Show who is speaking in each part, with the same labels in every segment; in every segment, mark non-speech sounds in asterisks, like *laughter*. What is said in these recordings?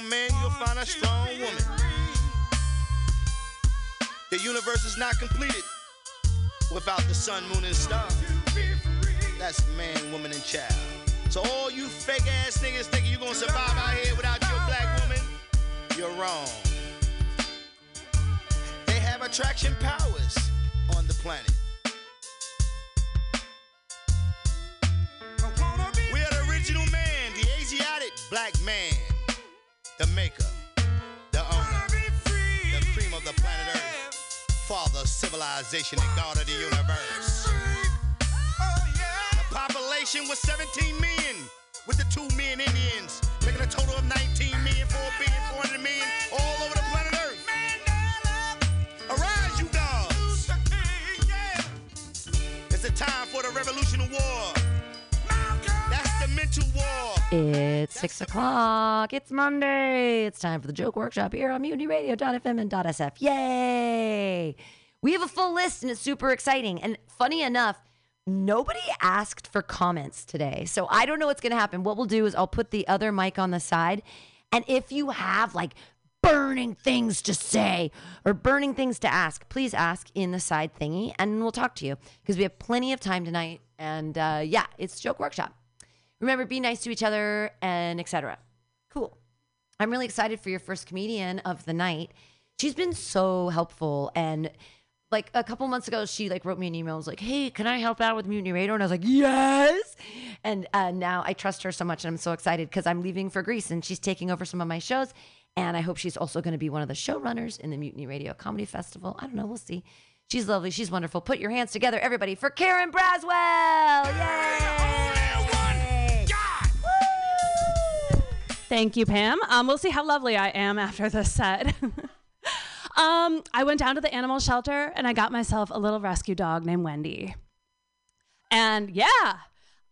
Speaker 1: strong man, you'll find a strong woman. The universe is not completed without the sun, moon, and stars. That's man, woman, and child. So all you fake ass niggas thinking you gonna survive out here without your black woman, you're wrong. They have attraction powers on the planet. The maker, the owner, the cream of the planet Earth, father of civilization and god of the universe. The population was 17 million, with the 2 million Indians, making a total of 19 million, 4 billion, 400 million, all over the planet Earth. Arise, you dogs! It's the time for the revolution of war.
Speaker 2: It's six o'clock. It's Monday. It's time for the joke workshop here on Mutiny Radio.fm and .sf. Yay! We have a full list and it's super exciting. And funny enough, nobody asked for comments today. So I don't know what's going to happen. What we'll do is I'll put the other mic on the side. And if you have like burning things to say or burning things to ask, please ask in the side thingy and we'll talk to you because we have plenty of time tonight. And uh, yeah, it's joke workshop. Remember, be nice to each other and etc. Cool. I'm really excited for your first comedian of the night. She's been so helpful and like a couple months ago, she like wrote me an email. and was like, "Hey, can I help out with Mutiny Radio?" And I was like, "Yes." And uh, now I trust her so much, and I'm so excited because I'm leaving for Greece, and she's taking over some of my shows. And I hope she's also going to be one of the showrunners in the Mutiny Radio Comedy Festival. I don't know. We'll see. She's lovely. She's wonderful. Put your hands together, everybody, for Karen Braswell. Yay!
Speaker 3: Thank you, Pam. Um, we'll see how lovely I am after this set. *laughs* um, I went down to the animal shelter and I got myself a little rescue dog named Wendy. And yeah,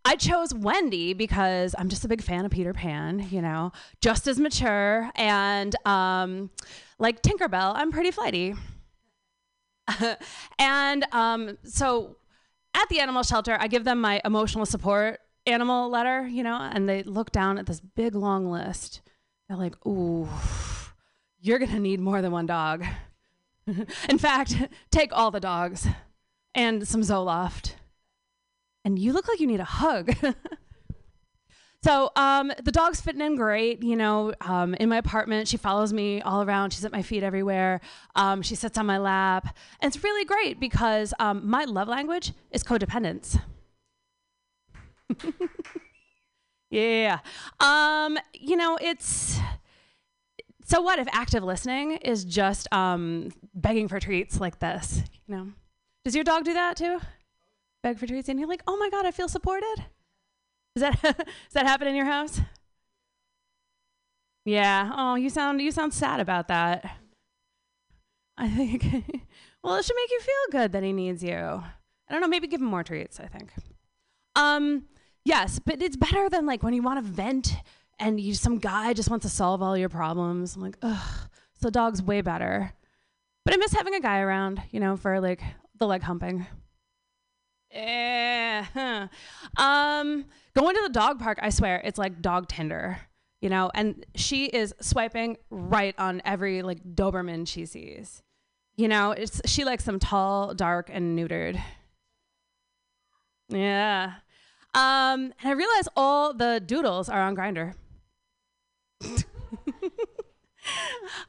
Speaker 3: I chose Wendy because I'm just a big fan of Peter Pan, you know, just as mature. And um, like Tinkerbell, I'm pretty flighty. *laughs* and um, so at the animal shelter, I give them my emotional support animal letter, you know, and they look down at this big long list. They're like, ooh, you're going to need more than one dog. *laughs* In fact, take all the dogs and some Zoloft. And you look like you need a hug. *laughs* so um, the dog's fitting in great, you know, um, in my apartment. She follows me all around. She's at my feet everywhere. Um, she sits on my lap. And it's really great because um, my love language is codependence. *laughs* yeah. Um, you know, it's so what if active listening is just um begging for treats like this, you know? Does your dog do that too? Beg for treats and you're like, "Oh my god, I feel supported?" Does that *laughs* does that happen in your house? Yeah. Oh, you sound you sound sad about that. I think *laughs* well, it should make you feel good that he needs you. I don't know, maybe give him more treats, I think. Um Yes, but it's better than like when you want to vent and you some guy just wants to solve all your problems. I'm like, ugh. So dog's way better. But I miss having a guy around, you know, for like the leg humping. Eh. huh. Um, going to the dog park, I swear, it's like dog Tinder, you know, and she is swiping right on every like Doberman she sees. You know, it's she likes them tall, dark, and neutered. Yeah. Um, and I realize all the doodles are on Grindr. *laughs*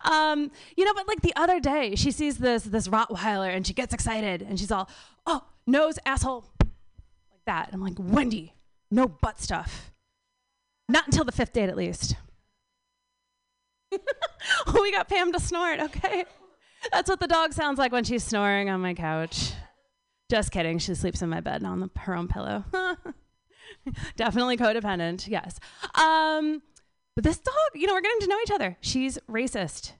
Speaker 3: um, you know, but like the other day, she sees this this Rottweiler and she gets excited and she's all, "Oh, nose, asshole," like that. And I'm like, Wendy, no butt stuff. Not until the fifth date, at least. *laughs* we got Pam to snort. Okay, that's what the dog sounds like when she's snoring on my couch. Just kidding. She sleeps in my bed not on the, her own pillow. *laughs* *laughs* Definitely codependent. Yes. Um, but this dog, you know, we're getting to know each other. She's racist.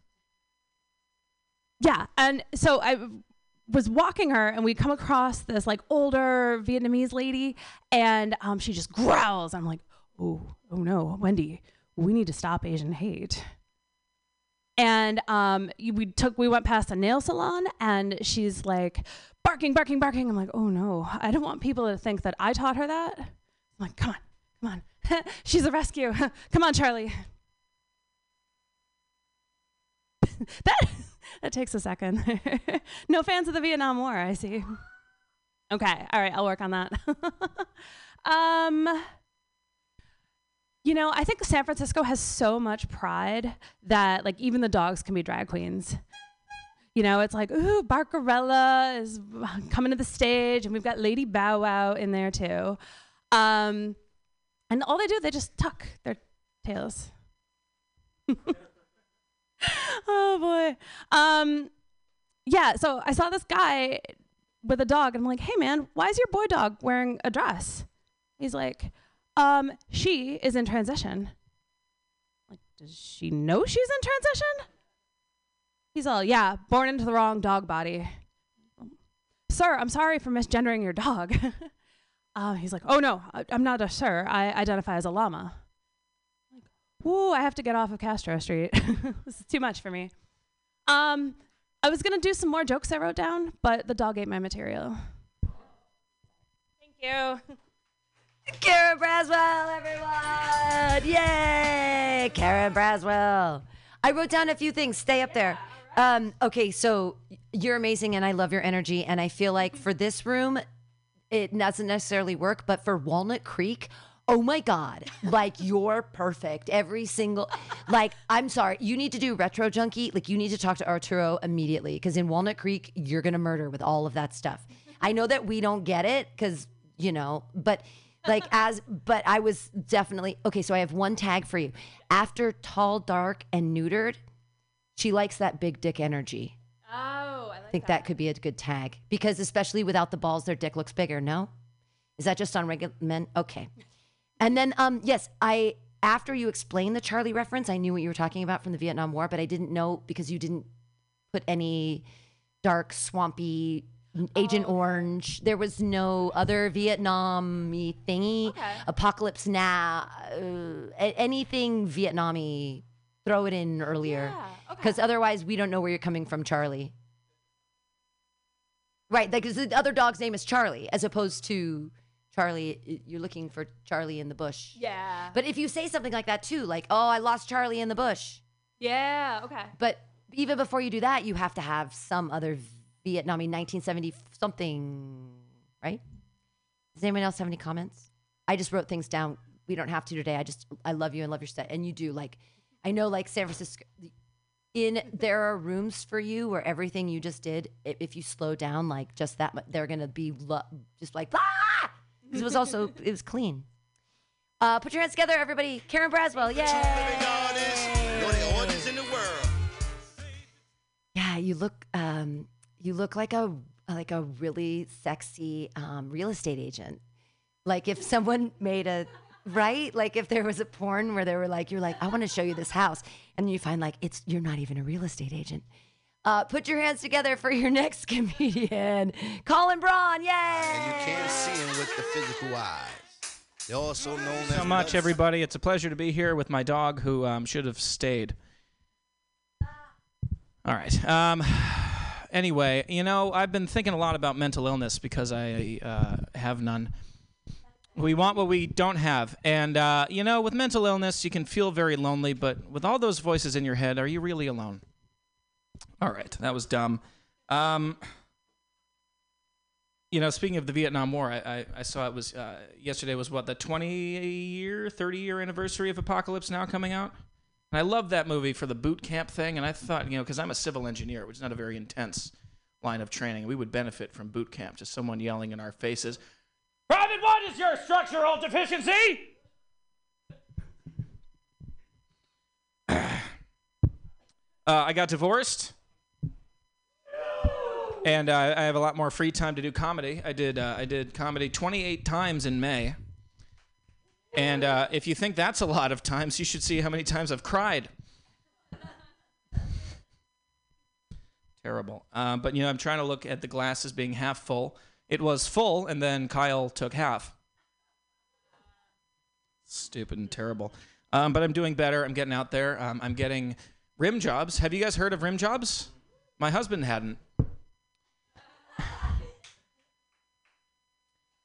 Speaker 3: Yeah. And so I was walking her and we come across this like older Vietnamese lady and um, she just growls. I'm like, oh, oh no, Wendy, we need to stop Asian hate. And um, we took we went past a nail salon, and she's like barking, barking, barking. I'm like, oh no, I don't want people to think that I taught her that. I'm like, come on, come on, *laughs* she's a rescue. *laughs* come on, Charlie. *laughs* that that takes a second. no fans of the Vietnam War, I see. Okay, all right, I'll work on that. um, you know, I think San Francisco has so much pride that like even the dogs can be drag queens. You know, it's like, ooh, Barcarella is coming to the stage, and we've got Lady Bow Wow in there too. Um, and all they do, they just tuck their tails. *laughs* oh boy. Um, yeah. So I saw this guy with a dog, and I'm like, hey man, why is your boy dog wearing a dress? He's like, um, she is in transition. Like, does she know she's in transition? He's all, yeah, born into the wrong dog body. Sir, I'm sorry for misgendering your dog. *laughs* uh, he's like, oh no, I, I'm not a sir. I identify as a llama. Like, whoa, I have to get off of Castro Street. *laughs* this is too much for me. Um, I was gonna do some more jokes I wrote down, but the dog ate my material. Thank you. *laughs*
Speaker 2: Karen Braswell, everyone! Yay! Karen Braswell. I wrote down a few things. Stay up there. Um, okay, so you're amazing, and I love your energy. And I feel like for this room, it doesn't necessarily work, but for Walnut Creek, oh my God, like *laughs* you're perfect. Every single, like, I'm sorry, you need to do Retro Junkie. Like, you need to talk to Arturo immediately because in Walnut Creek, you're going to murder with all of that stuff. I know that we don't get it because, you know, but like as but I was definitely okay. So I have one tag for you. After tall, dark, and neutered, she likes that big dick energy.
Speaker 3: Oh, I
Speaker 2: think that. could be a good tag because especially without the balls, their dick looks bigger. No, is that just on regular men? Okay. And then um yes, I after you explained the Charlie reference, I knew what you were talking about from the Vietnam War, but I didn't know because you didn't put any dark, swampy Agent Orange. There was no other Vietnam thingy.
Speaker 3: Okay.
Speaker 2: Apocalypse Now, uh, anything Vietnammy. Throw it in earlier,
Speaker 3: Yeah, okay.
Speaker 2: because otherwise we don't know where you're coming from, Charlie. Right, because the other dog's name is Charlie, as opposed to Charlie. You're looking for Charlie in the bush.
Speaker 3: Yeah.
Speaker 2: But if you say something like that too, like, "Oh, I lost Charlie in the bush,"
Speaker 3: yeah. Okay.
Speaker 2: but even before you do that, you have to have some other Vietnamese 1970 something, right? Does anyone else have any comments? I just wrote things down. We don't have to today. I just I love you and love your set, and you do. Like I know, like San Francisco. In there are rooms for you where everything you just did, i- if you slow down like just that, mu- they're gonna be lo- just like ah, because it was also it was clean. Uh, put your hands together, everybody. Karen Braswell,
Speaker 1: Living
Speaker 2: yay!
Speaker 1: artists, you're the oldest in the world.
Speaker 2: Yeah, you look um you look like a like a really sexy um, real estate agent. Like if someone made a right, like if there was a porn where they were like, you're like, I want to show you this house, and you find like it's you're not even a real estate agent. Uh, put your hands together for your *laughs* next comedian, Colin Braun. Yay!
Speaker 1: And you can't see him with the physical eyes. They're also known as
Speaker 4: so much,
Speaker 1: nuts.
Speaker 4: everybody. It's a pleasure to be here with my dog, who um, should have stayed. All right. Um, *sighs* anyway, you know, I've been thinking a lot about mental illness because I uh, have none. We want what we don't have. And, uh, you know, with mental illness, you can feel very lonely, but with all those voices in your head, are you really alone? All right. That was dumb. Um, you know, speaking of the Vietnam War, I, I, I saw it was uh, yesterday was what the 20 year, 30 year anniversary of Apocalypse Now coming out. And I love that movie for the boot camp thing. And I thought, you know, because I'm a civil engineer, which is not a very intense line of training, we would benefit from boot camp. Just someone yelling in our faces, Private, what is your structural deficiency? Uh, I got divorced and uh, I have a lot more free time to do comedy. I did uh, I did comedy 28 times in May, and uh, if you think that's a lot of times, you should see how many times I've cried. Terrible. Uh, but you know, I'm trying to look at the glass as being half full. It was full, and then Kyle took half. Stupid and terrible. Um, but I'm doing better. I'm getting out there. Um, I'm getting Rim jobs. Have you guys heard of rim jobs? My husband hadn't.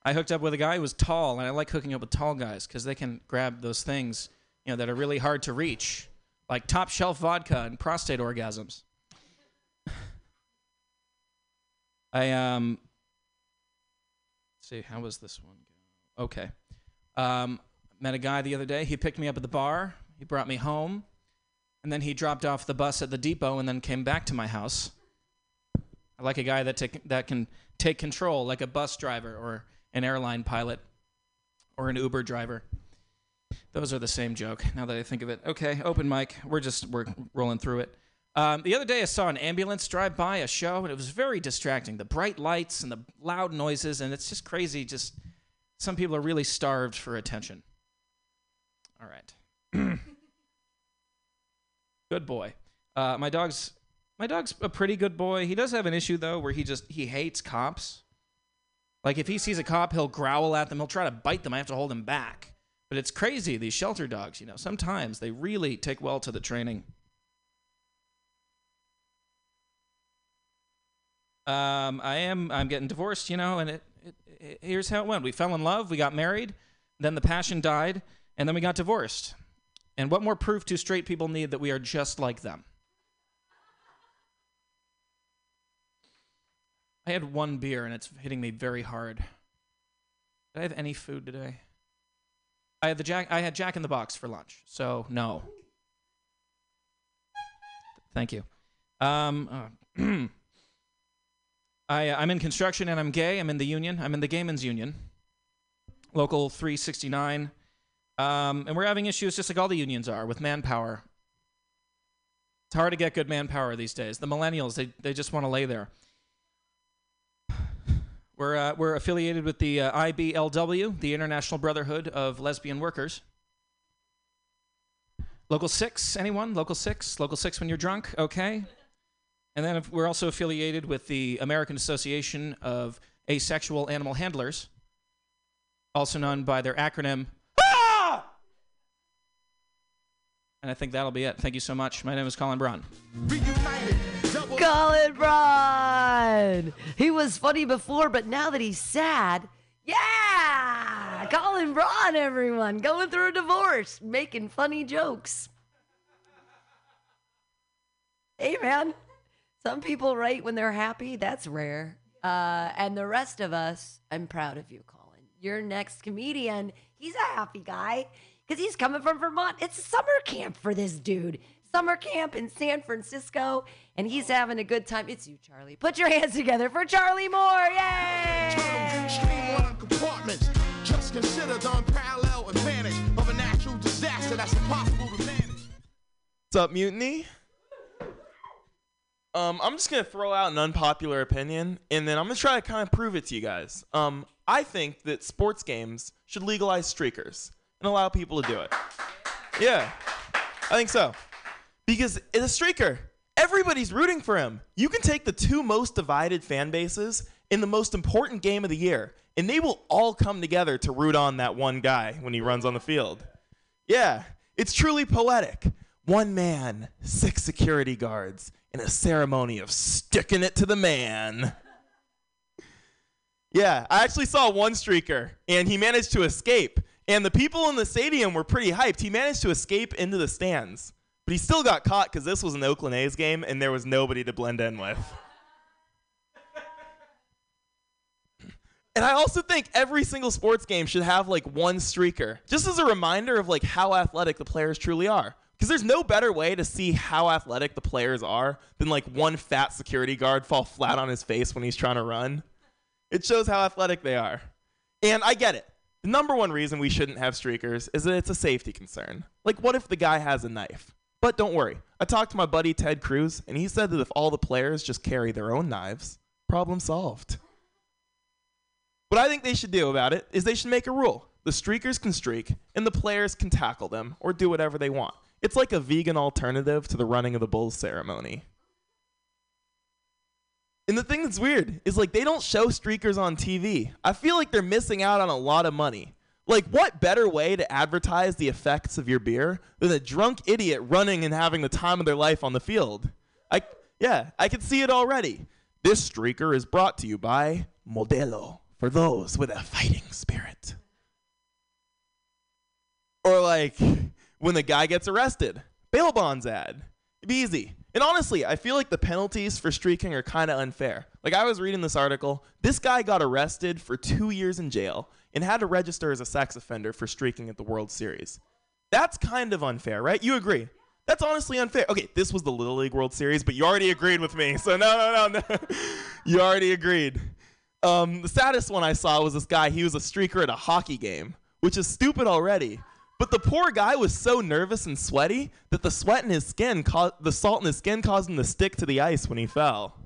Speaker 4: I hooked up with a guy who was tall, and I like hooking up with tall guys because they can grab those things, you know, that are really hard to reach, like top shelf vodka and prostate orgasms. *sighs* I um. See, how was this one? Okay, um, met a guy the other day. He picked me up at the bar. He brought me home, and then he dropped off the bus at the depot, and then came back to my house. I like a guy that that can take control, like a bus driver or an airline pilot or an Uber driver. Those are the same joke. Now that I think of it. Okay, open mic. We're just we're rolling through it. Um, the other day, I saw an ambulance drive by a show, and it was very distracting. The bright lights and the loud noises, and it's just crazy. Just some people are really starved for attention. All right. *clears throat* good boy. Uh, my dog's my dog's a pretty good boy. He does have an issue though, where he just he hates cops. Like if he sees a cop, he'll growl at them. He'll try to bite them. I have to hold him back. But it's crazy these shelter dogs. You know, sometimes they really take well to the training. Um, I am. I'm getting divorced. You know, and it, it, it. Here's how it went. We fell in love. We got married. Then the passion died, and then we got divorced. And what more proof do straight people need that we are just like them? I had one beer and it's hitting me very hard. Did I have any food today? I had the Jack. I had Jack in the Box for lunch, so no. Thank you. Um, uh, *clears throat* I I'm in construction and I'm gay. I'm in the union. I'm in the Gaymen's Union, local 369. Um, and we're having issues just like all the unions are with manpower. It's hard to get good manpower these days. The millennials, they, they just want to lay there. *sighs* We're, uh, we're affiliated with the uh, IBLW, the International Brotherhood of Lesbian Workers. Local 6, anyone? Local 6? Local 6 when you're drunk? Okay. And then we're also affiliated with the American Association of Asexual Animal Handlers, also known by their acronym Ah! And I think that'll be it. Thank you so much. My name is Colin Braun.
Speaker 2: Colin Braun. He was funny before, but now that he's sad, yeah, Colin Braun, everyone, going through a divorce, making funny jokes. Hey, man, some people write when they're happy. That's rare. Uh, and the rest of us, I'm proud of you, Colin. Your next comedian, he's a happy guy because he's coming from Vermont. It's summer camp for this dude. Summer camp in San Francisco, and he's having a good time. It's you, Charlie. Put your *laughs* hands together for Charlie Moore. Yay!
Speaker 5: What's up, Just Um, I'm just gonna throw out an unpopular opinion, and then I'm gonna try to kind of prove it to you guys. Um, I think that sports games should legalize streakers and allow people to do it. Yeah, I think so. Because it's a streaker. Everybody's rooting for him. You can take the two most divided fan bases in the most important game of the year, and they will all come together to root on that one guy when he runs on the field. Yeah, it's truly poetic. One man, six security guards, in a ceremony of sticking it to the man. Yeah, I actually saw one streaker, and he managed to escape. And the people in the stadium were pretty hyped. He managed to escape into the stands, but he still got caught because this was an Oakland A's game, and there was nobody to blend in with. And I also think every single sports game should have like one streaker, just as a reminder of like how athletic the players truly are. Because there's no better way to see how athletic the players are than like one fat security guard fall flat on his face when he's trying to run. It shows how athletic they are. And I get it. The number one reason we shouldn't have streakers is that it's a safety concern. Like, what if the guy has a knife? But don't worry. I talked to my buddy Ted Cruz, and he said that if all the players just carry their own knives, problem solved. What I think they should do about it is they should make a rule. The streakers can streak, and the players can tackle them or do whatever they want. It's like a vegan alternative to the running of the bulls ceremony. And the thing that's weird is like they don't show streakers on TV. I feel like they're missing out on a lot of money. Like, what better way to advertise the effects of your beer than a drunk idiot running and having the time of their life on the field? I, yeah, I can see it already. This streaker is brought to you by Modelo for those with a fighting spirit. Or like when the guy gets arrested, bail bonds ad. It'd be easy. And honestly, I feel like the penalties for streaking are kind of unfair. Like I was reading this article, this guy got arrested for two years in jail and had to register as a sex offender for streaking at the World Series. That's kind of unfair, right? You agree? That's honestly unfair. Okay, this was the Little League World Series, but you already agreed with me. So no, no, no, no. *laughs* you already agreed. Um, the saddest one I saw was this guy. He was a streaker at a hockey game, which is stupid already. But the poor guy was so nervous and sweaty that the sweat in his skin, co- the salt in his skin, caused him to stick to the ice when he fell.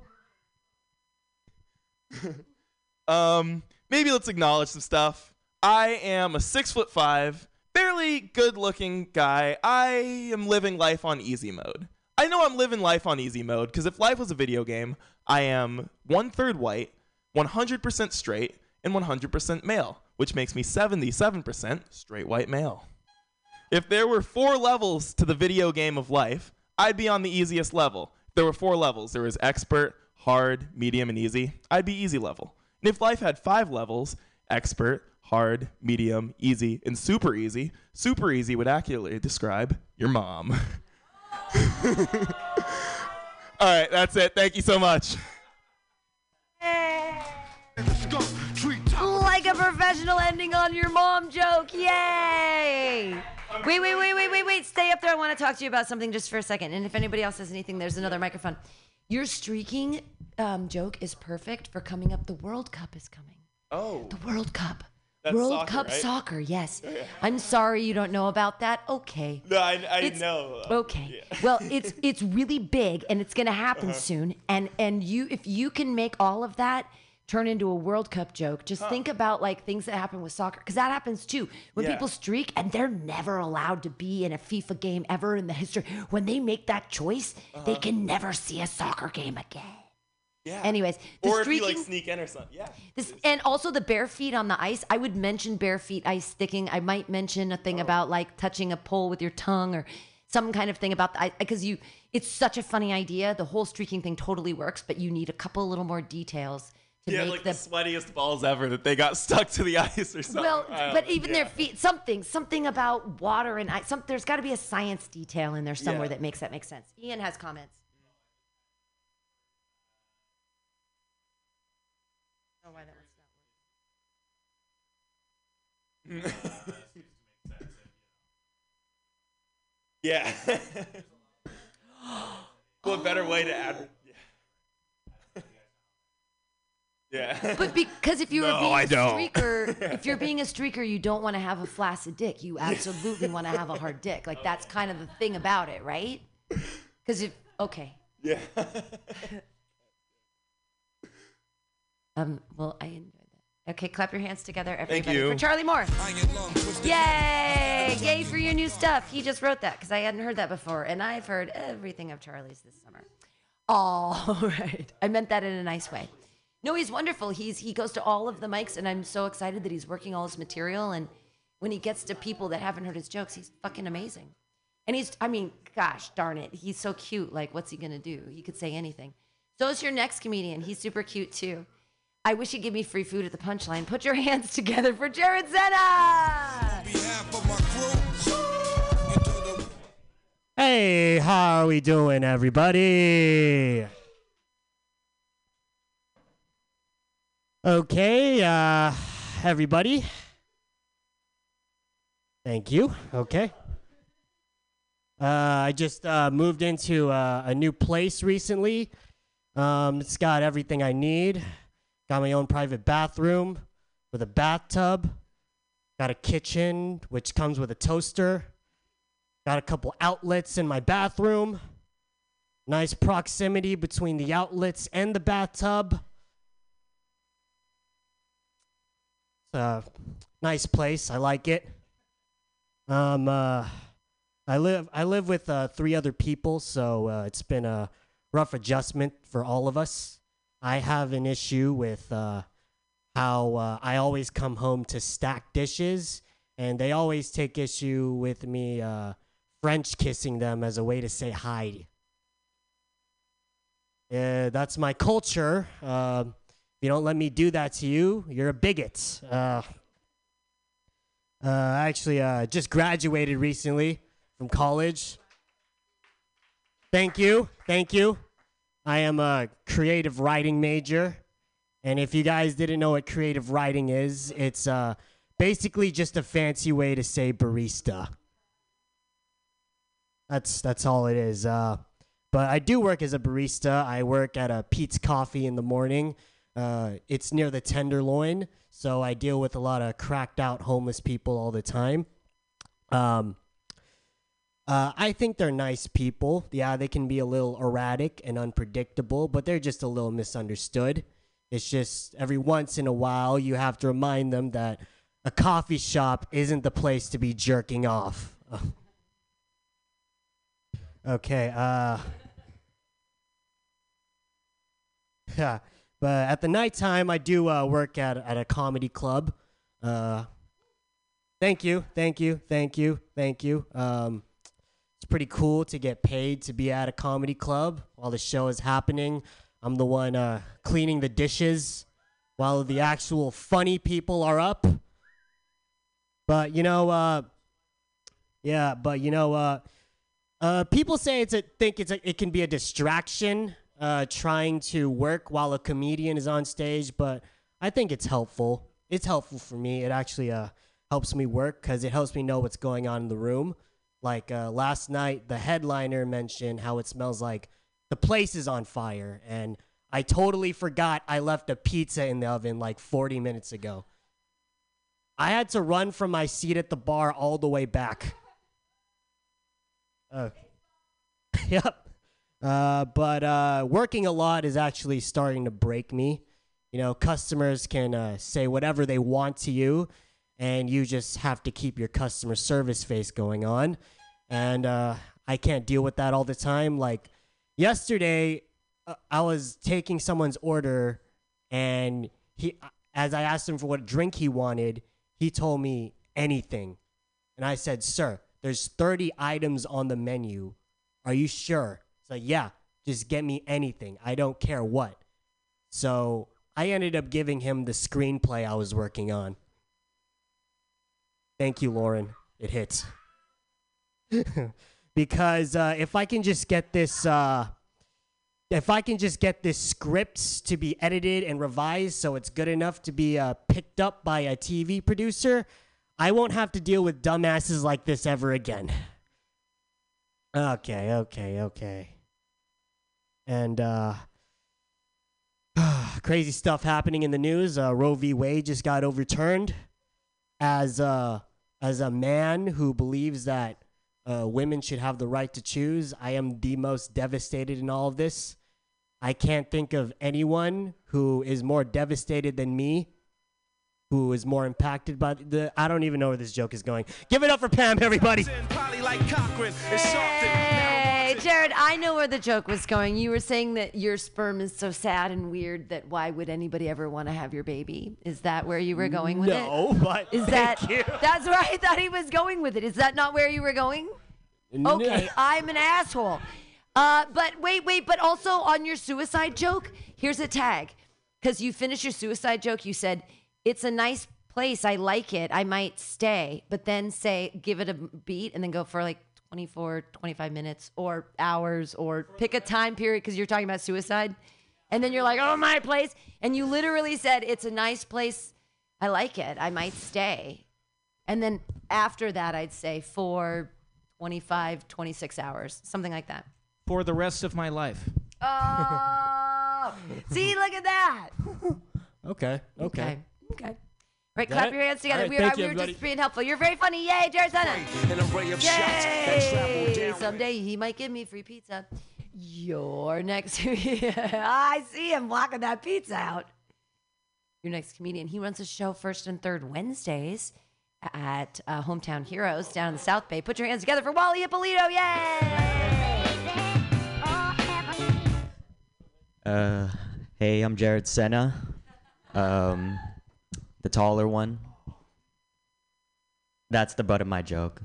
Speaker 5: *laughs* um, maybe let's acknowledge some stuff. I am a six foot five, fairly good looking guy. I am living life on easy mode. I know I'm living life on easy mode because if life was a video game, I am one third white, 100% straight, and 100% male, which makes me 77% straight white male. If there were four levels to the video game of life, I'd be on the easiest level. There were four levels. There was expert, hard, medium, and easy. I'd be easy level. And if life had five levels, expert, hard, medium, easy, and super easy, super easy would accurately describe your mom. *laughs* All right, that's it. Thank you so much.
Speaker 2: Like a professional ending on your mom joke. Yay! Wait, wait, wait, wait, wait, wait. Stay up there. I want to talk to you about something just for a second. And if anybody else has anything, there's another microphone. Your streaking um, joke is perfect for coming up. The World Cup is coming.
Speaker 5: Oh.
Speaker 2: The World Cup.
Speaker 5: That's
Speaker 2: World
Speaker 5: soccer,
Speaker 2: Cup
Speaker 5: right?
Speaker 2: soccer, yes. *laughs* I'm sorry you don't know about that. Okay.
Speaker 5: No, I, I
Speaker 2: It's-
Speaker 5: know.
Speaker 2: Okay. *laughs* Well, it's *laughs* it's really big and it's going to happen
Speaker 5: Uh-huh.
Speaker 2: soon. And and you if you can make all of that turn into a World Cup joke, just think about like things that happen with soccer cuz that happens too. When
Speaker 5: Yeah.
Speaker 2: people streak and they're never allowed to be in a FIFA game ever in the history, when they make that choice, they
Speaker 5: Uh-huh.
Speaker 2: can never see a soccer game again.
Speaker 5: Yeah.
Speaker 2: Anyways, the
Speaker 5: or if you like sneak in or something. Yeah.
Speaker 2: this, and also the bare feet on the ice. I would mention bare feet ice sticking. I might mention a thing about like touching a pole with your tongue or some kind of thing about the because you. It's such a funny idea. The whole streaking thing totally works, but you need a couple little more details to
Speaker 5: Yeah,
Speaker 2: make
Speaker 5: like
Speaker 2: the.
Speaker 5: the sweatiest balls ever that they got *laughs* stuck to the ice or something.
Speaker 2: well, but
Speaker 5: know.
Speaker 2: even their feet, something, something about water and ice. Some, there's got to be a science detail in there somewhere
Speaker 5: Yeah.
Speaker 2: that makes that make sense. Ian has comments. Oh, why that one's not *laughs*
Speaker 5: Yeah. *laughs* what better way to add? Yeah. yeah. *laughs*
Speaker 2: But because if you're
Speaker 5: No,
Speaker 2: being
Speaker 5: I
Speaker 2: a
Speaker 5: don't.
Speaker 2: streaker, *laughs* if you're being a streaker, you don't want to have a flaccid dick. You absolutely want to have a hard dick. Like that's kind of the thing about it, right? Because if okay,
Speaker 5: yeah. *laughs*
Speaker 2: um, well, I enjoyed that. Okay, clap your hands together, everybody,
Speaker 5: you.
Speaker 2: for Charlie Moore. Yay! Yay for your new stuff. He just wrote that because I hadn't heard that before, and I've heard everything of Charlie's this summer. All right, I meant that in a nice way. No, he's wonderful. He's he goes to all of the mics, and I'm so excited that he's working all his material. And when he gets to people that haven't heard his jokes, he's fucking amazing. And he's, I mean, gosh darn it, he's so cute. Like, what's he gonna do? He could say anything. So is your next comedian. He's super cute too. I wish he'd give me free food at the punchline. Put your hands together for Jared Zena.
Speaker 6: Hey, how are we doing, everybody? Okay, uh, everybody. Thank you. Okay. Uh, I just uh, moved into uh, a new place recently. Um, it's got everything I need. Got my own private bathroom with a bathtub. Got a kitchen, which comes with a toaster. Got a couple outlets in my bathroom. Nice proximity between the outlets and the bathtub. It's a nice place. I like it. Um, uh, I live I live with uh, three other people, so uh, it's been a rough adjustment for all of us. I have an issue with uh, how uh, I always come home to stack dishes, and they always take issue with me uh, French kissing them as a way to say hi. Yeah, that's my culture. Uh, if you don't let me do that to you, you're a bigot. Uh, uh, I actually uh, just graduated recently from college. Thank you. Thank you. I am a creative writing major. And if you guys didn't know what creative writing is, it's uh, basically just a fancy way to say barista. That's that's all it is. Uh, but I do work as a barista. I work at a Peet's Coffee in the morning. Uh, it's near the Tenderloin, so I deal with a lot of cracked out homeless people all the time. Um, uh, I think they're nice people. Yeah, they can be a little erratic and unpredictable, but they're just a little misunderstood. It's just every once in a while you have to remind them that a coffee shop isn't the place to be jerking off. *laughs* okay, uh. *laughs* But at the nighttime, I do uh, work at, at a comedy club. Uh, thank you, thank you, thank you, thank you. Um, it's pretty cool to get paid to be at a comedy club while the show is happening. I'm the one uh, cleaning the dishes while the actual funny people are up. But you know, uh, yeah, but you know, uh, uh, people say it's a think it's a, it can be a distraction uh, trying to work while a comedian is on stage, but I think it's helpful. It's helpful for me. It actually uh, helps me work because it helps me know what's going on in the room. Like uh, last night, the headliner mentioned how it smells like the place is on fire, and I totally forgot I left a pizza in the oven like 40 minutes ago. I had to run from my seat at the bar all the way back. *laughs* Oh. yep. Uh, but uh, working a lot is actually starting to break me. You know, customers can uh, say whatever they want to you, and you just have to keep your customer service face going on. And uh, I can't deal with that all the time. Like yesterday, uh, I was taking someone's order, and he, as I asked him for what drink he wanted, he told me anything, and I said, "Sir, there's 30 items on the menu. Are you sure?" It's like, "Yeah, just get me anything. I don't care what." So I ended up giving him the screenplay I was working on. Thank you, Lauren. It hits. *laughs* because uh, if I can just get this, uh, if I can just get this script to be edited and revised so it's good enough to be uh, picked up by a TV producer, I won't have to deal with dumbasses like this ever again. Okay, okay, okay. And uh, *sighs* crazy stuff happening in the news. Uh, Roe v. Wade just got overturned. As uh, as a man who believes that uh, women should have the right to choose, I am the most devastated in all of this. I can't think of anyone who is more devastated than me, who is more impacted by the. I don't even know where this joke is going. Give it up for Pam, everybody.
Speaker 2: Hey, *laughs* Jared, I know where the joke was going. You were saying that your sperm is so sad and weird that why would anybody ever want to have your baby? Is that where you were going with it?
Speaker 6: No, but
Speaker 2: Is
Speaker 6: thank
Speaker 2: that
Speaker 6: you. *laughs*
Speaker 2: that's where I thought he was going with it. Is that not where you were going? Okay, I'm an asshole. Uh, but wait, wait, but also on your suicide joke, here's a tag. Because you finished your suicide joke, you said, it's a nice place. I like it. I might stay. But then say, give it a beat and then go for like 24, 25 minutes or hours or pick a time period because you're talking about suicide. And then you're like, oh, my place. And you literally said, it's a nice place. I like it. I might stay. And then after that, I'd say for 25, 26 hours, something like that.
Speaker 4: For the rest of my life.
Speaker 2: Oh, *laughs* see, look at that. *laughs*
Speaker 6: Okay, okay.
Speaker 2: Okay. Okay. Right, clap
Speaker 6: it?
Speaker 2: your hands together.
Speaker 6: All right,
Speaker 2: we, are,
Speaker 6: thank
Speaker 2: we were just being helpful. You're very funny. Yay, Jared Senna.
Speaker 7: An array of shots that travel
Speaker 2: Yay! Someday he might give me free pizza. Your next, *laughs* I see him walking that pizza out. Your next comedian. He runs a show first and third Wednesdays at uh, Hometown Heroes down in the South Bay. Put your hands together for Wally Ippolito. Yay!
Speaker 8: Uh, hey, I'm Jared Senna, um, the taller one. That's the butt of my joke.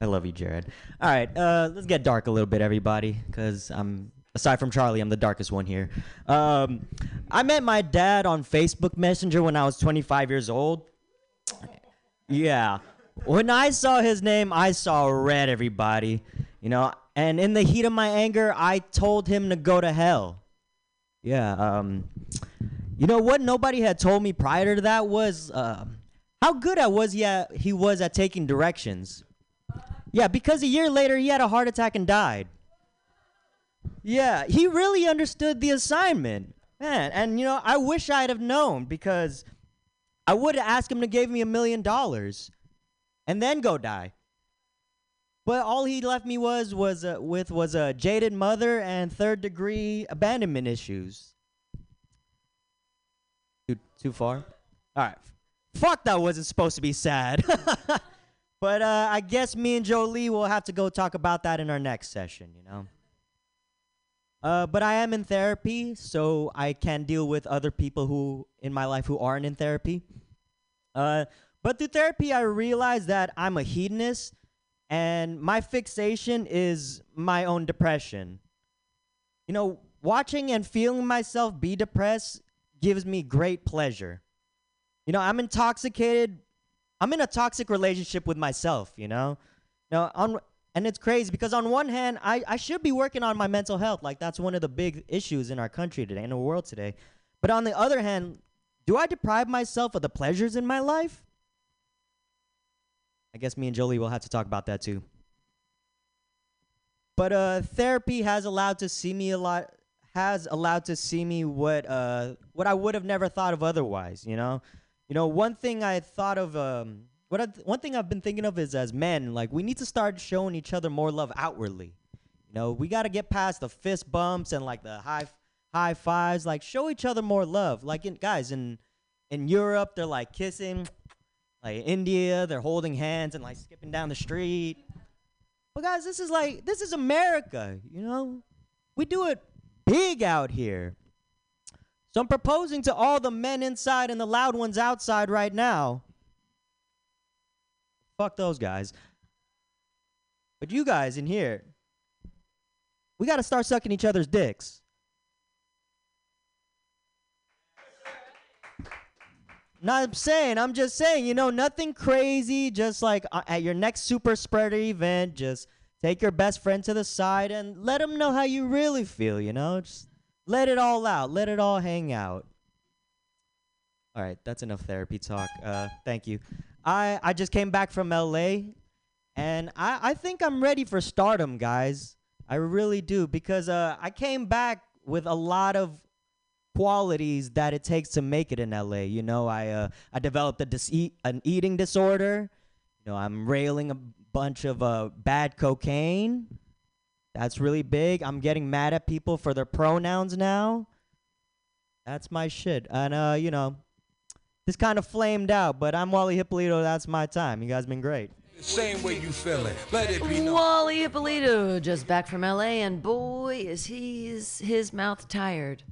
Speaker 8: I love you, Jared. All right, uh, let's get dark a little bit, everybody, because I'm aside from Charlie, I'm the darkest one here. Um, I met my dad on Facebook Messenger when I was 25 years old. Yeah, when I saw his name, I saw red. Everybody, you know, and in the heat of my anger, I told him to go to hell. Yeah. Um, you know what? Nobody had told me prior to that was. um how good I was yeah he was at taking directions. Yeah, because a year later he had a heart attack and died. Yeah, he really understood the assignment. Man, and you know, I wish I'd have known because I would have asked him to give me a million dollars and then go die. But all he left me was was uh, with was a jaded mother and third degree abandonment issues. Too too far? All right. Fuck, that wasn't supposed to be sad. *laughs* but uh, I guess me and Jolie will have to go talk about that in our next session, you know? Uh, but I am in therapy, so I can deal with other people who in my life who aren't in therapy. Uh, but through therapy, I realized that I'm a hedonist, and my fixation is my own depression. You know, watching and feeling myself be depressed gives me great pleasure. You know, I'm intoxicated. I'm in a toxic relationship with myself, you know? Now, on and it's crazy because on one hand, I, I should be working on my mental health. Like that's one of the big issues in our country today, in the world today. But on the other hand, do I deprive myself of the pleasures in my life? I guess me and Jolie will have to talk about that too. But uh, therapy has allowed to see me a lot. Has allowed to see me what uh what I would have never thought of otherwise. You know, you know one thing I thought of um what I, one thing I've been thinking of is as men, like we need to start showing each other more love outwardly. You know, we got to get past the fist bumps and like the high high fives. Like show each other more love. Like in, guys in in Europe, they're like kissing. Like India, they're holding hands and like skipping down the street. But guys, this is like this is America. You know, we do it big out here. So I'm proposing to all the men inside and the loud ones outside right now. Fuck those guys. But you guys in here, we got to start sucking each other's dicks. Not saying, I'm just saying, you know, nothing crazy. Just like uh, at your next super spreader event, just take your best friend to the side and let them know how you really feel, you know? Just let it all out, let it all hang out. All right, that's enough therapy talk. Uh, thank you. I, I just came back from LA and I, I think I'm ready for stardom, guys. I really do because uh, I came back with a lot of qualities that it takes to make it in LA. You know, I uh, I developed a dis- an eating disorder. You know, I'm railing bunch of uh, bad cocaine. That's really big. I'm getting mad at people for their pronouns now. That's my shit. And uh, you know, this kind of flamed out, but I'm Wally Hippolito. That's my time. You guys been great.
Speaker 7: Same way you feeling. Let it be known.
Speaker 2: Wally Hippolito just back from LA, and boy, is he's his mouth tired.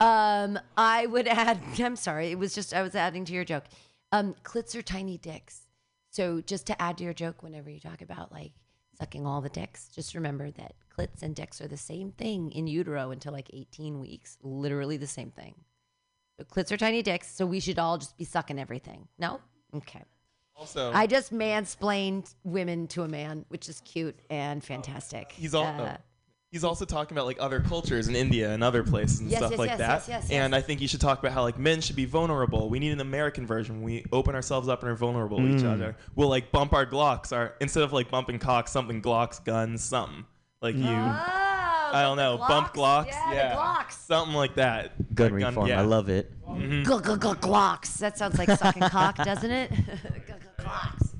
Speaker 2: Um, I would add. *laughs* I'm sorry. It was just I was adding to your joke. Um, clits are tiny dicks. So just to add to your joke, whenever you talk about like sucking all the dicks, just remember that clits and dicks are the same thing in utero until like 18 weeks. Literally the same thing. So clits are tiny dicks. So we should all just be sucking everything. No? Okay.
Speaker 5: Also,
Speaker 2: I just mansplained women to a man, which is cute and fantastic.
Speaker 5: he's all,
Speaker 2: Uh,
Speaker 5: he's also talking about like other cultures in India and other places and
Speaker 2: Yes,
Speaker 5: stuff
Speaker 2: yes,
Speaker 5: like
Speaker 2: yes,
Speaker 5: that.
Speaker 2: yes, yes,
Speaker 5: and
Speaker 2: yes.
Speaker 5: I think you should talk about how like men should be vulnerable. We need an American version. We open ourselves up and are vulnerable to each
Speaker 8: Mm.
Speaker 5: other. We'll like bump our Glocks, our instead of like bumping cocks, something Glocks, guns, something like you.
Speaker 2: Oh,
Speaker 5: I don't know, bump Glocks,
Speaker 2: Yeah, the Glocks.
Speaker 5: something like that.
Speaker 8: Good
Speaker 5: Like gun-
Speaker 8: reform.
Speaker 5: yeah.
Speaker 8: I love it.
Speaker 5: Mhm.
Speaker 2: Gl- gl- gl- Glocks. That sounds like sucking cock, doesn't it? Gl- *laughs* gl- Glocks.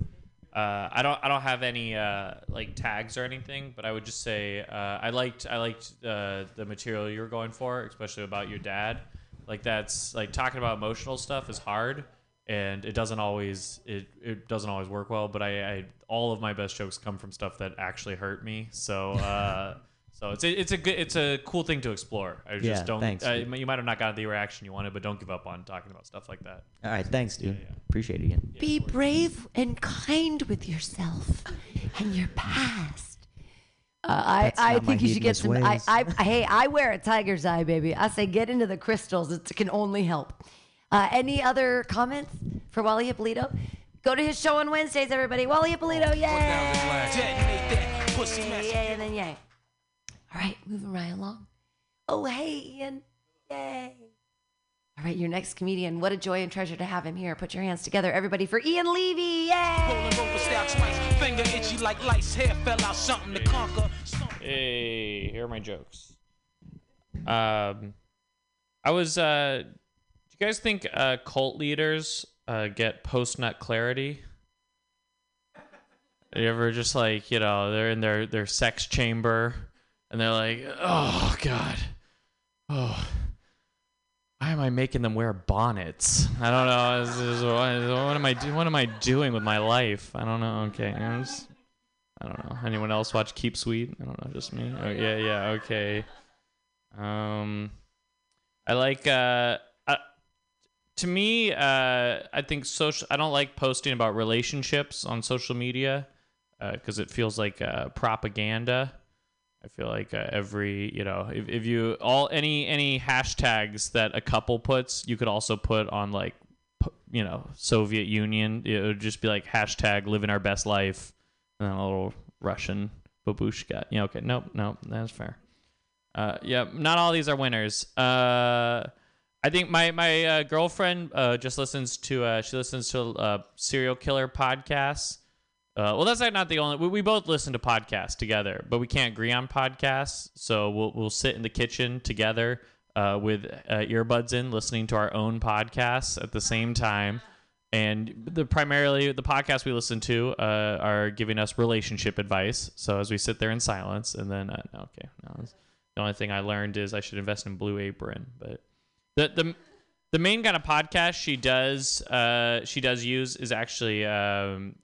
Speaker 9: Uh, I don't I don't have any uh, like tags or anything, but I would just say uh, I liked I liked uh, the material you were going for, especially about your dad. Like that's like talking about emotional stuff is hard, and it doesn't always it, it doesn't always work well. But I, I all of my best jokes come from stuff that actually hurt me. So uh, *laughs* So it's a, it's a good it's a cool thing to explore. I just
Speaker 8: Yeah,
Speaker 9: don't.
Speaker 8: thanks,
Speaker 9: uh,
Speaker 8: dude.
Speaker 9: you might have not got the reaction you wanted, but don't give up on talking about stuff like that.
Speaker 8: All right, thanks, dude. Appreciate it again.
Speaker 2: Be brave and kind with yourself and your past. Uh, I, I think you should get some. I. I, hey, I wear a tiger's eye, baby. I say get into the crystals. It can only help. Uh, any other comments for Wally Hippolito? Go to his show on Wednesdays, everybody. Wally Hippolito, yay! Yay, yay, and then yay. All right, moving right along. Oh, hey, Ian. Yay. All right, your next comedian. What a joy and treasure to have him here. Put your hands together, everybody, for Ian Levy. Yay!
Speaker 10: Finger itchy like lice, hair fell out, something to conquer.
Speaker 9: Hey, here are my jokes. Um, I was. Uh, do you guys think uh, cult leaders uh, get post nut clarity? You ever just like you know they're in their their sex chamber and they're like, oh god, oh, why am I making them wear bonnets? I don't know. What, am I do? What am I doing with my life? I don't know. Okay, I don't know. Anyone else watch Keep Sweet? I don't know. Just me. Oh, yeah, yeah. Okay. Um, I like. Uh, uh, to me, uh, I think social. I don't like posting about relationships on social media because it feels like uh, propaganda. I feel like uh, every you know, if, if you all any any hashtags that a couple puts, you could also put on like you know Soviet Union. It would just be like hashtag living our best life, and then a little Russian babushka. Yeah, okay, nope, nope, that's fair. Uh, yeah, not all these are winners. Uh, I think my my uh, girlfriend uh, just listens to uh, she listens to uh, serial killer podcasts. Uh, well, that's like not the only. We, we both listen to podcasts together, but we can't agree on podcasts. So we'll we'll sit in the kitchen together uh, with uh, earbuds in, listening to our own podcasts at the same time. And the primarily the podcasts we listen to uh, are giving us relationship advice. So as we sit there in silence, and then uh, okay, no, the only thing I learned is I should invest in Blue Apron. But the the the main kind of podcast she does uh, she does use is actually um,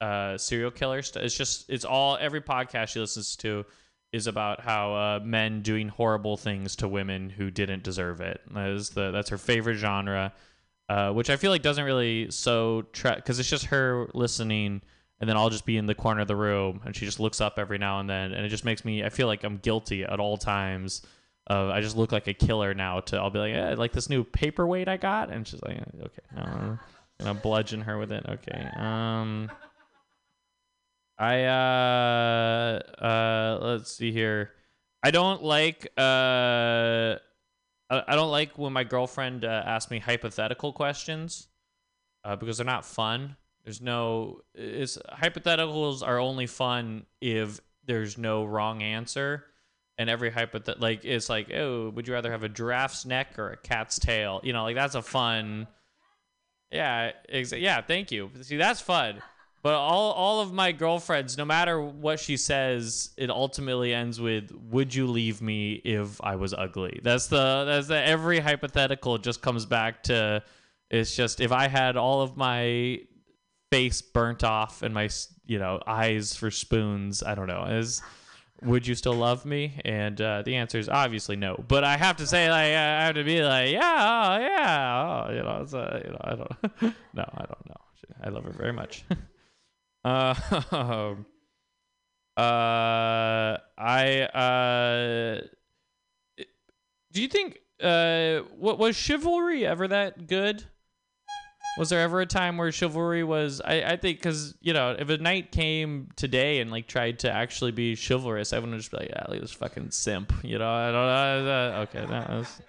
Speaker 9: uh, serial killer stuff. It's just it's all every podcast she listens to is about how uh, men doing horrible things to women who didn't deserve it. That is the that's her favorite genre, uh, which I feel like doesn't really so because it's just her listening. And then I'll just be in the corner of the room, and she just looks up every now and then, and it just makes me. I feel like I'm guilty at all times. Uh, I just look like a killer now. To I'll be like, yeah, like this new paperweight I got, and she's like, okay, no, I'm gonna bludgeon her with it. Okay, um, I uh uh let's see here. I don't like uh I, don't like when my girlfriend uh, asks me hypothetical questions uh, because they're not fun. There's no it's hypotheticals are only fun if there's no wrong answer. And every hypothet like it's like, oh, would you rather have a giraffe's neck or a cat's tail? You know, like that's a fun. Yeah, exa- yeah. Thank you. See, that's fun. But all all of my girlfriends, no matter what she says, it ultimately ends with "Would you leave me if I was ugly?" That's the that's the every hypothetical just comes back to. It's just if I had all of my face burnt off and my you know eyes for spoons, I don't know. Is would you still love me? And uh, the answer is obviously no. But I have to say, like, I have to be like, yeah, oh, yeah, oh, you know, it's, you know, I don't, *laughs* no, I don't know. I love her very much. *laughs* uh, *laughs* uh, I, uh, do you think, uh, what was chivalry ever that good? Was there ever a time where chivalry was? I, I think because you know, if a knight came today and like tried to actually be chivalrous, I wouldn't just be like, yeah, at this fucking simp. You know, I don't know. Okay, that was.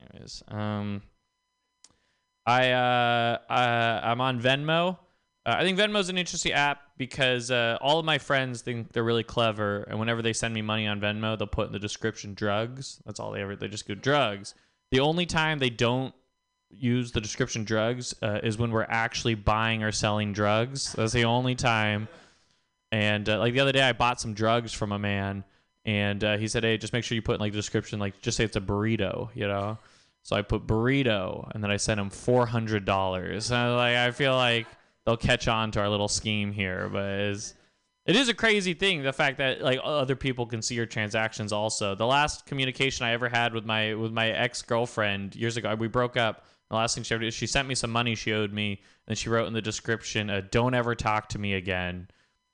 Speaker 9: Anyways, um, I uh, I I'm on Venmo. Uh, I think Venmo's an interesting app because uh, all of my friends think they're really clever, and whenever they send me money on Venmo, they'll put in the description drugs. That's all they ever. They just go drugs. The only time they don't use the description drugs uh, is when we're actually buying or selling drugs. That's the only time. And uh, like the other day, I bought some drugs from a man, and uh, he said, "Hey, just make sure you put in like the description, like just say it's a burrito, you know." So I put burrito, and then I sent him four hundred dollars. And like, I feel like they'll catch on to our little scheme here, but it's, It is a crazy thing the fact that like other people can see your transactions also. The last communication I ever had with my with my ex-girlfriend years ago, we broke up. The last thing she ever did, she sent me some money she owed me, and she wrote in the description, uh, "Don't ever talk to me again."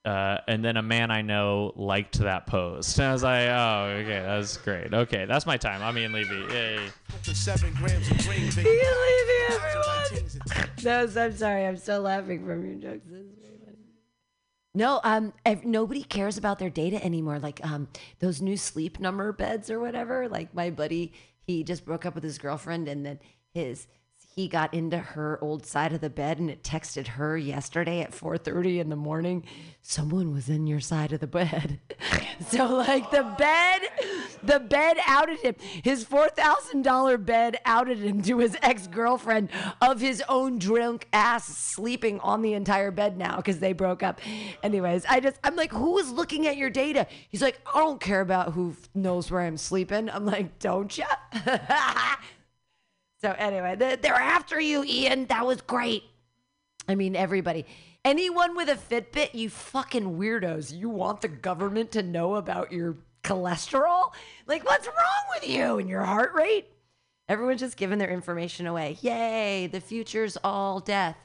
Speaker 9: Uh, and then a man I know liked that post, and I was like, "Oh, okay, that's great. Okay, that's my time. I'm Ian Levy. Yay!"
Speaker 11: Seven grams of green.
Speaker 2: Ian Levy, everyone. *laughs* No, so I'm sorry. I'm still laughing from your jokes. This is very funny. No, um, ev- nobody cares about their data anymore. Like um, those new sleep number beds or whatever. Like my buddy, he just broke up with his girlfriend, and then his he got into her old side of the bed, and it texted her yesterday at 4:30 in the morning. Someone was in your side of the bed. *laughs* so like the bed, the bed outed him. His four thousand dollar bed outed him to his ex girlfriend of his own drunk ass sleeping on the entire bed now because they broke up. Anyways, I just I'm like, who is looking at your data? He's like, I don't care about who knows where I'm sleeping. I'm like, don't ya? *laughs* so anyway, they- they're after you, Ian. That was great. I mean, everybody. Anyone with a Fitbit, you fucking weirdos. You want the government to know about your cholesterol? Like, what's wrong with you and your heart rate? Everyone's just giving their information away. Yay, the future's all death.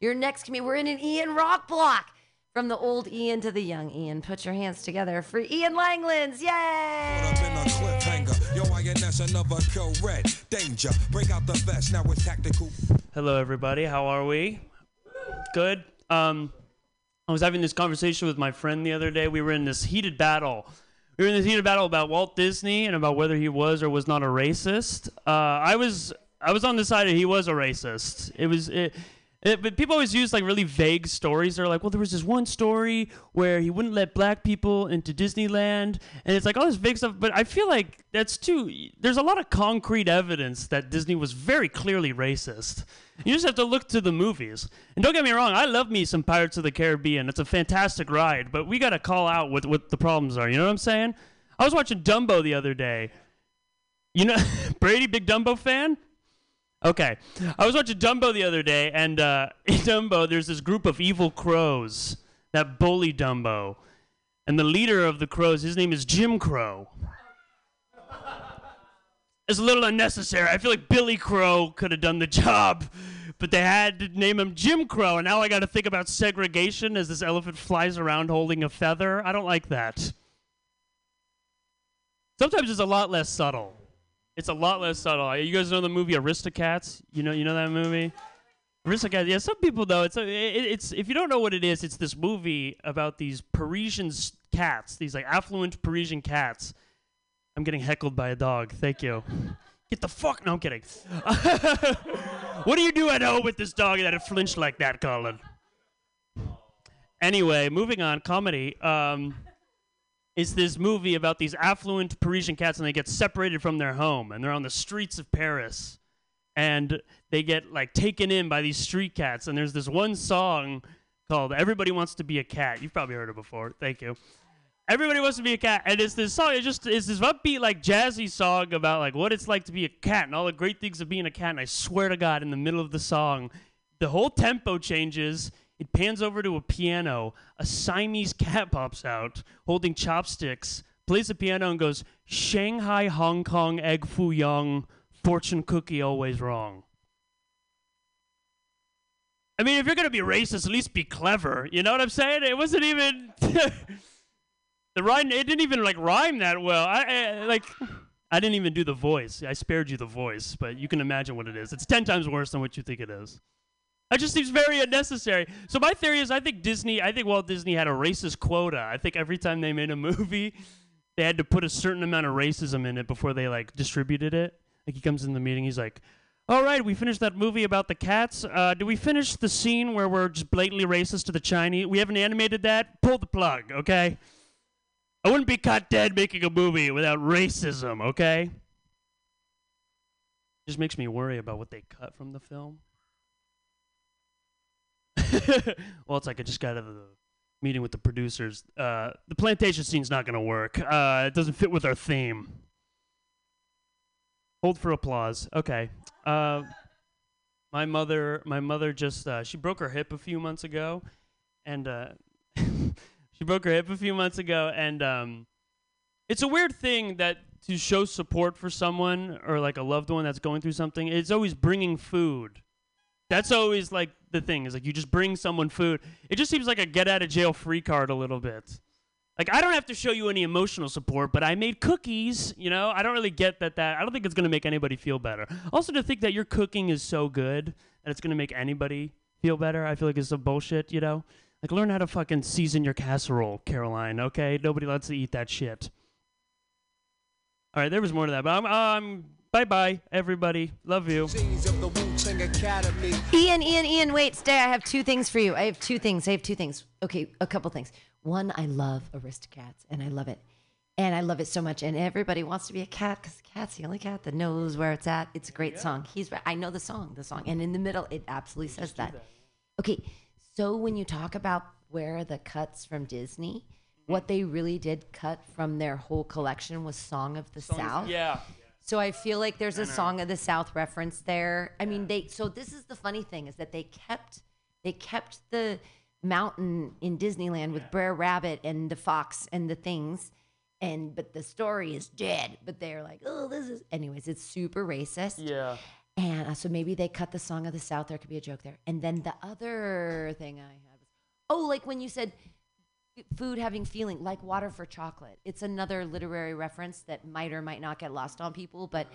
Speaker 2: Your next comedian, we're in an Ian rock block. From the old Ian to the young Ian. Put your hands together for Ian Langlands. Yay!
Speaker 7: Yo, INS another red. Danger. Break out the vest. Now it's tactical.
Speaker 12: Hello, everybody. How are we? Good. Um, I was having this conversation with my friend the other day. We were in this heated battle. We were in this heated battle about Walt Disney and about whether he was or was not a racist. Uh, I was I was on the side that he was a racist. It was it, it, but people always use like really vague stories. They're like, well, there was this one story where he wouldn't let black people into Disneyland, and it's like all this vague stuff. But I feel like that's too. There's a lot of concrete evidence that Disney was very clearly racist. You just have to look to the movies. And don't get me wrong, I love me some Pirates of the Caribbean. It's a fantastic ride, but we got to call out what what the problems are. You know what I'm saying? I was watching Dumbo the other day. You know, *laughs* Brady, big Dumbo fan. Okay. I was watching Dumbo the other day, and uh, *laughs* in Dumbo, there's this group of evil crows that bully Dumbo. And the leader of the crows, his name is Jim Crow. *laughs* It's a little unnecessary. I feel like Billy Crow could have done the *laughs* job, but they had to name him Jim Crow, and now I got to think about segregation as this elephant flies around holding a feather. I don't like that. Sometimes it's a lot less subtle. It's a lot less subtle. You guys know the movie Aristocats? You know, you know that movie. Aristocats. Yeah, some people though. It's a, it, it's if you don't know what it is, it's this movie about these Parisian cats, these like affluent Parisian cats. I'm getting heckled by a dog. Thank you. Get the fuck. No, I'm kidding. *laughs* what do you do at home with this dog that it flinched like that, Colin? Anyway, moving on. Comedy. Um, is this movie about these affluent Parisian cats and they get separated from their home and they're on the streets of Paris and they get like taken in by these street cats and there's this one song called Everybody Wants to Be a Cat. You've probably heard it before. Thank you. Everybody wants to be a cat, and it's this song. It just it's this upbeat, like jazzy song about like what it's like to be a cat and all the great things of being a cat. And I swear to God, in the middle of the song, the whole tempo changes. It pans over to a piano. A Siamese *laughs* cat pops out holding chopsticks, plays the piano, and goes, Shanghai, Hong Kong, egg foo young, fortune cookie always wrong. I mean, if you're going to be racist, at least be clever. You know what I'm saying? It wasn't even. *laughs* the rhyme, it didn't even like rhyme that well. I, I like. I didn't even do the voice. I spared you the voice, but you can imagine what it is. It's 10 times worse than what you think it is. That just seems very unnecessary. So my theory is I think Disney, I think Walt Disney had a racist quota. I think every time they made a movie, they had to put a certain amount of racism in it before they like distributed it. Like he comes in the meeting, he's like, "All right, we finished that movie about the cats. Uh, do we finish the scene where we're just blatantly racist to the Chinese? We haven't animated that. Pull the plug, okay? I wouldn't be caught dead making a movie without racism, okay? Just makes me worry about what they cut from the film. *laughs* well, it's like I just got out of the meeting with the producers. Uh, the plantation scene's not going to work. Uh, it doesn't fit with our theme. Hold for applause. Okay. Uh, my mother, my mother just uh, she broke her hip a few months ago, and uh, *laughs* She broke her hip a few months ago, and um, it's a weird thing that to show support for someone or like a loved one that's going through something. It's always bringing food. That's always like the thing is like you just bring someone food. It just seems like a get out of jail free card a little bit. Like I don't have to show you any emotional support, but I made cookies. You know, I don't really get that. That I don't think it's gonna make anybody feel better. Also, to think that your cooking is so good that it's gonna make anybody feel better, I feel like it's some bullshit. You know, like learn how to fucking season your casserole, Caroline. Okay, nobody lets you eat that shit. All right, there was more to that, but I'm um. Bye bye, everybody. Love you.
Speaker 2: Ian, Ian, Ian, wait, stay. I have two things for you. I have two things. I have two things. Okay, a couple things. One, I love Aristocats, and I love it. And I love it so much. And everybody wants to be a cat because cat's the only cat that knows where it's at. It's a great song. He's I know the song, the song. And in the middle, it absolutely says that. Okay, so when you talk about where the cuts from Disney, what they really did cut from their whole collection was Song of the South.
Speaker 12: Yeah.
Speaker 2: So I feel like there's a Song of the South reference there. I mean, they so this is the funny thing is that they kept they kept the mountain in Disneyland with Brer Rabbit and the fox and the things. And but the story is dead. But they're like, oh, this is anyways, it's super racist.
Speaker 12: Yeah.
Speaker 2: And uh, so maybe they cut the Song of the South. There could be a joke there. And then the other thing I have is, oh, like when you said food having feeling, like water for chocolate. It's another literary reference that might or might not get lost on people. But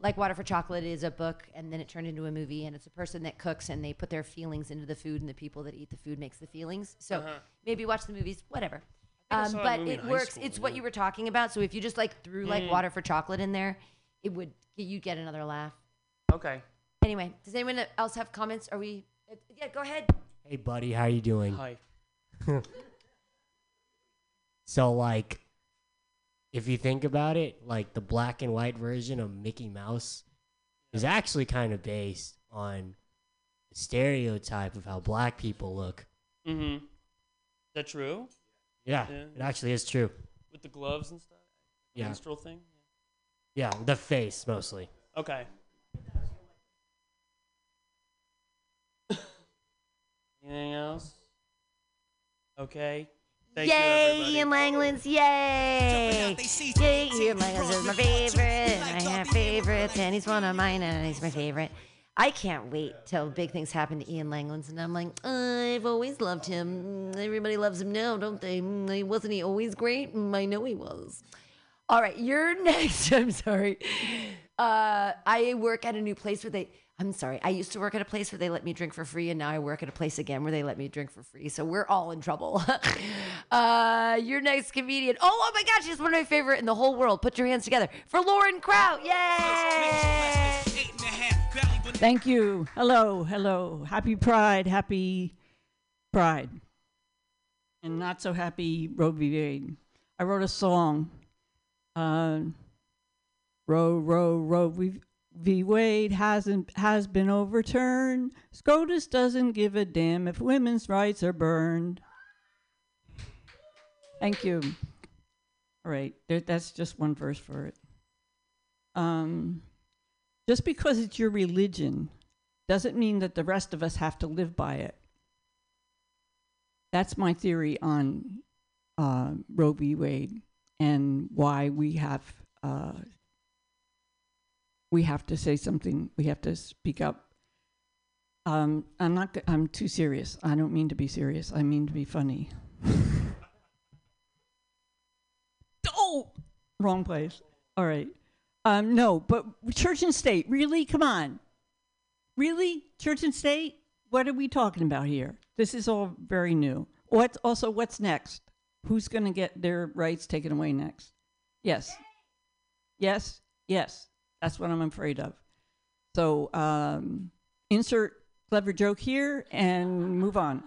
Speaker 2: like water for chocolate is a book, and then it turned into a movie, and it's a person that cooks, and they put their feelings into the food, and the people that eat the food makes the feelings. So
Speaker 12: Uh-huh.
Speaker 2: maybe watch the movies, whatever. Um, but it works.
Speaker 12: school,
Speaker 2: it's what you were talking about. So if you just like threw like
Speaker 12: Mm.
Speaker 2: water for chocolate in there, it would you get another laugh.
Speaker 12: Okay.
Speaker 2: Anyway, does anyone else have comments? Are we? uh, Yeah, go ahead.
Speaker 6: Hey, buddy, how are you doing?
Speaker 12: Hi. *laughs*
Speaker 6: so, like, if you think about it, like the black and white version of Mickey Mouse is actually kind of based on the stereotype of how black people look.
Speaker 12: Mm-hmm. Is that true?
Speaker 6: Yeah,
Speaker 12: Yeah.
Speaker 6: it actually is true.
Speaker 12: With the gloves and stuff.
Speaker 6: Yeah.
Speaker 12: Minstrel thing.
Speaker 6: Yeah, the face mostly.
Speaker 12: Okay. *laughs* Anything else? Okay. Thank
Speaker 2: Yay,
Speaker 12: everybody.
Speaker 2: Ian Langlands! Yay! Yay, Ian Langlands is my favorite. I have favorites, and he's one of mine, and he's my favorite. I can't wait till big things happen to Ian Langlands, and I'm like, I've always loved him. Everybody loves him now, don't they? Wasn't he always great? I know he was. All right, you're *laughs* next. I'm sorry. Uh, I work at a new place where they. I'm sorry. I used to work at a place where they let me drink for free, and now I work at a place again where they let me drink for free. So we're all in trouble. *laughs* uh, your next comedian. Oh, oh my gosh, she's one of my favorite in the whole world. Put your hands together for Lauren Kraut. Yay!
Speaker 13: Thank you. Hello, hello. Happy Pride, happy Pride. And not so happy Roe v. Wade. I wrote a song. Uh, Roe, Roe, Roe v. v. Wade hasn't has been overturned. SCOTUS doesn't give a damn if women's rights are burned. Thank you. All right, there, that's just one verse for it. Um, just because it's your religion doesn't mean that the rest of us have to live by it. That's my theory on uh, Roe v. Wade and why we have uh, we have to say something. We have to speak up. Um, I'm not. I'm too serious. I don't mean to be serious. I mean to be funny. *laughs* oh, wrong place. All right. Um, no, but church and state, really? Come on. Really? Church and state? What are we talking about here? This is all very new. What's also what's next? Who's going to get their rights taken away next? Yes. Yes. Yes. That's what I'm afraid of. So, um, insert clever joke here and move on.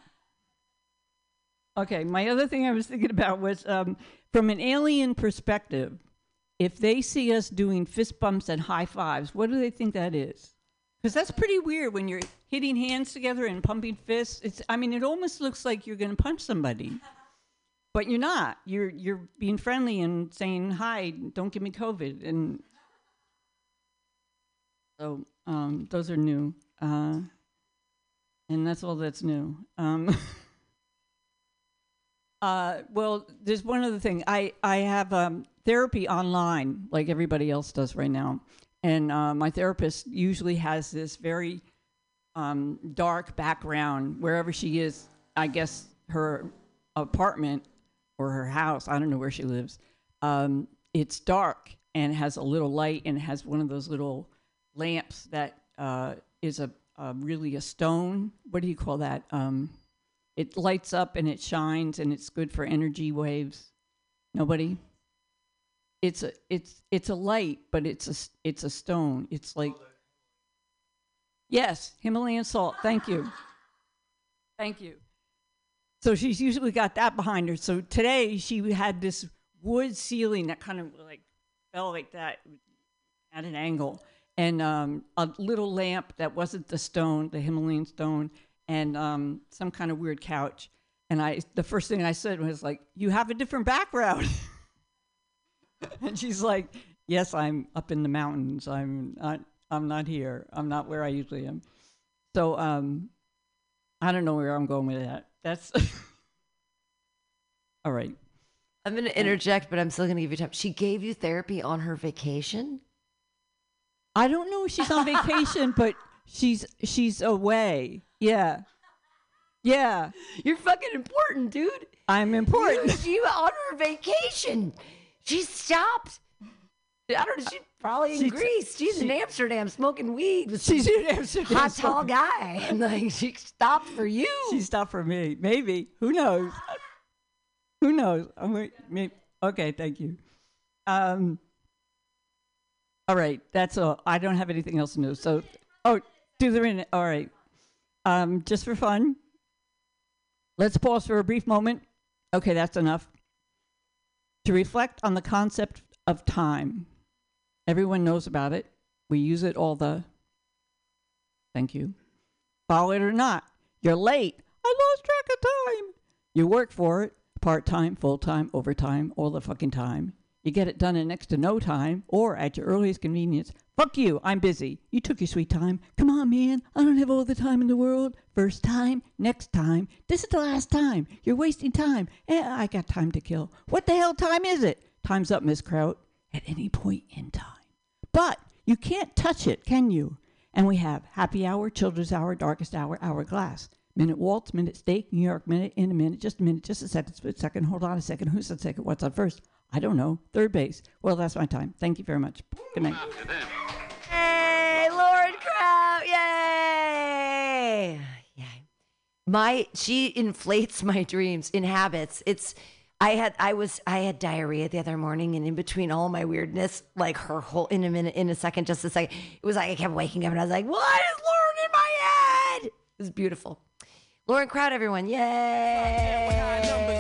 Speaker 13: Okay, my other thing I was thinking about was um, from an alien perspective, if they see us doing fist bumps and high fives, what do they think that is? Because that's pretty weird when you're hitting hands together and pumping fists. It's, I mean, it almost looks like you're going to punch somebody, but you're not. You're you're being friendly and saying hi. Don't give me COVID. And so um, those are new, uh, and that's all that's new. Um, *laughs* Uh, well, there's one other thing. I I have um, therapy online, like everybody else does right now, and uh, my therapist usually has this very um, dark background wherever she is. I guess her apartment or her house. I don't know where she lives. Um, it's dark and has a little light and has one of those little lamps that uh, is a, a really a stone. What do you call that? Um, it lights up and it shines and it's good for energy waves. Nobody. It's a it's it's a light, but it's a it's a stone. It's like yes, Himalayan salt. Thank you, thank you. So she's usually got that behind her. So today she had this wood ceiling that kind of like fell like that at an angle, and um, a little lamp that wasn't the stone, the Himalayan stone, and um, some kind of weird couch. And I, the first thing I said was like, "You have a different background." *laughs* and she's like, "Yes, I'm up in the mountains. I'm not. I'm not here. I'm not where I usually am." So, um, I don't know where I'm going with that. That's *laughs* all right.
Speaker 2: I'm going to interject, but I'm still going to give you time. She gave you therapy on her vacation?
Speaker 13: I don't know if she's on vacation, but she's she's away. Yeah. Yeah.
Speaker 2: You're fucking important, dude.
Speaker 13: I'm important.
Speaker 2: She on her vacation. She stopped. I don't know. She's probably in
Speaker 13: She-
Speaker 2: Greece. She's in Amsterdam smoking weed with
Speaker 13: She's in Amsterdam
Speaker 2: hot tall guy, *laughs* and like she stopped for you.
Speaker 13: She stopped for me. Maybe. Who knows? Who knows? I'm wait- may- okay, thank you. Um all right, that's all. I don't have anything else to know. So oh, do the minute. All right. Um, just for fun. Let's pause for a brief moment. Okay, that's enough. To reflect on the concept of time. Everyone knows about it. We use it all the Thank you. Follow it or not. You're late. I lost track of time. You work for it, part time, full time, overtime, all the fucking time. You get it done in next to no time or at your earliest convenience. Fuck you, I'm busy. You took your sweet time. Come on, man. I don't have all the time in the world. First time, next time. This is the last time. You're wasting time. Eh, I got time to kill. What the hell time is it? Time's up, Miss Kraut. At any point in time. But you can't touch it, can you? And we have happy hour, children's hour, darkest hour, hourglass. Minute waltz, minute steak, New York minute, in a minute, just a minute, just a second, split second, hold on a second. Who's on second? What's on first? I don't know. Third base. Well, that's my time. Thank you very much. Good night.
Speaker 2: Hey, Lauren Kraut! Yay! Yeah. My she inflates my dreams, inhabits. It's I had I was I had diarrhea the other morning and in between all my weirdness, like her whole in a minute, in a second, just a second, it was like I kept waking up and I was like, what is Lauren in my head? It was beautiful. Lauren Kraut, everyone. Yay!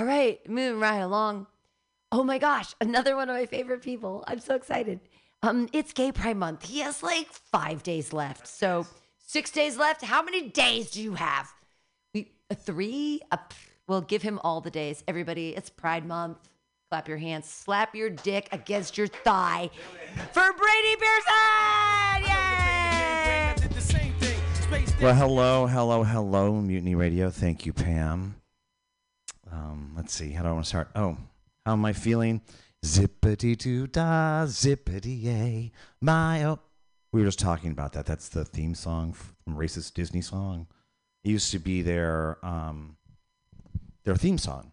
Speaker 2: All right, moving right along. Oh my gosh, another one of my favorite people. I'm so excited. Um, it's Gay Pride Month. He has like five days left. So six days left. How many days do you have? We a three. A, we'll give him all the days. Everybody, it's Pride Month. Clap your hands. Slap your dick against your thigh for Brady Pearson. Yay!
Speaker 14: Well, hello, hello, hello, Mutiny Radio. Thank you, Pam. Um, let's see. How do I want to start? Oh, how am I feeling? Zippity doo da, zippity yay, my oh. We were just talking about that. That's the theme song from racist Disney song. It used to be their um, their theme song.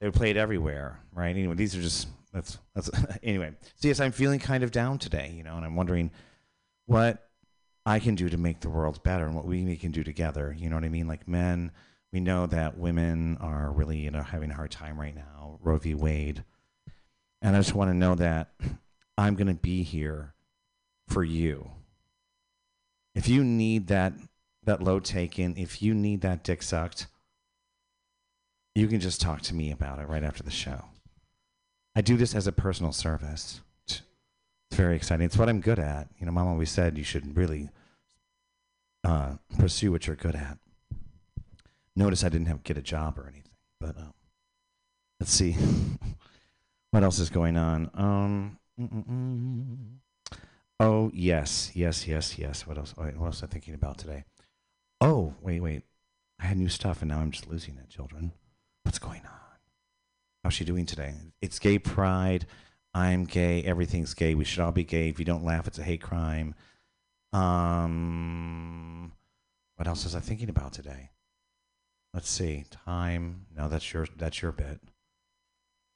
Speaker 14: They would play it everywhere, right? Anyway, these are just that's that's *laughs* anyway. So yes, I'm feeling kind of down today, you know, and I'm wondering what I can do to make the world better and what we can do together. You know what I mean? Like men, we know that women are really, you know, having a hard time right now. Roe v. Wade. And I just want to know that *clears throat* I'm going to be here for you. If you need that that load taken, if you need that dick sucked, you can just talk to me about it right after the show. I do this as a personal service. It's very exciting. It's what I'm good at. You know, mom always said you should really uh, pursue what you're good at. Notice I didn't have get a job or anything, but um, let's see *laughs* what else is going on. Um, mm-mm-mm. oh yes, yes, yes, yes. What else? What else am I thinking about today? Oh, wait, wait. I had new stuff and now I'm just losing it, children. What's going on? How's she doing today? It's gay pride. I'm gay. Everything's gay. We should all be gay. If you don't laugh, it's a hate crime. Um, what else was I thinking about today? Let's see. Time. No, that's your that's your bit.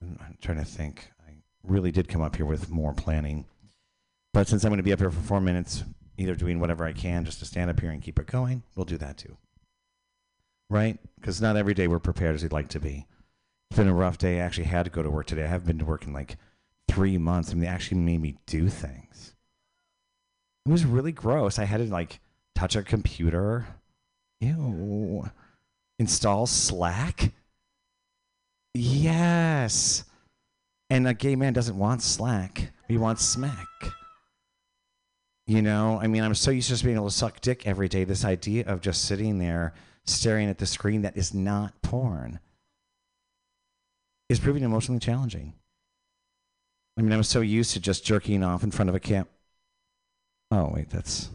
Speaker 14: I'm trying to think. I really did come up here with more planning, but since I'm going to be up here for four minutes, either doing whatever I can just to stand up here and keep it going, we'll do that too. Right? Because not every day we're prepared as we'd like to be. It's been a rough day. I actually had to go to work today. I haven't been to work in like three months. Mean, they actually made me do things. It was really gross. I had to like touch a computer. Ew. Install Slack. Yes. And a gay man doesn't want Slack. He wants smack. You know, I mean, I'm so used to just being able to suck dick every day. This idea of just sitting there staring at the screen that is not porn is proving emotionally challenging. I mean, I was so used to just jerking off in front of a camp. Oh wait, that's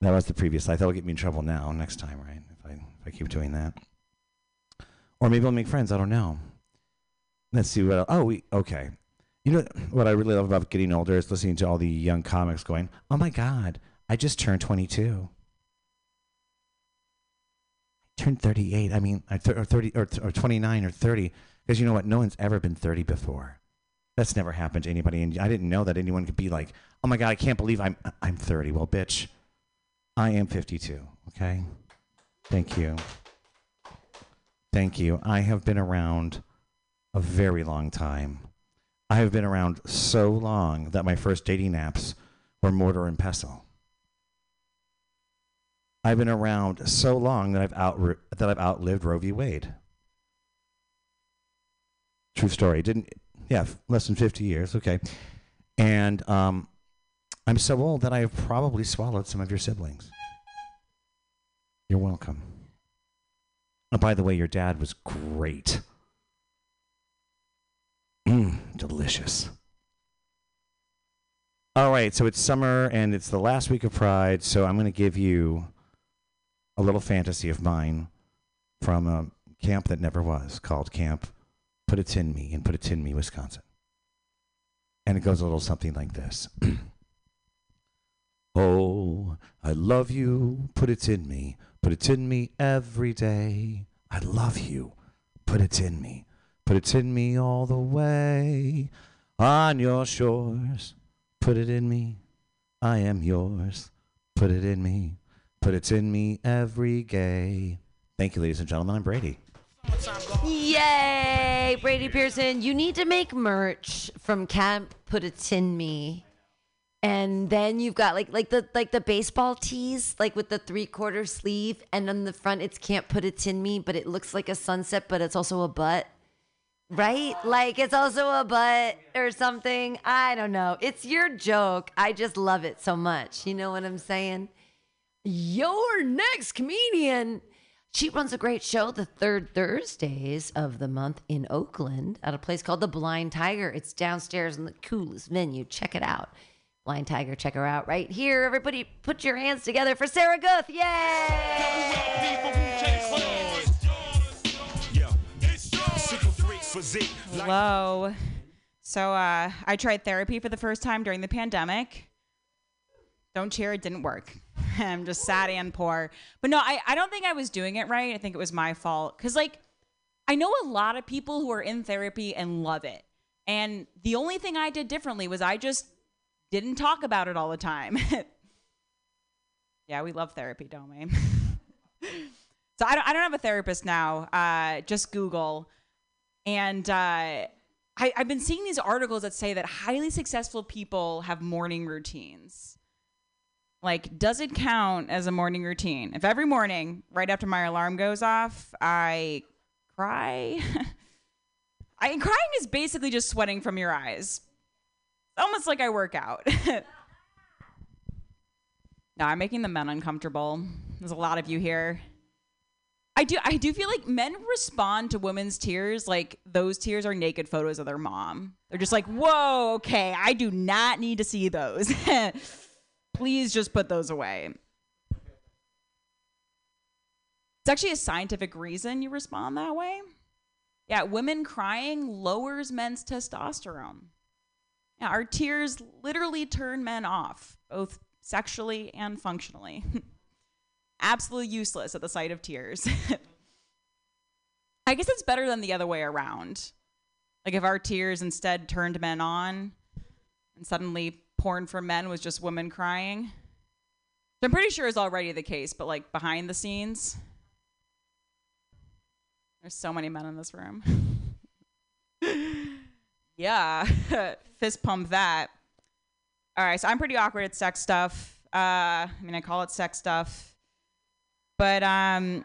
Speaker 14: that was the previous life. That'll get me in trouble now next time, right? I keep doing that, or maybe I'll make friends. I don't know. Let's see what. Else. Oh, we okay. You know what I really love about getting older is listening to all the young comics going, "Oh my God, I just turned 22." I turned 38. I mean, or 30 or, or 29 or 30 because you know what? No one's ever been 30 before. That's never happened to anybody, and I didn't know that anyone could be like, "Oh my God, I can't believe I'm I'm 30." Well, bitch, I am 52. Okay, thank you, thank you. I have been around a very long time. I have been around so long that my first dating apps were mortar and pestle. I've been around so long that I've out that I've outlived Roe v. Wade. True story. Didn't yeah, less than 50 years. Okay. And um, I'm so old that I have probably swallowed some of your siblings. You're welcome. Oh, by the way, your dad was great. Mm, delicious. All right, so it's summer and it's the last week of Pride, so I'm going to give you a little fantasy of mine from a camp that never was called Camp Put It In Me in Put It In Me, Wisconsin. And it goes a little something like this. *clears throat* oh, I love you, put it in me, put it in me every day. I love you, put it in me, put it in me all the way. On your shores, put it in me, I am yours, put it in me, put it in me every day. Thank you, ladies and gentlemen. I'm Brady.
Speaker 2: Yay, Brady Pearson. You need to make merch from Camp Put It In Me. And then you've got like like the like the baseball tees, like with the three quarter sleeve, and on the front it's can't put it in me, but it looks like a sunset, but it's also a butt. Right? Like it's also a butt or something. I don't know. It's your joke. I just love it so much. You know what I'm saying? Your next comedian. She runs a great show the third Thursdays of the month in Oakland at a place called The Blind Tiger. It's downstairs in the coolest venue. Check it out. Blind Tiger, check her out right here. Everybody put your hands together for Sarah Guth. Yay!
Speaker 15: Hello. So uh, I tried therapy for the first time during the pandemic. Don't cheer, it didn't work. *laughs* I'm just sad and poor. But no, I, I don't think I was doing it right. I think it was my fault. Because, like, I know a lot of people who are in therapy and love it. And the only thing I did differently was I just didn't talk about it all the time. *laughs* yeah, we love therapy, don't we? *laughs* so I don't, I don't have a therapist now. Uh, just Google. And uh, I, I've been seeing these articles that say that highly successful people have morning routines. Like, does it count as a morning routine? If every morning, right after my alarm goes off, I cry. *laughs* I crying is basically just sweating from your eyes. Almost like I work out. *laughs* no, I'm making the men uncomfortable. There's a lot of you here. I do I do feel like men respond to women's tears like those tears are naked photos of their mom. They're just like, "Whoa, okay, I do not need to see those." *laughs* Please just put those away. It's actually a scientific reason you respond that way. Yeah, women crying lowers men's testosterone. Our tears literally turn men off, both sexually and functionally. *laughs* Absolutely useless at the sight of tears. *laughs* I guess it's better than the other way around. Like if our tears instead turned men on and suddenly porn for men was just women crying. I'm pretty sure is already the case, but like behind the scenes. There's so many men in this room. *laughs* yeah. *laughs* Fist pump that. All right, so I'm pretty awkward at sex stuff. Uh, I mean, I call it sex stuff. But um,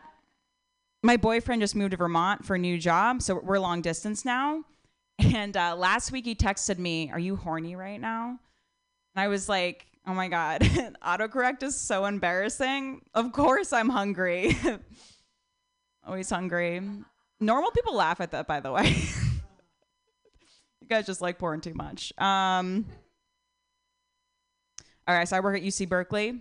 Speaker 15: my boyfriend just moved to Vermont for a new job, so we're long distance now. *laughs* And uh, last week he texted me, "Are you horny right now?" And I was like, "Oh my god, *laughs* autocorrect is so embarrassing. Of course I'm hungry. Always hungry." Normal people laugh at that, by the way. You guys just like porn too much. Um, all right, so I work at UC Berkeley,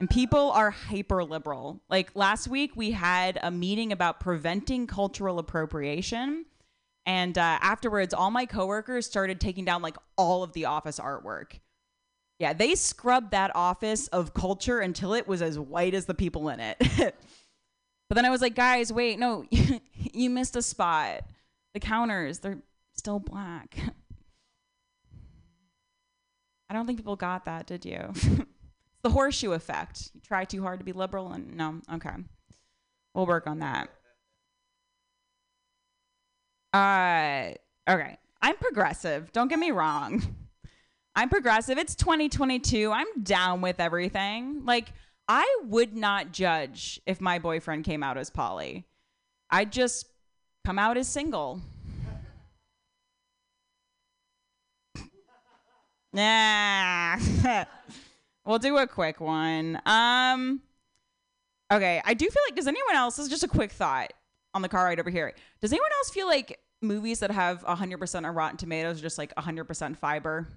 Speaker 15: and people are hyper liberal. Like last week, we had a meeting about preventing cultural appropriation. And uh, afterwards, all my coworkers started taking down like all of the office artwork. Yeah, they scrubbed that office of culture until it was as white as the people in it. *laughs* but then I was like, guys, wait, no, *laughs* you missed a spot. The counters, they're still black. I don't think people got that, did you? it's *laughs* the horseshoe effect. You try too hard to be liberal, and no, okay. We'll work on that. Uh, okay. I'm progressive. Don't get me wrong. I'm progressive. It's 2022. I'm down with everything. Like, I would not judge if my boyfriend came out as poly. I'd just come out as single. Nah. *laughs* we'll do a quick one. Um Okay, I do feel like does anyone else this is just a quick thought on the car ride over here. Does anyone else feel like movies that have 100% on Rotten Tomatoes are just like 100% fiber?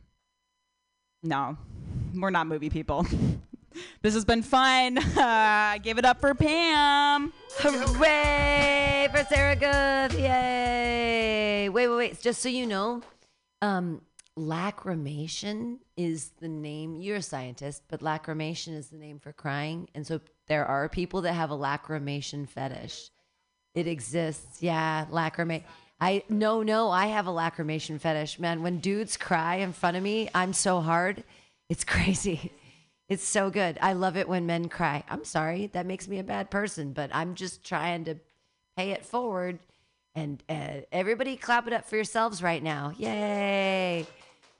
Speaker 15: No. We're not movie people. *laughs* this has been fun. Uh, *laughs* give it up for Pam.
Speaker 2: Hooray for Sarah Good. Yay. Wait, wait, wait. Just so you know, um, lacrimation is the name. You're a scientist, but lacrimation is the name for crying. And so there are people that have a lacrimation fetish. It exists. Yeah, lacrimate. I no no, I have a lacrimation fetish, man. When dudes cry in front of me, I'm so hard. It's *laughs* crazy. It's so good. I love it when men cry. I'm sorry, that makes me a bad person, but I'm just trying to pay it forward. And uh, everybody clap it up for yourselves right now. Yay.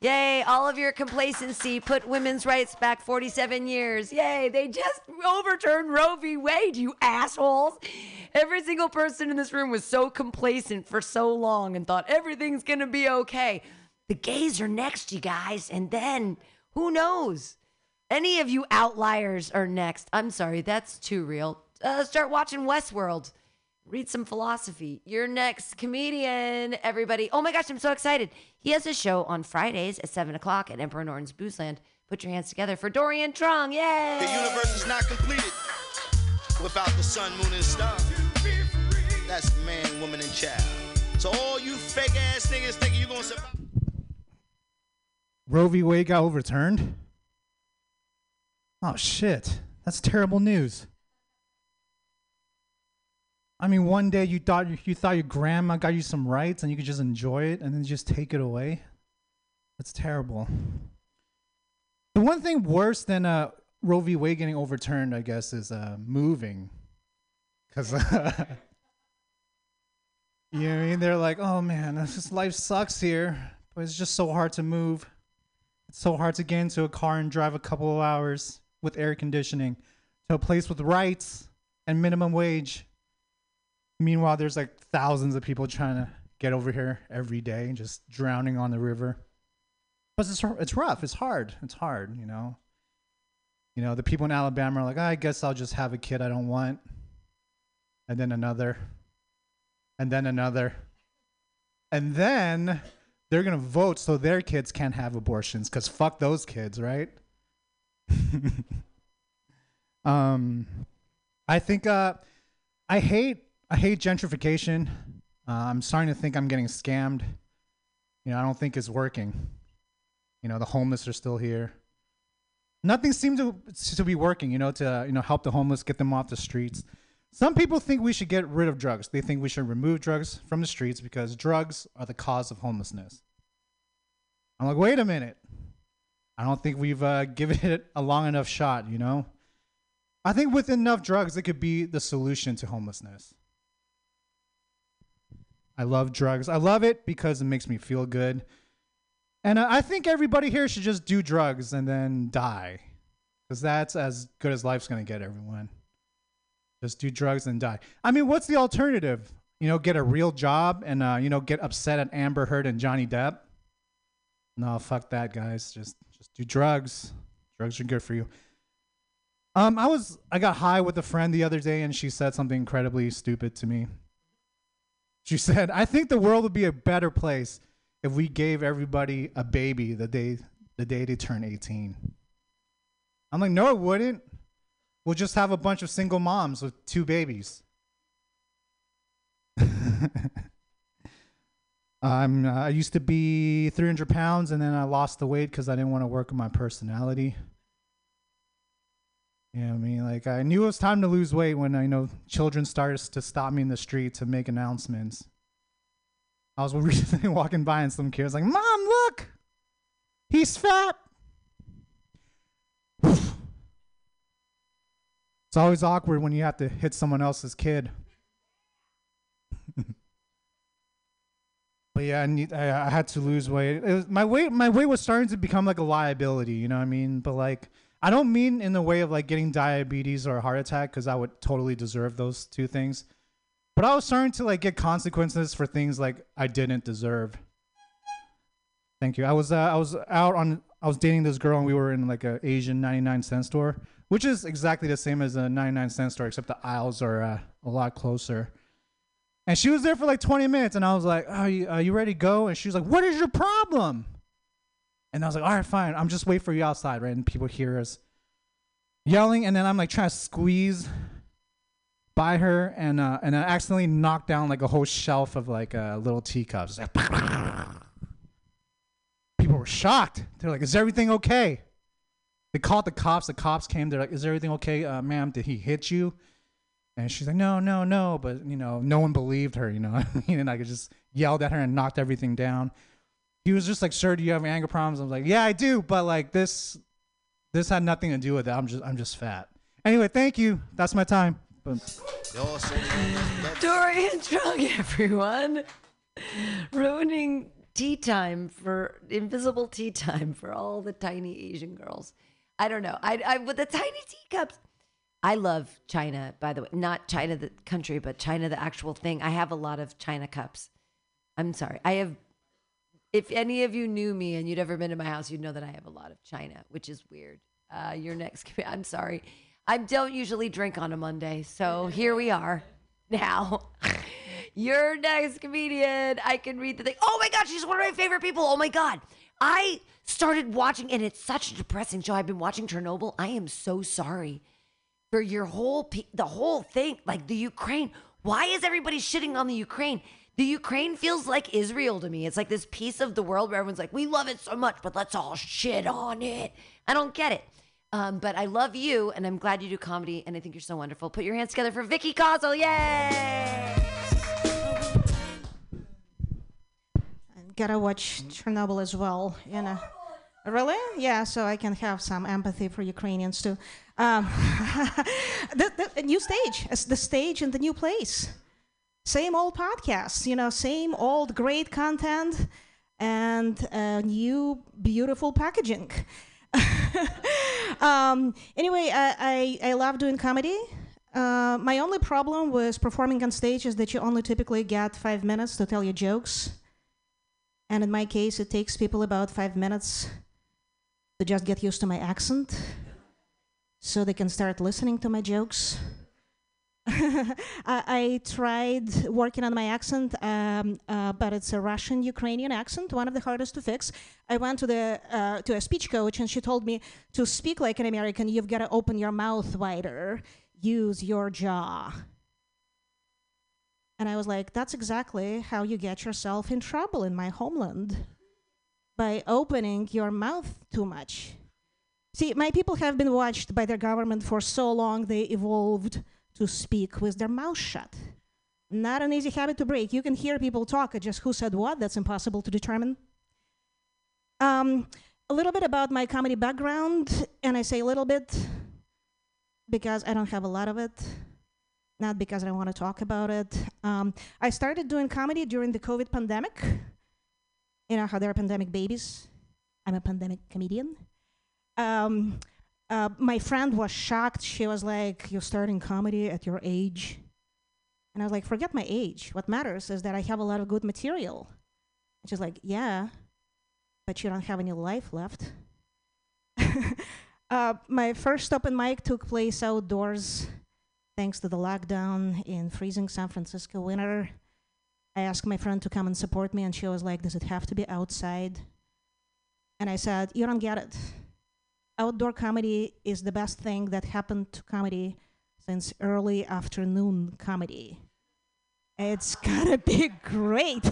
Speaker 2: Yay, all of your complacency put women's rights back 47 years. Yay, they just overturned Roe v. Wade, you assholes. Every single person in this room was so complacent for so long and thought everything's gonna be okay. The gays are next, you guys, and then who knows? Any of you outliers are next. I'm sorry, that's too real. Uh, start watching Westworld. Read some philosophy. Your next comedian, everybody. Oh my gosh, I'm so excited. He has a show on Fridays at 7 o'clock at Emperor Norton's Boozeland. Put your hands together for Dorian Trung. Yay!
Speaker 1: The universe is not completed without the sun, moon, and star. That's man, woman, and child. So all you fake ass niggas thinking you're gonna survive.
Speaker 16: Roe v. Wade got overturned? Oh shit. That's terrible news. I mean, one day you thought you thought your grandma got you some rights and you could just enjoy it and then just take it away. That's terrible. The one thing worse than uh, Roe v. Wade getting overturned, I guess, is uh, moving. Because, *laughs* you know what I mean? They're like, oh man, this life sucks here, but it's just so hard to move. It's so hard to get into a car and drive a couple of hours with air conditioning to a place with rights and minimum wage. Meanwhile, there's like thousands of people trying to get over here every day, just drowning on the river. But it's it's rough. It's hard. It's hard. You know. You know, the people in Alabama are like, I guess I'll just have a kid I don't want, and then another, and then another, and then they're gonna vote so their kids can't have abortions because fuck those kids, right? *laughs* um, I think uh, I hate I hate gentrification. Uh, I'm starting to think I'm getting scammed. You know, I don't think it's working. You know, the homeless are still here. Nothing seems to to be working. You know, to you know help the homeless, get them off the streets. Some people think we should get rid of drugs. They think we should remove drugs from the streets because drugs are the cause of homelessness. I'm like, wait a minute. I don't think we've uh, *laughs* given it a long enough shot. You know, I think with enough drugs, it could be the solution to homelessness. I love drugs. I love it because it makes me feel good. And I think everybody here should just do drugs and then die. Because that's as good as life's going to get everyone. Just do drugs and die. I mean, what's the alternative? You know, get a real job and, uh, you know, get upset at Amber Heard and Johnny Depp? No, fuck that, guys. Just just do drugs. Drugs are good for you. Um, I was I got high with a friend the other day and she said something incredibly stupid to me. She said, "I think the world would be a better place if we gave everybody a baby the day the day they turn 18." I'm like, "No, it wouldn't. We'll just have a bunch of single moms with two babies." *laughs* I'm, uh, I used to be 300 pounds and then I lost the weight because I didn't want to work on my personality. What I mean? Like, I knew it was time to lose weight when, I know, children started to stop me in the street to make announcements. I was *laughs* recently walking by and some kid was like, Mom, look! He's fat! *sighs* it's always awkward when you have to hit someone else's kid. *laughs* But yeah, I, need, I, I had to lose weight. Was, my weight, my weight was starting to become like a liability. You know what I mean? But like, I don't mean in the way of like getting diabetes or a heart attack because I would totally deserve those two things. But I was starting to like get consequences for things like I didn't deserve. Thank you. I was uh, I was out on I was dating this girl and we were in like a Asian 99 cent store, which is exactly the same as a 99 cent store except the aisles are uh, a lot closer. And she was there for like 20 minutes, and I was like, "Are you, are you ready to go?" And she was like, "What is your problem?" And I was like, "All right, fine. I'm just wait for you outside, right?" And people hear us yelling, and then I'm like trying to squeeze by her, and uh, and I accidentally knocked down like a whole shelf of like uh, little teacups. *laughs* People were shocked. They're like, "Is everything okay?" They called the cops. The cops came. They're like, "Is everything okay, uh, ma'am? Did he hit you?" And she's like, no, no, no. But, you know, no one believed her, you know I *laughs* mean? And I just yelled at her and knocked everything down. He was just like, sir, do you have anger problems? I was like, yeah, I do. But like this, this had nothing to do with it. I'm just, I'm just fat. Anyway, thank you. That's my time.
Speaker 2: Dorian Drunk, everyone. Ruining tea time for invisible tea time for all the tiny Asian girls. I don't know. I, I with the tiny teacups. I love China, by the way. Not China the country, but China the actual thing. I have a lot of China cups. I'm sorry. I have if any of you knew me and you'd ever been to my house, you'd know that I have a lot of China, which is weird. Uh, your next, *laughs* I'm sorry. I don't usually drink on a Monday, so here we are now. *laughs* your next comedian, I can read the thing. Oh my God, she's one of my favorite people. Oh my God. I started watching, and it's such a depressing show. I've been watching Chernobyl. I am so sorry for your whole, pe- the whole thing, like the Ukraine. Why is everybody shitting on the Ukraine? The Ukraine feels like Israel to me. It's like this piece of the world where everyone's like, we love it so much, but let's all shit on it. I don't get it. Um, but I love you, and I'm glad you do comedy, and I think you're so wonderful. Put your hands together for Vicky Kozel. Yay!
Speaker 17: Gotta watch Chernobyl as well. You know. Really? Yeah, so I can have some empathy for Ukrainians too. Um, *laughs* the, the new stage, the stage in the new place. Same old podcasts, you know, same old great content and uh, new beautiful packaging. *laughs* um, anyway, I, I, I love doing comedy. Uh, my only problem with performing on stage is that you only typically get five minutes to tell your jokes. And in my case, it takes people about five minutes to just get used to my accent so they can start listening to my jokes. *laughs* I, I, tried working on my accent, um, uh, but it's a Russian Ukrainian accent, one of the hardest to fix. I went to the uh, to a speech coach, and she told me to speak like an American. You've got to open your mouth wider, use your jaw. And I was like, that's exactly how you get yourself in trouble in my homeland by opening your mouth too much. See, my people have been watched by their government for so long they evolved to speak with their mouth shut. Not an easy habit to break. You can hear people talk, just who said what, that's impossible to determine. Um, a little bit about my comedy background, and I say a little bit because I don't have a lot of it, not because I want to talk about it. Um, I started doing comedy during the COVID pandemic. You know how there are pandemic babies? I'm a pandemic comedian. Um, uh, my friend was shocked. She was like, You're starting comedy at your age? And I was like, Forget my age. What matters is that I have a lot of good material. And she's like, Yeah, but you don't have any life left. *laughs* uh, my first open mic took place outdoors thanks to the lockdown in freezing San Francisco winter. I asked my friend to come and support me, and she was like, Does it have to be outside? And I said, You don't get it. Outdoor comedy is the best thing that happened to comedy since early afternoon comedy. It's *laughs* gonna be great. *laughs*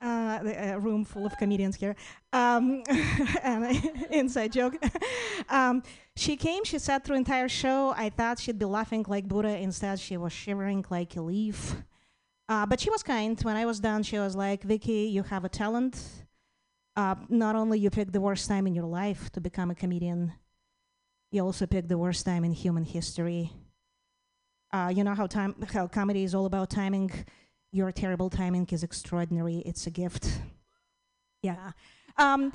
Speaker 17: uh, the, a room full of comedians here. Um, *laughs* inside joke. um, she came, she sat through entire show. I thought she'd be laughing like Buddha. Instead, she was shivering like a leaf. Uh, but she was kind. When I was done, she was like, Vicky, you have a talent. Uh, not only you picked the worst time in your life to become a comedian, you also picked the worst time in human history. Uh, you know how time how comedy is all about timing. Your terrible timing is extraordinary. It's a gift. Yeah. Um,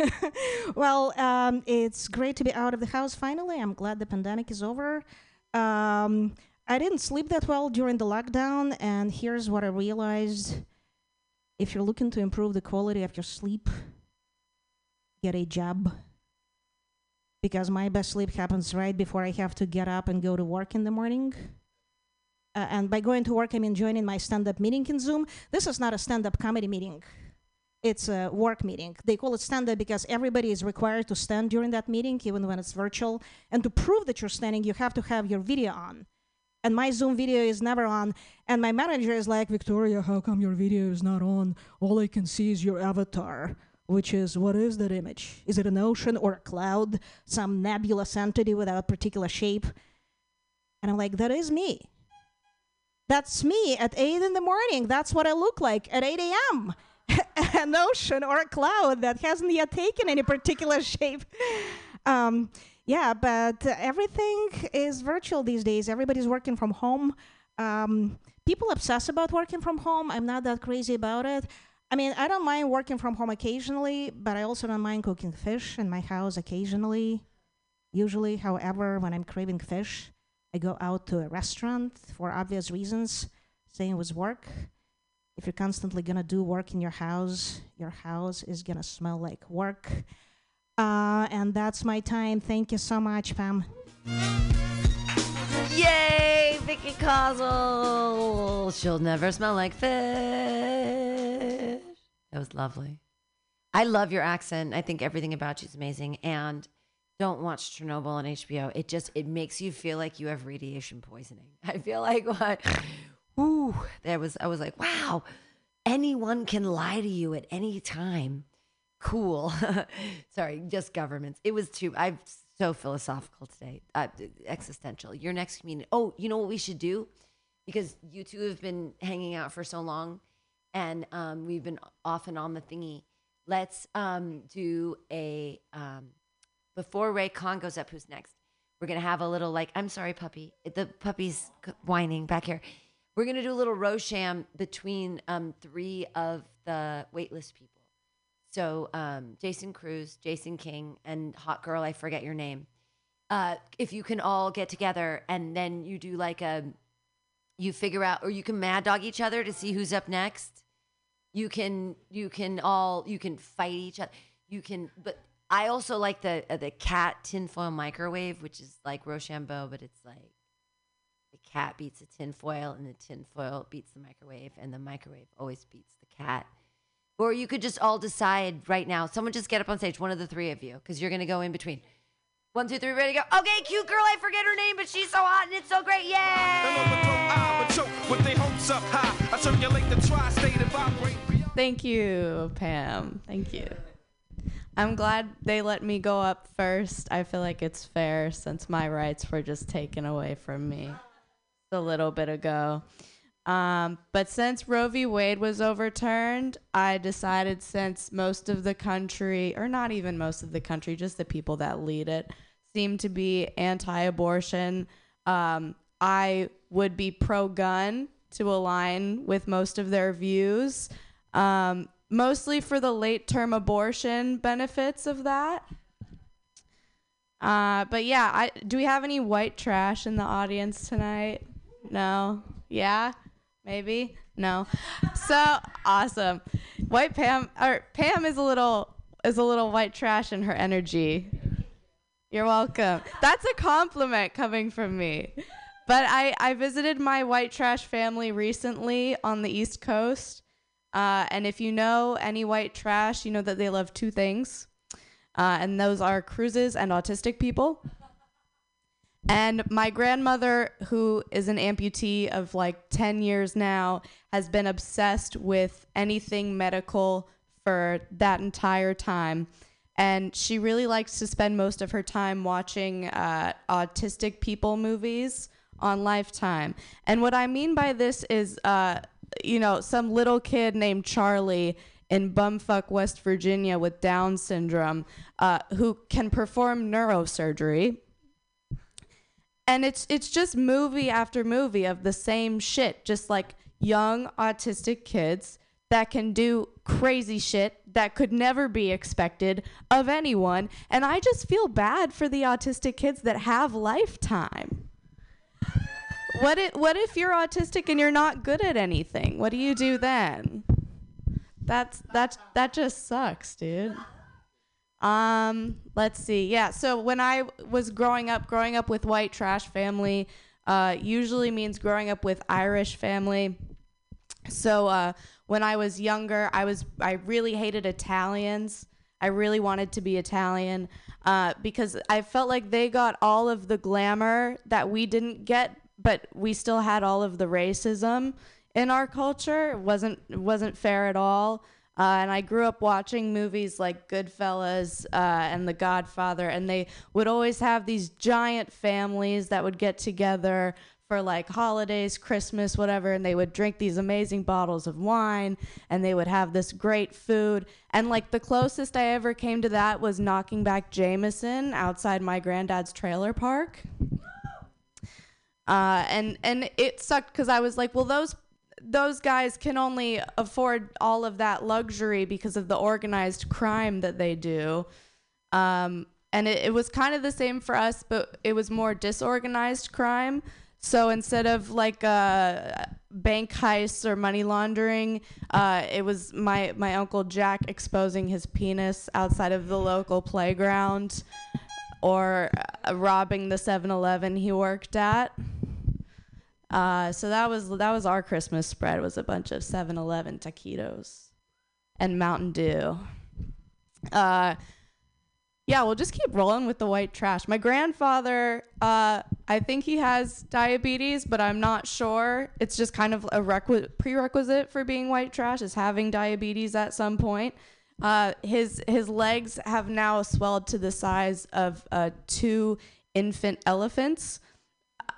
Speaker 17: *laughs* well, um, it's great to be out of the house finally. I'm glad the pandemic is over. Um, I didn't sleep that well during the lockdown, and here's what I realized. If you're looking to improve the quality of your sleep, get a job. Because my best sleep happens right before I have to get up and go to work in the morning. Uh, and by going to work, I mean joining my stand up meeting in Zoom. This is not a stand up comedy meeting, it's a work meeting. They call it stand up because everybody is required to stand during that meeting, even when it's virtual. And to prove that you're standing, you have to have your video on. And my Zoom video is never on. And my manager is like, Victoria, how come your video is not on? All I can see is your avatar. Which is, what is that image? Is it an ocean or a cloud? Some nebulous entity without particular shape? And I'm like, that is me. That's me at 8 in the morning. That's what I look like at 8 a.m. *laughs* An ocean or a cloud that hasn't yet taken any particular shape. Um, yeah, but everything is virtual these days. Everybody's working from home. Um, people obsess about working from home. I'm not that crazy about it. I mean, I don't mind working from home occasionally, but I also don't mind cooking fish in my house occasionally. Usually, however, when I'm craving fish, I go out to a restaurant for obvious reasons. Same with work. If you're constantly gonna do work in your house, your house is gonna smell like work. Uh, and that's my time. Thank you so much, Pam.
Speaker 2: Yay, Vicky Causel. She'll never smell like fish. That was lovely. I love your accent. I think everything about you is amazing. And don't watch Chernobyl on HBO. It just it makes you feel like you have radiation poisoning. *laughs* I feel like what ooh, that was I was like, wow, anyone can lie to you at any time. Cool. *laughs* Sorry, just governments. It was too I'm so philosophical today. Uh, existential. Your next community. Oh, you know what we should do? Because you two have been hanging out for so long and um, we've been off and on the thingy. Let's um, do a um, before Ray Khan goes up, who's next? We're gonna have a little like I'm sorry, puppy. The puppy's whining back here. We're gonna do a little Rosham between um, three of the waitlist people. So um, Jason Cruz, Jason King, and Hot Girl, I forget your name. Uh, if you can all get together and then you do like a, you figure out, or you can mad dog each other to see who's up next. You can, you can all, you can fight each other. You can, but I also like the uh, the cat tinfoil microwave, which is like Rochambeau, but it's like the cat beats the tinfoil and the tinfoil beats the microwave, and the microwave always beats the cat. Or you could just all decide right now. Someone just get up on stage, one of the three of you, because you're going to go in between. One, two, three, ready, to go. Okay, cute girl, I forget her name, but she's so hot and it's so great. Yay!
Speaker 10: I choke ah, with their hopes up high. I circulate the tri-state and vibrate.
Speaker 18: Thank you, Pam. Thank you. I'm glad they let me go up first. I feel like it's fair since my rights were just taken away from me a little bit ago. Um, but since Roe v. Wade was overturned, I decided since most of the country, or not even most of the country, just the people that lead it, seem to be anti abortion, um, I would be pro gun to align with most of their views, um, mostly for the late term abortion benefits of that. Uh, but yeah, I, do we have any white trash in the audience tonight? No? Yeah? Maybe? No. So awesome. White Pam or Pam is a little is a little white trash in her energy. You're welcome. That's a compliment coming from me. But I, I visited my white trash family recently on the East Coast. Uh, and if you know any white trash, you know that they love two things. Uh, and those are cruises and autistic people. And my grandmother, who is an amputee of like 10 years now, has been obsessed with anything medical for that entire time. And she really likes to spend most of her time watching uh, autistic people movies on Lifetime. And what I mean by this is, uh, you know, some little kid named Charlie in bumfuck West Virginia with Down syndrome uh, who can perform neurosurgery and it's it's just movie after movie of the same shit just like young autistic kids that can do crazy shit that could never be expected of anyone. And i just feel bad for the autistic kids that have lifetime. What if, what if you're autistic and you're not good at anything? What do you do then? That's that's that just sucks dude um, let's see. Yeah, so when I was growing up, growing up with white trash family, uh, usually means growing up with Irish family. So uh, when I was younger, I was I really hated Italians. I really wanted to be Italian uh, because I felt like they got all of the glamour that we didn't get, but we still had all of the racism in our culture. It wasn't it wasn't fair at all. Uh, and I grew up watching movies like Goodfellas uh, and The Godfather, and they would always have these giant families that would get together for like holidays, Christmas, whatever, and they would drink these amazing bottles of wine and they would have this great food. And like the closest I ever came to that was knocking back Jameson outside my granddad's trailer park. *gasps* Uh, and and it sucked because I was like, well, those those guys can only afford all of that luxury because of the organized crime that they do. Um, and it, it was kind of the same for us, but it was more disorganized crime. So instead of like uh, bank heists or money laundering, uh, it was my, my uncle Jack exposing his penis outside of the local playground or uh, robbing the 7 Eleven he worked at. Uh, so that was that was our Christmas spread was a bunch of 7-Eleven taquitos and Mountain Dew. Uh, yeah, we'll just keep rolling with the white trash. My grandfather, uh, I think he has diabetes, but I'm not sure. It's just kind of a requi- prerequisite for being white trash is having diabetes at some point. Uh, his his legs have now swelled to the size of uh, two infant elephants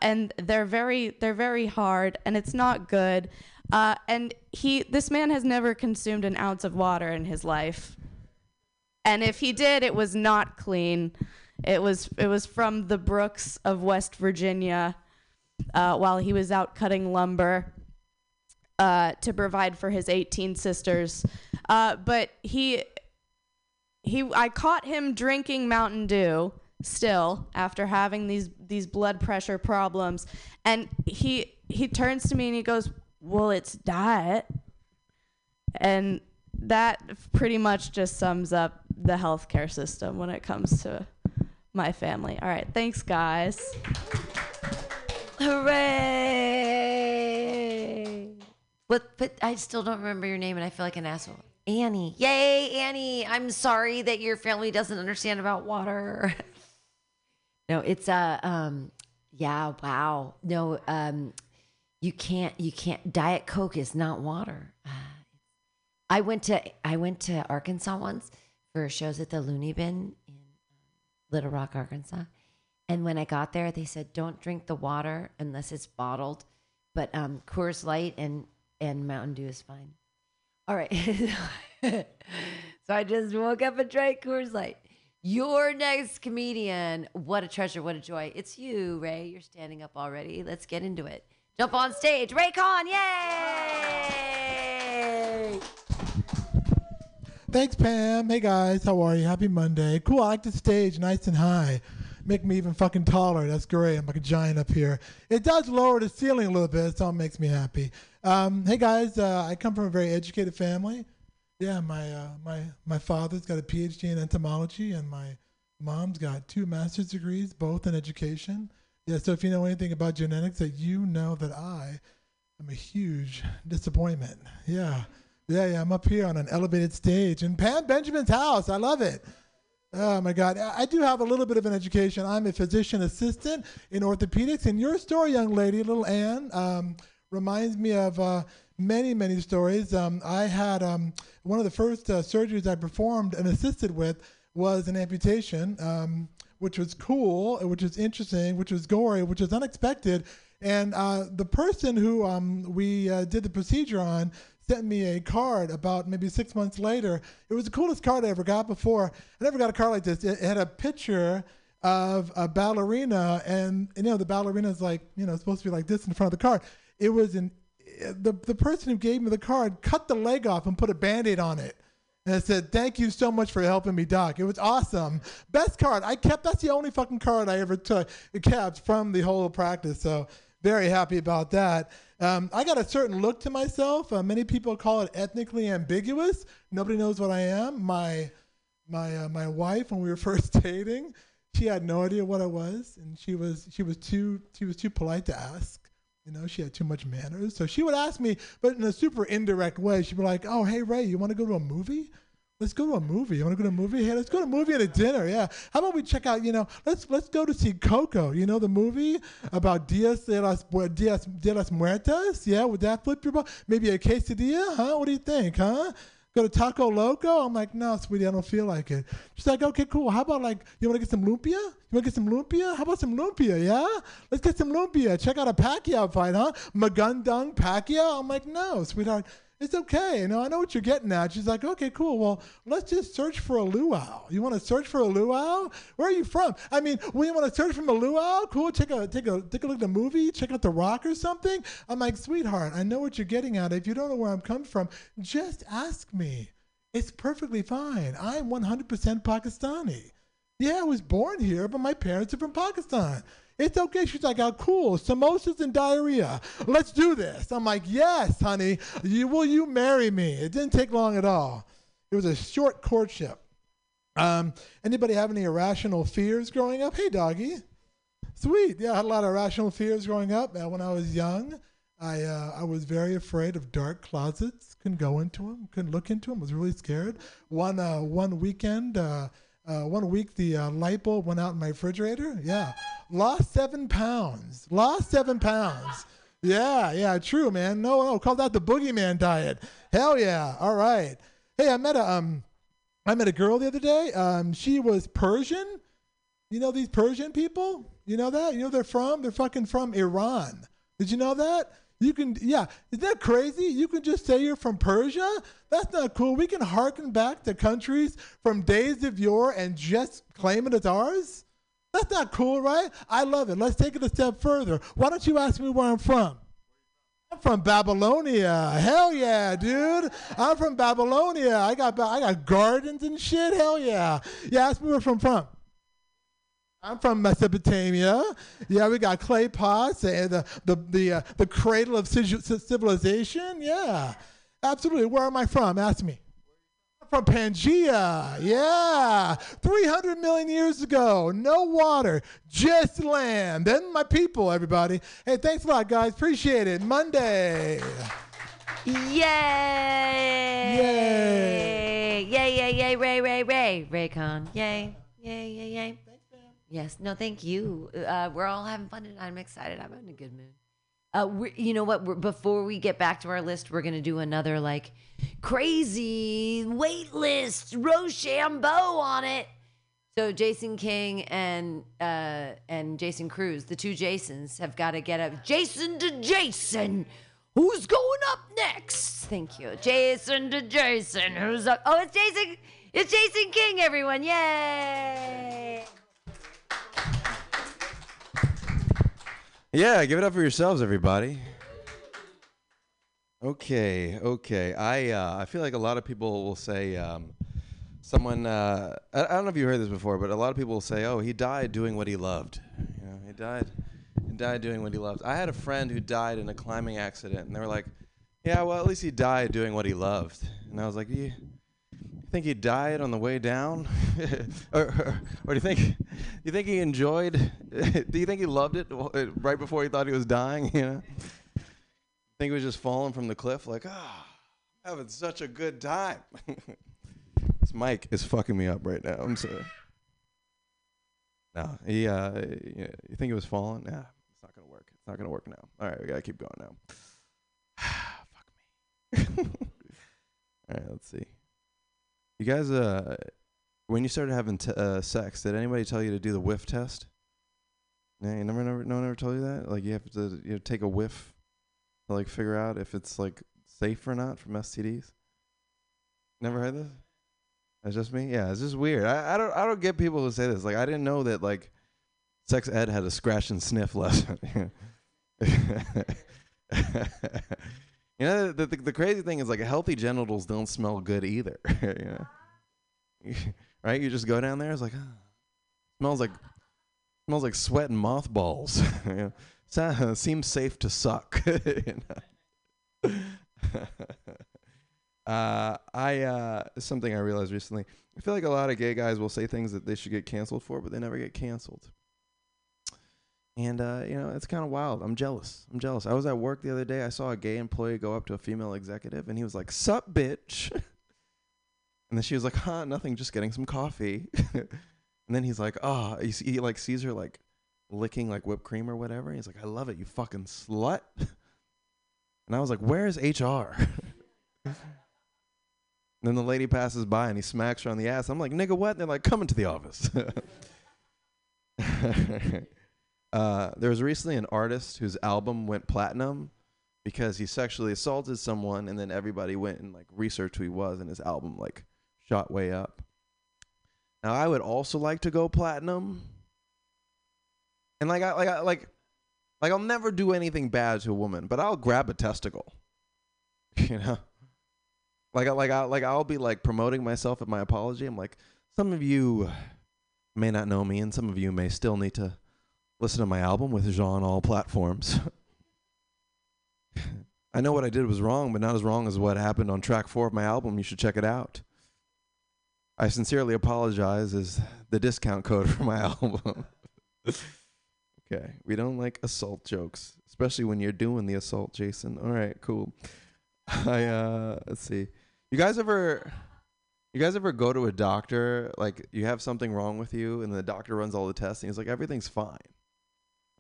Speaker 18: and they're very they're very hard and it's not good. Uh, and he this man has never consumed an ounce of water in his life. And if he did it was not clean. It was it was from the brooks of west virginia uh, while he was out cutting lumber uh, to provide for his 18 sisters. Uh, but he he i caught him drinking mountain dew still after having these these blood pressure problems and he he turns to me and he goes well it's diet and that pretty much just sums up the healthcare system when it comes to my family all right thanks guys
Speaker 2: Hooray! What? But I still don't remember your name, and I feel like an asshole. Annie. Yay, Annie! I'm sorry that your family doesn't understand about water. *laughs* No, it's uh um yeah, wow. No, um you can't you can't diet coke is not water. Uh, I went to I went to Arkansas once for shows at the Looney Bin in um, Little Rock, Arkansas. And when I got there, they said don't drink the water unless it's bottled, but um Coors Light and and Mountain Dew is fine. All right. *laughs* so I just woke up and drank Coors Light. Your next comedian, what a treasure, what a joy. It's you, Ray. You're standing up already. Let's get into it. Jump on stage. Ray Khan, yay!
Speaker 19: Thanks, Pam. Hey guys, how are you? Happy Monday. Cool. I like the stage, nice and high. Make me even fucking taller. That's great. I'm like a giant up here. It does lower the ceiling a little bit, so it makes me happy. Um, hey guys, uh, I come from a very educated family. Yeah, my uh, my my father's got a PhD in entomology, and my mom's got two master's degrees, both in education. Yeah, so if you know anything about genetics, that you know that I am a huge disappointment. Yeah, yeah, yeah. I'm up here on an elevated stage in Pam Benjamin's house. I love it. Oh my God. I do have a little bit of an education. I'm a physician assistant in orthopedics. And your story, young lady, little Anne, um, reminds me of uh, many, many stories. Um, I had um, one of the first uh, surgeries I performed and assisted with was an amputation, um, which was cool, which was interesting, which was gory, which was unexpected. And uh, the person who um, we uh, did the procedure on sent me a card about maybe six months later. It was the coolest card I ever got before. I never got a card like this. It, it had a picture of a ballerina, and you know the ballerina is like you know supposed to be like this in front of the card. It was an the the person who gave me the card cut the leg off and put a band-aid on it. And I said, "Thank you so much for helping me, Doc. It was awesome. Best card I kept. That's the only fucking card I ever took kept from the whole practice. So very happy about that. Um, I got a certain look to myself. Uh, many people call it ethnically ambiguous. Nobody knows what I am. My my uh, my wife, when we were *laughs* first dating, she had no idea what I was, and she was she was too she was too polite to ask. You know, she had too much manners. So she would ask me, but in a super indirect way. She'd be like, "Oh, hey Ray, you want to go to a movie? Let's go to a movie. You want to go to a movie? Hey, let's go to a movie and a dinner. Yeah. How about we check out? You know, let's let's go to see Coco. You know the movie about Dias de las Dias de las Muertas. Yeah, would that flip your boat? Maybe a quesadilla? Huh? What do you think? Huh? Go to Taco Loco? I'm like, no, sweetie, I don't feel like it. She's like, okay, cool. How about like, you want to get some lumpia? You want to get some lumpia? How about some lumpia? Yeah, let's get some lumpia. Check out a Pacquiao fight, huh? Magundung Pacquiao? I'm like, no, sweetheart. It's okay. You know, I know what you're getting at. She's like, okay, cool. Well, let's just search for a luau. You want to search for a luau? Where are you from? I mean, you want to search from a luau, cool. Take a take a take a look at the movie. Check out The Rock or something. I'm like, sweetheart, I know what you're getting at. If you don't know where I'm coming from, just ask me. It's perfectly fine. I'm 100% Pakistani. Yeah, I was born here, but my parents are from Pakistan. It's okay. She's like, oh, cool. Samosas and diarrhea. Let's do this. I'm like, yes, honey. You, will you marry me? It didn't take long at all. It was a short courtship. Um, anybody have any irrational fears growing up? Hey, doggy. Sweet. Yeah, I had a lot of irrational fears growing up. Uh, when I was young, I uh, I was very afraid of dark closets. Couldn't go into them. Couldn't look into them. Was really scared. One uh, one weekend. Uh, one week the uh, light bulb went out in my refrigerator. Yeah, lost seven pounds. Lost seven pounds. Yeah, yeah, true, man. No, no, call that the boogeyman diet. Hell yeah. All right. Hey, I met a um, I met a girl the other day. Um, she was Persian. You know these Persian people? You know that? You know they're from? They're fucking from Iran. Did you know that? You can, yeah, isn't that crazy? You can just say you're from Persia? That's not cool. We can harken back to countries from days of yore and just claim it as ours? That's not cool, right? I love it. Let's take it a step further. Why don't you ask me where I'm from? I'm from Babylonia. Hell yeah, dude. I'm from Babylonia. I got I got gardens and shit. Hell yeah. Yeah, ask me where I'm from. I'm from Mesopotamia. Yeah, we got clay pots and the the the, uh, the cradle of civilization. Yeah, absolutely. Where am I from? Ask me. I'm from Pangea. Yeah, 300 million years ago. No water, just land. Then my people, everybody. Hey, thanks a lot, guys. Appreciate it. Monday.
Speaker 2: Yay! Yay! Yay! Yay! Yay! Ray! Ray! Ray! Raycon! Yay! Yay! Yay! Yay! Yes. No, thank you. Uh, we're all having fun and I'm excited. I'm in a good mood. Uh, we you know what? We're, before we get back to our list, we're gonna do another like crazy wait list, Rochambeau on it. So Jason King and uh, and Jason Cruz, the two Jasons, have got to get up. Jason to Jason, who's going up next? Thank you, Jason to Jason, who's up? Oh, it's Jason. It's Jason King, everyone! Yay!
Speaker 20: Yeah, give it up for yourselves, everybody. Okay, okay. I uh, I feel like a lot of people will say um, someone. Uh, I, I don't know if you heard this before, but a lot of people will say, "Oh, he died doing what he loved." You know, he died. He died doing what he loved. I had a friend who died in a climbing accident, and they were like, "Yeah, well, at least he died doing what he loved." And I was like, "You think he died on the way down, *laughs* or, or, or do you think you think he enjoyed? *laughs* do you think he loved it right before he thought he was dying? You know, think he was just falling from the cliff, like, ah, having such a good time. *laughs* this mic is fucking me up right now. I'm sorry. No, he. Uh, you, think he was falling? Nah, it's not gonna work. It's not gonna work now. All right, we gotta keep going now. *sighs* Fuck me. All right, let's see. You guys, uh, when you started having t- uh, sex, did anybody tell you to do the whiff test? Yeah, you never, never, no one ever told you that. Like you have to, you know, take a whiff to like figure out if it's like safe or not from STDs. Never heard this? That's just me. Yeah, it's just weird. I, I don't, I don't get people who say this. Like I didn't know that like sex ed had a scratch and sniff *laughs* lesson. *laughs* You know, the, the, the crazy thing is like healthy genitals don't smell good either. *laughs* you know? *laughs* right? You just go down there, it's like, ah, smells like smells like sweat and mothballs. *laughs* you know? So- seems safe to suck. uh, I uh, something I realized recently. I feel like a lot of gay guys will say things that they should get canceled for, but they never get canceled. And uh, you know, it's kind of wild. I'm jealous. I'm jealous. I was at work the other day. I saw a gay employee go up to a female executive, and he was like, "Sup, bitch." *laughs* and then she was like, "Huh, nothing. Just getting some coffee." *laughs* and then he's like, "Oh," he, like sees her like licking like whipped cream or whatever. He's like, "I love it, you fucking slut." *laughs* and I was like, "Where's HR?" And then the lady passes by and he smacks her on the ass. I'm like, nigga, what? And they're like, coming to the office. Uh, there was recently an artist whose album went platinum because he sexually assaulted someone, and then everybody went and like researched who he was, and his album like shot way up. Now, I would also like to go platinum, and like, I like, I like, like, I'll never do anything bad to a woman, but I'll grab a testicle. *laughs* You know. Like, I- like, I, like, I'll be like promoting myself at my apology. I'm like, some of you may not know me, and some of you may still need to listen to my album with Jean on all platforms. *laughs* I know what I did was wrong, but not as wrong as what happened on track four of my album. You should check it out. I sincerely apologize is the discount code *laughs* for my album. *laughs* okay, we don't like assault jokes, especially when you're doing the assault, Jason. All right, cool. I uh let's see. You guys ever you guys ever go to a doctor like you have something wrong with you and the doctor runs all the tests and he's like everything's fine.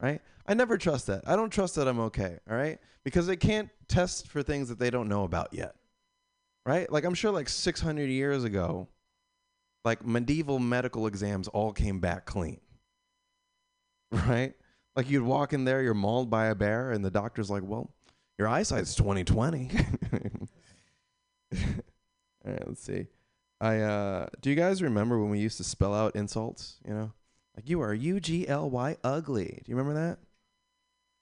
Speaker 20: Right? I never trust that. I don't trust that I'm okay, all right? Because they can't test for things that they don't know about yet. Right? Like I'm sure like 600 years ago like medieval medical exams all came back clean. *laughs* Right? Like you'd walk in there, you're mauled by a bear and the doctor's like, "Well, your eyesight's 2020." *laughs* All right, let's see. I uh do you guys remember when we used to spell out insults, you know? Like you are U G L Y ugly. Do you remember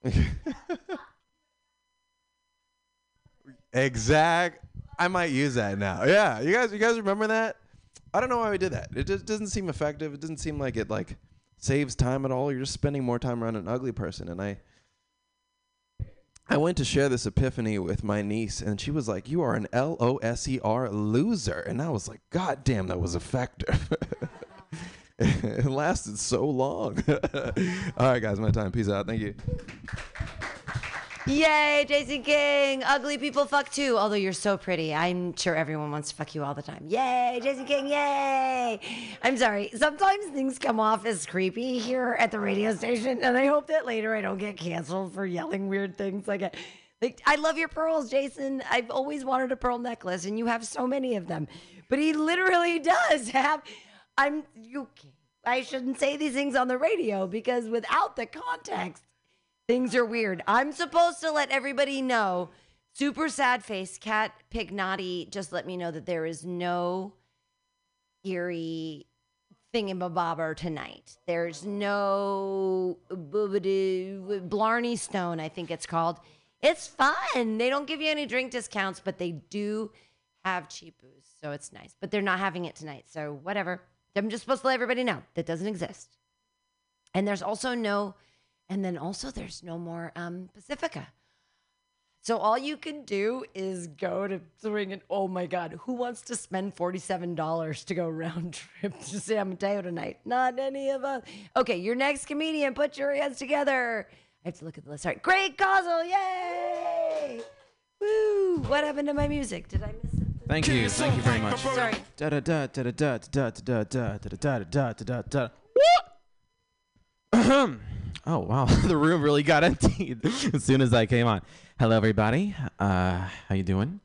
Speaker 20: that? *laughs* exact I might use that now. Yeah, you guys you guys remember that? I don't know why we did that. It just doesn't seem effective. It doesn't seem like it like saves time at all. You're just spending more time around an ugly person and I I went to share this epiphany with my niece, and she was like, "You are an L O S E R loser," and I was like, "God damn, that was effective." *laughs* *laughs* it lasted so long. *laughs* All right, guys, my time. Peace out. Thank you.
Speaker 2: Yay, Jason King. Ugly people fuck too. Although you're so pretty. I'm sure everyone wants to fuck you all the time. Yay, Jason King. Yay. I'm sorry. Sometimes things come off as creepy here at the radio station. And I hope that later I don't get canceled for yelling weird things like, like I love your pearls, Jason. I've always wanted a pearl necklace and you have so many of them. But he literally *laughs* does have. I'm. You. I shouldn't say these things on the radio because without the context, things are weird. I'm supposed to let everybody know. Super sad face, Cat Pignotti just let me know that there is no eerie thingamabobber tonight. There's no Blarney Stone, I think it's called. It's fun. They don't give you any drink discounts, but they do have cheap booze, so it's nice. But they're not having it tonight, so whatever. I'm just supposed to let everybody know that doesn't exist. And there's also no, and then also there's no more um, Pacifica. So all you can do is go to swing and oh my god, who wants to spend forty-seven dollars to go *laughs* round trip to San Mateo tonight? Not any of us. Okay, your next comedian, put your hands together. I have to look at the list. All right, Greg Cosell, yay! Woo! What happened to my music? Did I miss it?
Speaker 21: Thank you. Thank you very much.
Speaker 2: Sorry.
Speaker 21: Da da da da da da da da da da da da da da da. Oh wow, the room really got empty as soon as I came on. Hello, everybody. Uh, how you doing?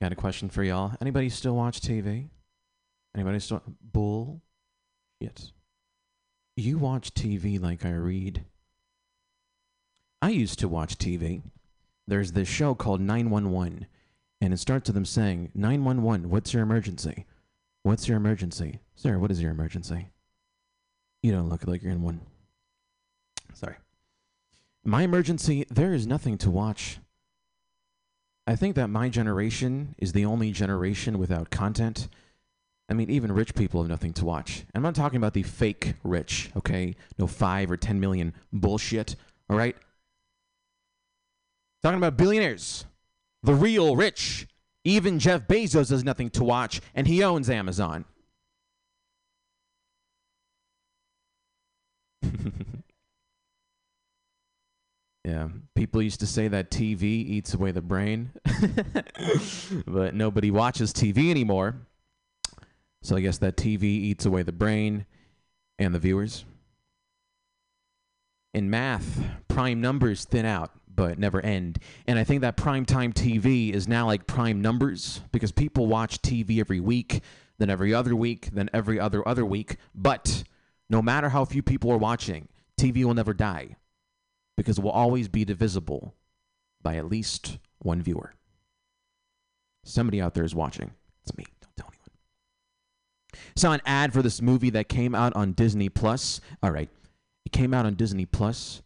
Speaker 21: Got a question for y'all. Anybody still watch TV? Anybody still bull? Yes. You watch TV like I read. I used to watch TV. There's this show called 911, and it starts with them saying, 911, what's your emergency? What's your emergency? Sir, what is your emergency? You don't look like you're in one. Sorry. My emergency, there is nothing to watch. I think that my generation is the only generation without content. I mean, even rich people have nothing to watch. I'm not talking about the fake rich, okay? No five or 10 million bullshit, all right? Talking about billionaires, the real rich. Even Jeff Bezos has nothing to watch, and he owns Amazon. *laughs* yeah, people used to say that TV eats away the brain, *laughs* but nobody watches TV anymore. So I guess that TV eats away the brain and the viewers. In math, prime numbers thin out but never end. And I think that prime time TV is now like prime numbers because people watch TV every week, then every other week, then every other other week. But no matter how few people are watching, TV will never die because it will always be divisible by at least one viewer. Somebody out there is watching. It's me. Don't tell anyone. Saw an ad for this movie that came out on Disney Plus. All right. It came out on Disney Plus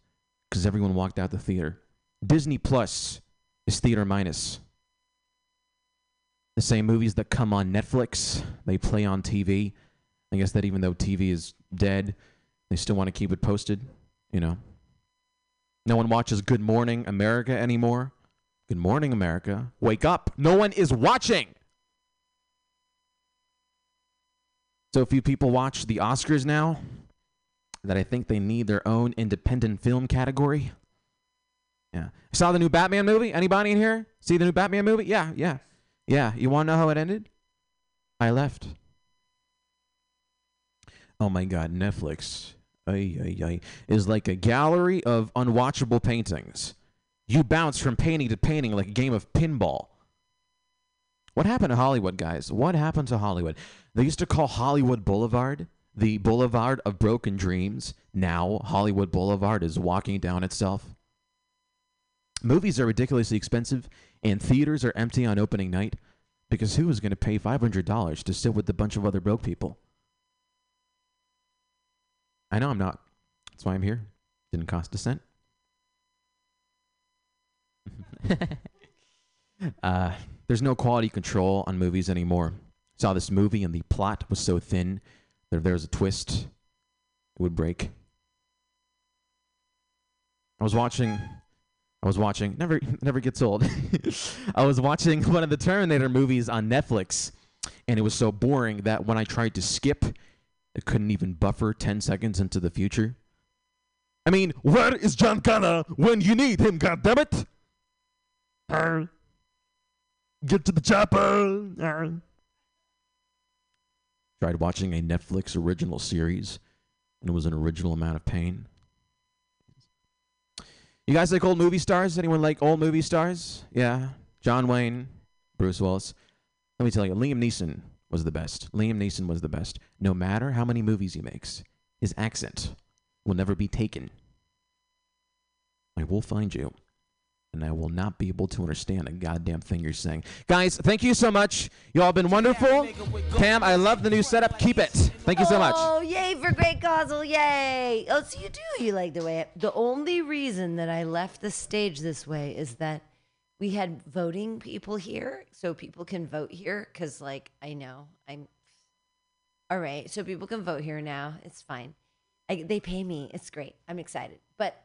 Speaker 21: because everyone walked out the theater. Disney Plus is theater minus. The same movies that come on Netflix, they play on TV. I guess that even though TV is dead, they still want to keep it posted, you know. No one watches Good Morning America anymore. Good Morning America. Wake up. No one is watching. So few people watch the Oscars now that I think they need their own independent film category. Yeah. Saw the new Batman movie? Anybody in here? See the new Batman movie? Yeah, yeah. Yeah. You want to know how it ended? I left. Oh my god, Netflix ay, ay, ay, is like a gallery of unwatchable paintings. You bounce from painting to painting like a game of pinball. What happened to Hollywood, guys? What happened to Hollywood? They used to call Hollywood Boulevard the Boulevard of Broken Dreams. Now, Hollywood Boulevard is walking down itself. Movies are ridiculously expensive, and theaters are empty on opening night because who is going to pay $500 to sit with a bunch of other broke people? I know I'm not. That's why I'm here. Didn't cost a cent. *laughs* uh, there's no quality control on movies anymore. Saw this movie and the plot was so thin that if there was a twist, it would break. I was watching. I was watching. Never, *laughs* never gets old. *laughs* I was watching one of the Terminator movies on Netflix, and it was so boring that when I tried to skip, it couldn't even buffer 10 seconds into the future. I mean, where is John Connor when you need him, God goddammit?
Speaker 12: Arr. Get to the chopper. Arr.
Speaker 21: Tried watching a Netflix original series, and it was an original amount of pain. You guys like old movie stars? Anyone like old movie stars? Yeah. John Wayne, Bruce Willis. Let me tell you, Liam Neeson was the best. Liam Neeson was the best. No matter how many movies he makes, his accent will never be taken. I will find you, and I will not be able to understand a goddamn thing you're saying. Guys, thank you so much. You all have been wonderful. Pam, I love the new setup. Keep it. Thank you so much.
Speaker 2: Oh, yay for Great Causal, yay! Oh, so you do, you like the way it, the only reason that I left the stage this way is that we had voting people here, so people can vote here, because, like, I know, I'm, all right, so people can vote here now, it's fine. I, they pay me, it's great, I'm excited. But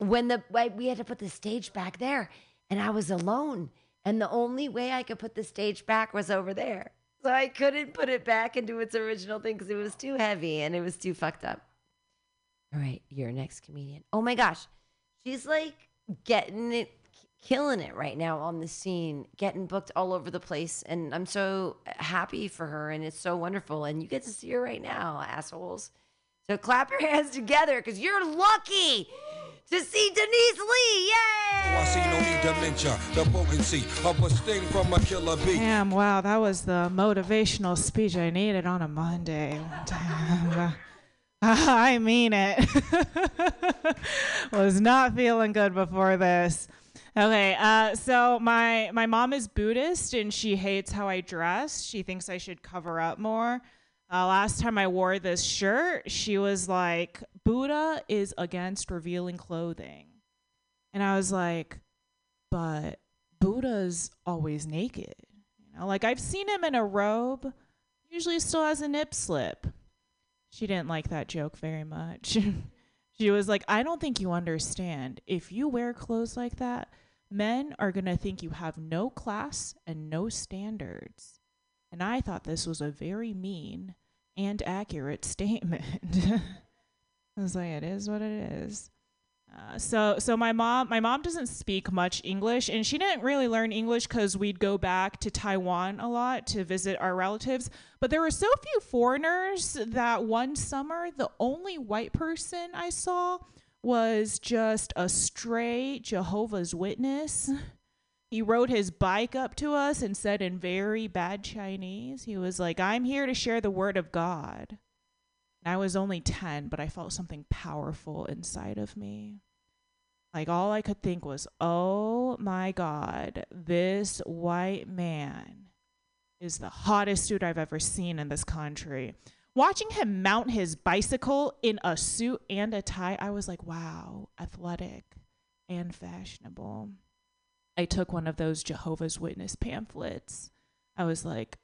Speaker 2: when the, we had to put the stage back there, and I was alone, and the only way I could put the stage back was over there. So I couldn't put it back into its original thing because it was too heavy and it was too fucked up. All right, your next comedian. Oh my gosh. She's like getting it, killing it right now on the scene, getting booked all over the place. And I'm so happy for her and it's so wonderful. And you get to see her right now, assholes. So clap your *laughs* hands together because you're lucky to see Denise Lee. Yay!
Speaker 7: I see no need dementia, the potency of a sting from a killer bee.
Speaker 22: Damn, wow, that was the motivational speech I needed on a Monday. Damn. *laughs* I mean it. *laughs* was not feeling good before this. Okay, uh, so my my mom is Buddhist and she hates how I dress. She thinks I should cover up more. Uh, last time I wore this shirt, she was like, "Buddha is against revealing clothing," and I was like, "But Buddha's always naked." You know, like I've seen him in a robe. Usually, still has a nip slip. She didn't like that joke very much. *laughs* she was like, I don't think you understand. If you wear clothes like that, men are going to think you have no class and no standards. And I thought this was a very mean and accurate *laughs* statement. I was like, it is what it is. Uh, so so my mom my mom doesn't speak much English and she didn't really learn English because we'd go back to Taiwan a lot to visit our relatives. But there were so few foreigners that one summer the only white person I saw was just a stray Jehovah's Witness. *laughs* He rode his bike up to us and said in very bad Chinese, he was like, I'm here to share the word of God. And I was only 10, but I felt something powerful inside of me. Like all I could think was, oh my God, this white man is the hottest dude I've ever seen in this country. Watching him mount his bicycle in a suit and a tie, I was like, wow, athletic and fashionable. I took one of those Jehovah's Witness pamphlets. I was like,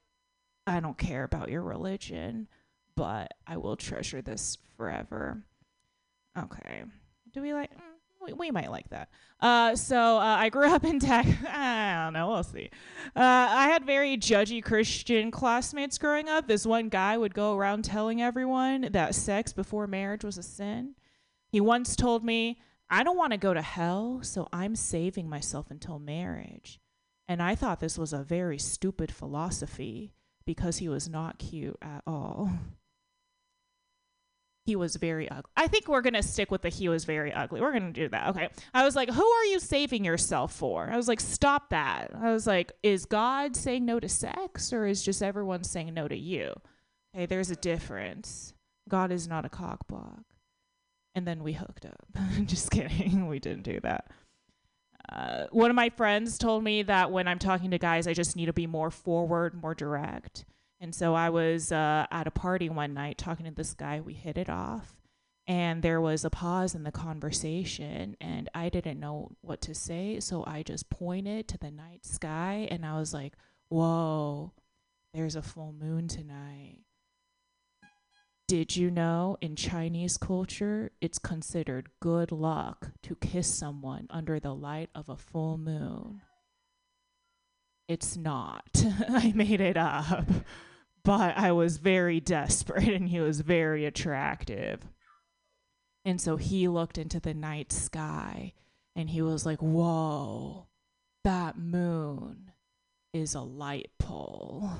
Speaker 22: I don't care about your religion, but I will treasure this forever. Okay. Do we like? mm, We, might like that. Uh, so uh, I grew up in tech. *laughs* I don't know. We'll see. Uh, I had very judgy Christian classmates growing up. This one guy would go around telling everyone that sex before marriage was a sin. He once told me, I don't want to go to hell, so I'm saving myself until marriage. And I thought this was a very stupid philosophy because he was not cute at all. *laughs* He was very ugly. I think we're going to stick with the he was very ugly. We're going to do that. Okay. I was like, who are you saving yourself for? I was like, stop that. I was like, is God saying no to sex or is just everyone saying no to you? Okay, there's a difference. God is not a cockblock. And then we hooked up. *laughs* just kidding. We didn't do that. Uh, one of my friends told me that when I'm talking to guys, I just need to be more forward, more direct. And so I was uh, at a party one night talking to this guy. We hit it off. And there was a pause in the conversation, and I didn't know what to say. So I just pointed to the night sky, and I was like, Whoa, there's a full moon tonight. Did you know in Chinese culture, it's considered good luck to kiss someone under the light of a full moon? It's not. *laughs* I made it up. But I was very desperate and he was very attractive. And so he looked into the night sky and he was like, Whoa, that moon is a light pole.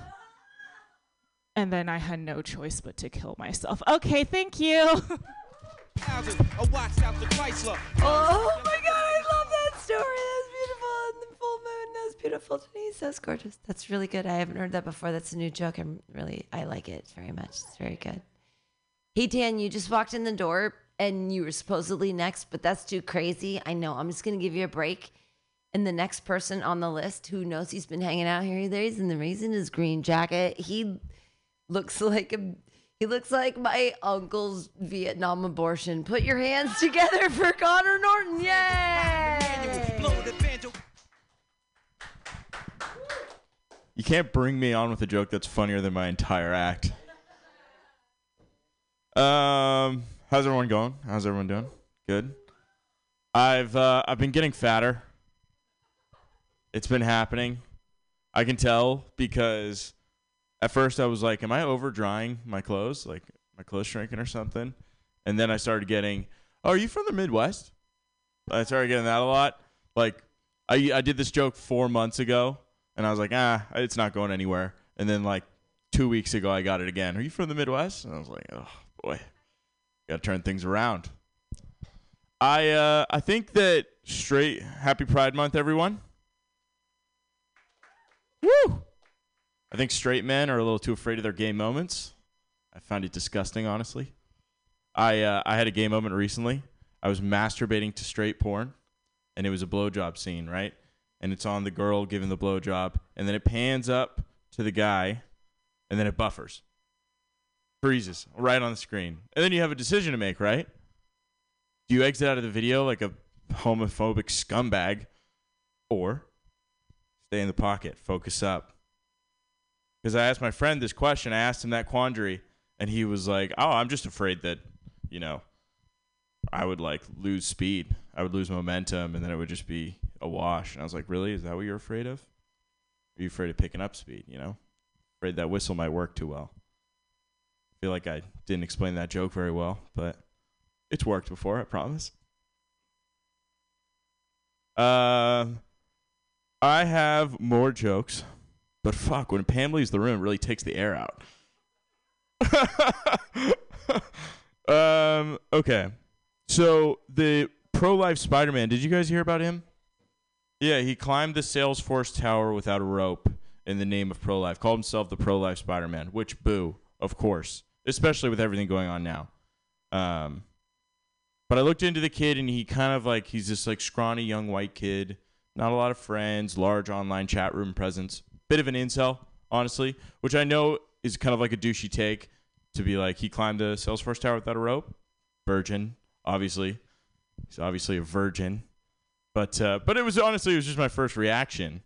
Speaker 22: And then I had no choice but to kill myself. Okay, thank you. *laughs*
Speaker 10: A watch out the Chrysler.
Speaker 2: Oh my god, I love that story. That's beautiful. And the full moon. That's beautiful, Denise. That's gorgeous. That's really good. I haven't heard that before. That's a new joke. I'm really, I like it very much. It's very good. Hey, Dan, you just walked in the door and you were supposedly next, but that's too crazy. I know. I'm just going to give you a break. And the next person on the list who knows he's been hanging out here, there he's in the reason his green jacket. He looks *laughs* like a. He looks like my uncle's Vietnam abortion. Put your hands *laughs* together for Connor Norton. Yay!
Speaker 5: You can't bring me on with a joke that's funnier than my entire act. Um, how's everyone going? How's everyone doing? Good. I've uh, I've been getting fatter. It's been happening. I can tell because at first I was like, "Am I over drying my clothes? Like my clothes shrinking or something?" And then I started getting, "Oh, are you from the Midwest?" I started getting that a lot. Like I I did this joke four months ago, and I was like, "Ah, it's not going anywhere." And then like two weeks ago, I got it again. Are you from the Midwest? And I was like, "Oh boy, got to turn things around." I uh I think that straight Happy Pride Month, everyone. Woo! I think straight men are a little too afraid of their gay moments. I find it disgusting, honestly. I uh, I had a gay moment recently. I was masturbating to straight porn, and it was a blowjob scene, right? And it's on the girl giving the blowjob, and then it pans up to the guy, and then it buffers, freezes right on the screen, and then you have a decision to make, right? Do you exit out of the video like a homophobic scumbag, or stay in the pocket, focus up? Because I asked my friend this question, I asked him that quandary, and he was like, "Oh, I'm just afraid that, you know, I would like lose speed, I would lose momentum, and then it would just be a wash." And I was like, "Really? Is that what you're afraid of? Are you afraid of picking up speed? You know, afraid that whistle might work too well?" I feel like I didn't explain that joke very well, but it's worked before, I promise. Um, I have more jokes, but fuck, when Pam leaves the room, it really takes the air out. *laughs* um, okay. So the pro life Spider Man, did you guys hear about him? Yeah, he climbed the Salesforce Tower without a rope in the name of pro life. Called himself the pro life Spider Man, which boo, of course, especially with everything going on now. Um, but I looked into the kid, and he kind of like he's this like scrawny young white kid, not a lot of friends, large online chat room presence, bit of an incel, honestly, which I know is kind of like a douchey take to be like he climbed the Salesforce tower without a rope, virgin, obviously, he's obviously a virgin, but uh, but it was honestly it was just my first reaction,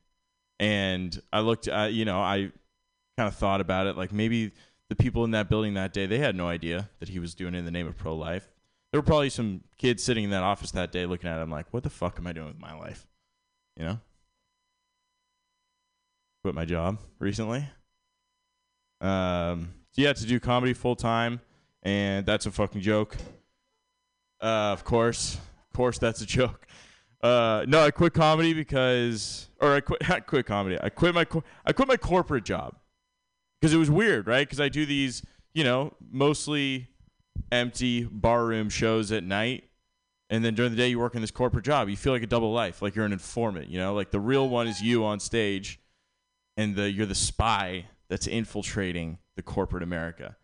Speaker 5: and I looked, uh, you know, I kind of thought about it like maybe the people in that building that day they had no idea that he was doing it in the name of pro life there were probably some kids sitting in that office that day looking at him like, what the fuck am I doing with my life? You know? Quit my job recently. Um, so yeah, to do comedy full time, and that's a fucking joke. Uh, of course, of course, that's a joke. Uh, no, I quit comedy because, or I quit, *laughs* I quit comedy. I quit my, I quit my corporate job because it was weird, right? Because I do these, you know, mostly empty barroom shows at night and then during the day you work in this corporate job you feel like a double life like you're an informant you know like the real one is you on stage and the you're the spy that's infiltrating the corporate america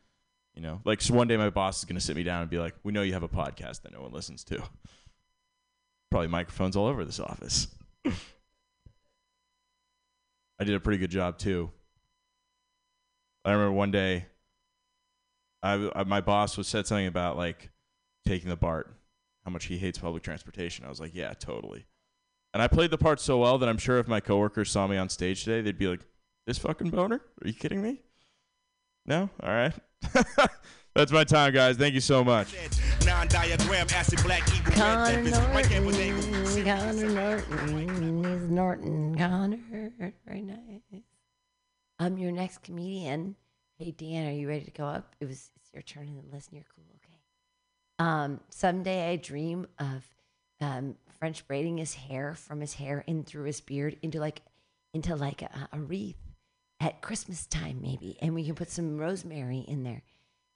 Speaker 5: you know like so one day my boss is to sit me down and be like we know you have a podcast that no one listens to probably microphones all over this office i did a pretty good job too i remember one day I, I, my boss was said something about like taking the BART, how much he hates public transportation. I was like, yeah, totally. And I played the part so well that I'm sure if my coworkers saw me on stage today, they'd be like, "This fucking boner? Are you kidding me?" No, all right. *laughs* That's my time, guys. Thank you so much.
Speaker 2: Connor Norton, Connor Norton, he's Norton, Connor, very nice. I'm your next comedian. Hey Dan, are you ready to go up? It was it's your turn and listen. You're cool, okay? Um, someday I dream of um, French braiding his hair from his hair in through his beard into like into like a, a wreath at Christmas time maybe, and we can put some rosemary in there.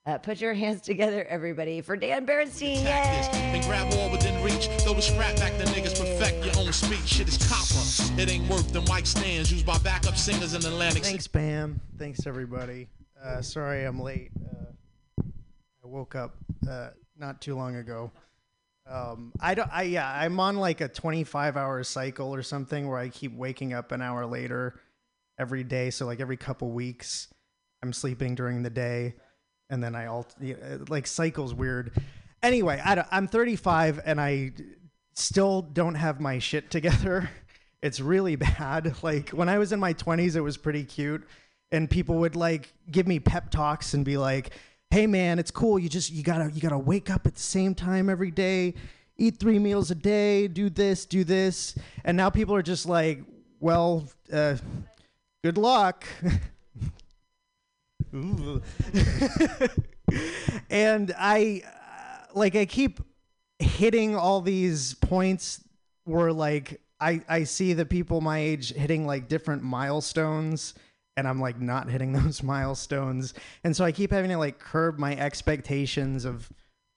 Speaker 2: Uh, put your hands together, everybody, for Dan Bernstein. Yay!
Speaker 11: and grab all within reach. Throw the scrap back the niggas perfect your own speech. Shit is copper. It ain't worth the mic stands used by backup singers in Atlantic
Speaker 23: Thanks, Bam. Thanks, everybody. Uh, sorry I'm late. Uh, I woke up uh, not too long ago. Um, I don't. I yeah. I'm on like a 25 hour cycle or something where I keep waking up an hour later every day. So like every couple weeks, I'm sleeping during the day, and then I all like cycles weird. Anyway, I don't, I'm 35 and I still don't have my shit together. *laughs* It's really bad. *laughs* Like when I was in my 20s, it was pretty cute, and people would like give me pep talks and be like, "Hey man, it's cool. You just you gotta you gotta wake up at the same time every day, eat three meals a day, do this, do this." And now people are just like, "Well, uh, good luck." *laughs* And I uh, like I keep hitting all these points where like I I see the people my age hitting like different milestones and I'm like not hitting *laughs* those milestones. And so I keep having to like curb my expectations of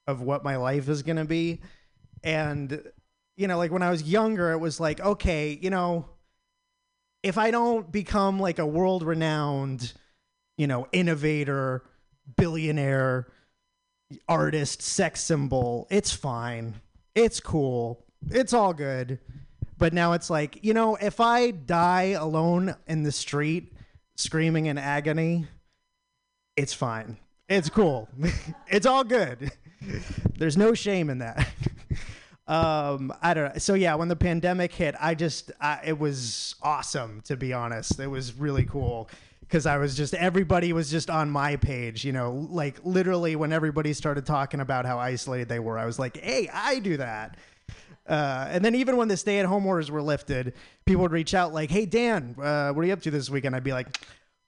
Speaker 23: of what my life is going to be. And you know, like when I was younger it was like, okay, you know, if I don't become like a world renowned, you know, innovator, billionaire, artist, sex symbol, it's fine. It's cool. It's all good. But now it's like, you know, if I die alone in the street screaming in agony, it's fine. It's cool. *laughs* it's all good. *laughs* There's no shame in that. *laughs* um, I don't know. So yeah, when the pandemic hit, I just I, it was awesome to be honest. It was really cool because I was just everybody was just on my page, you know, like literally when everybody started talking about how isolated they were, I was like, "Hey, I do that." Uh, and then even when the stay-at-home orders were lifted, people would reach out like, "Hey Dan, uh, what are you up to this weekend?" I'd be like,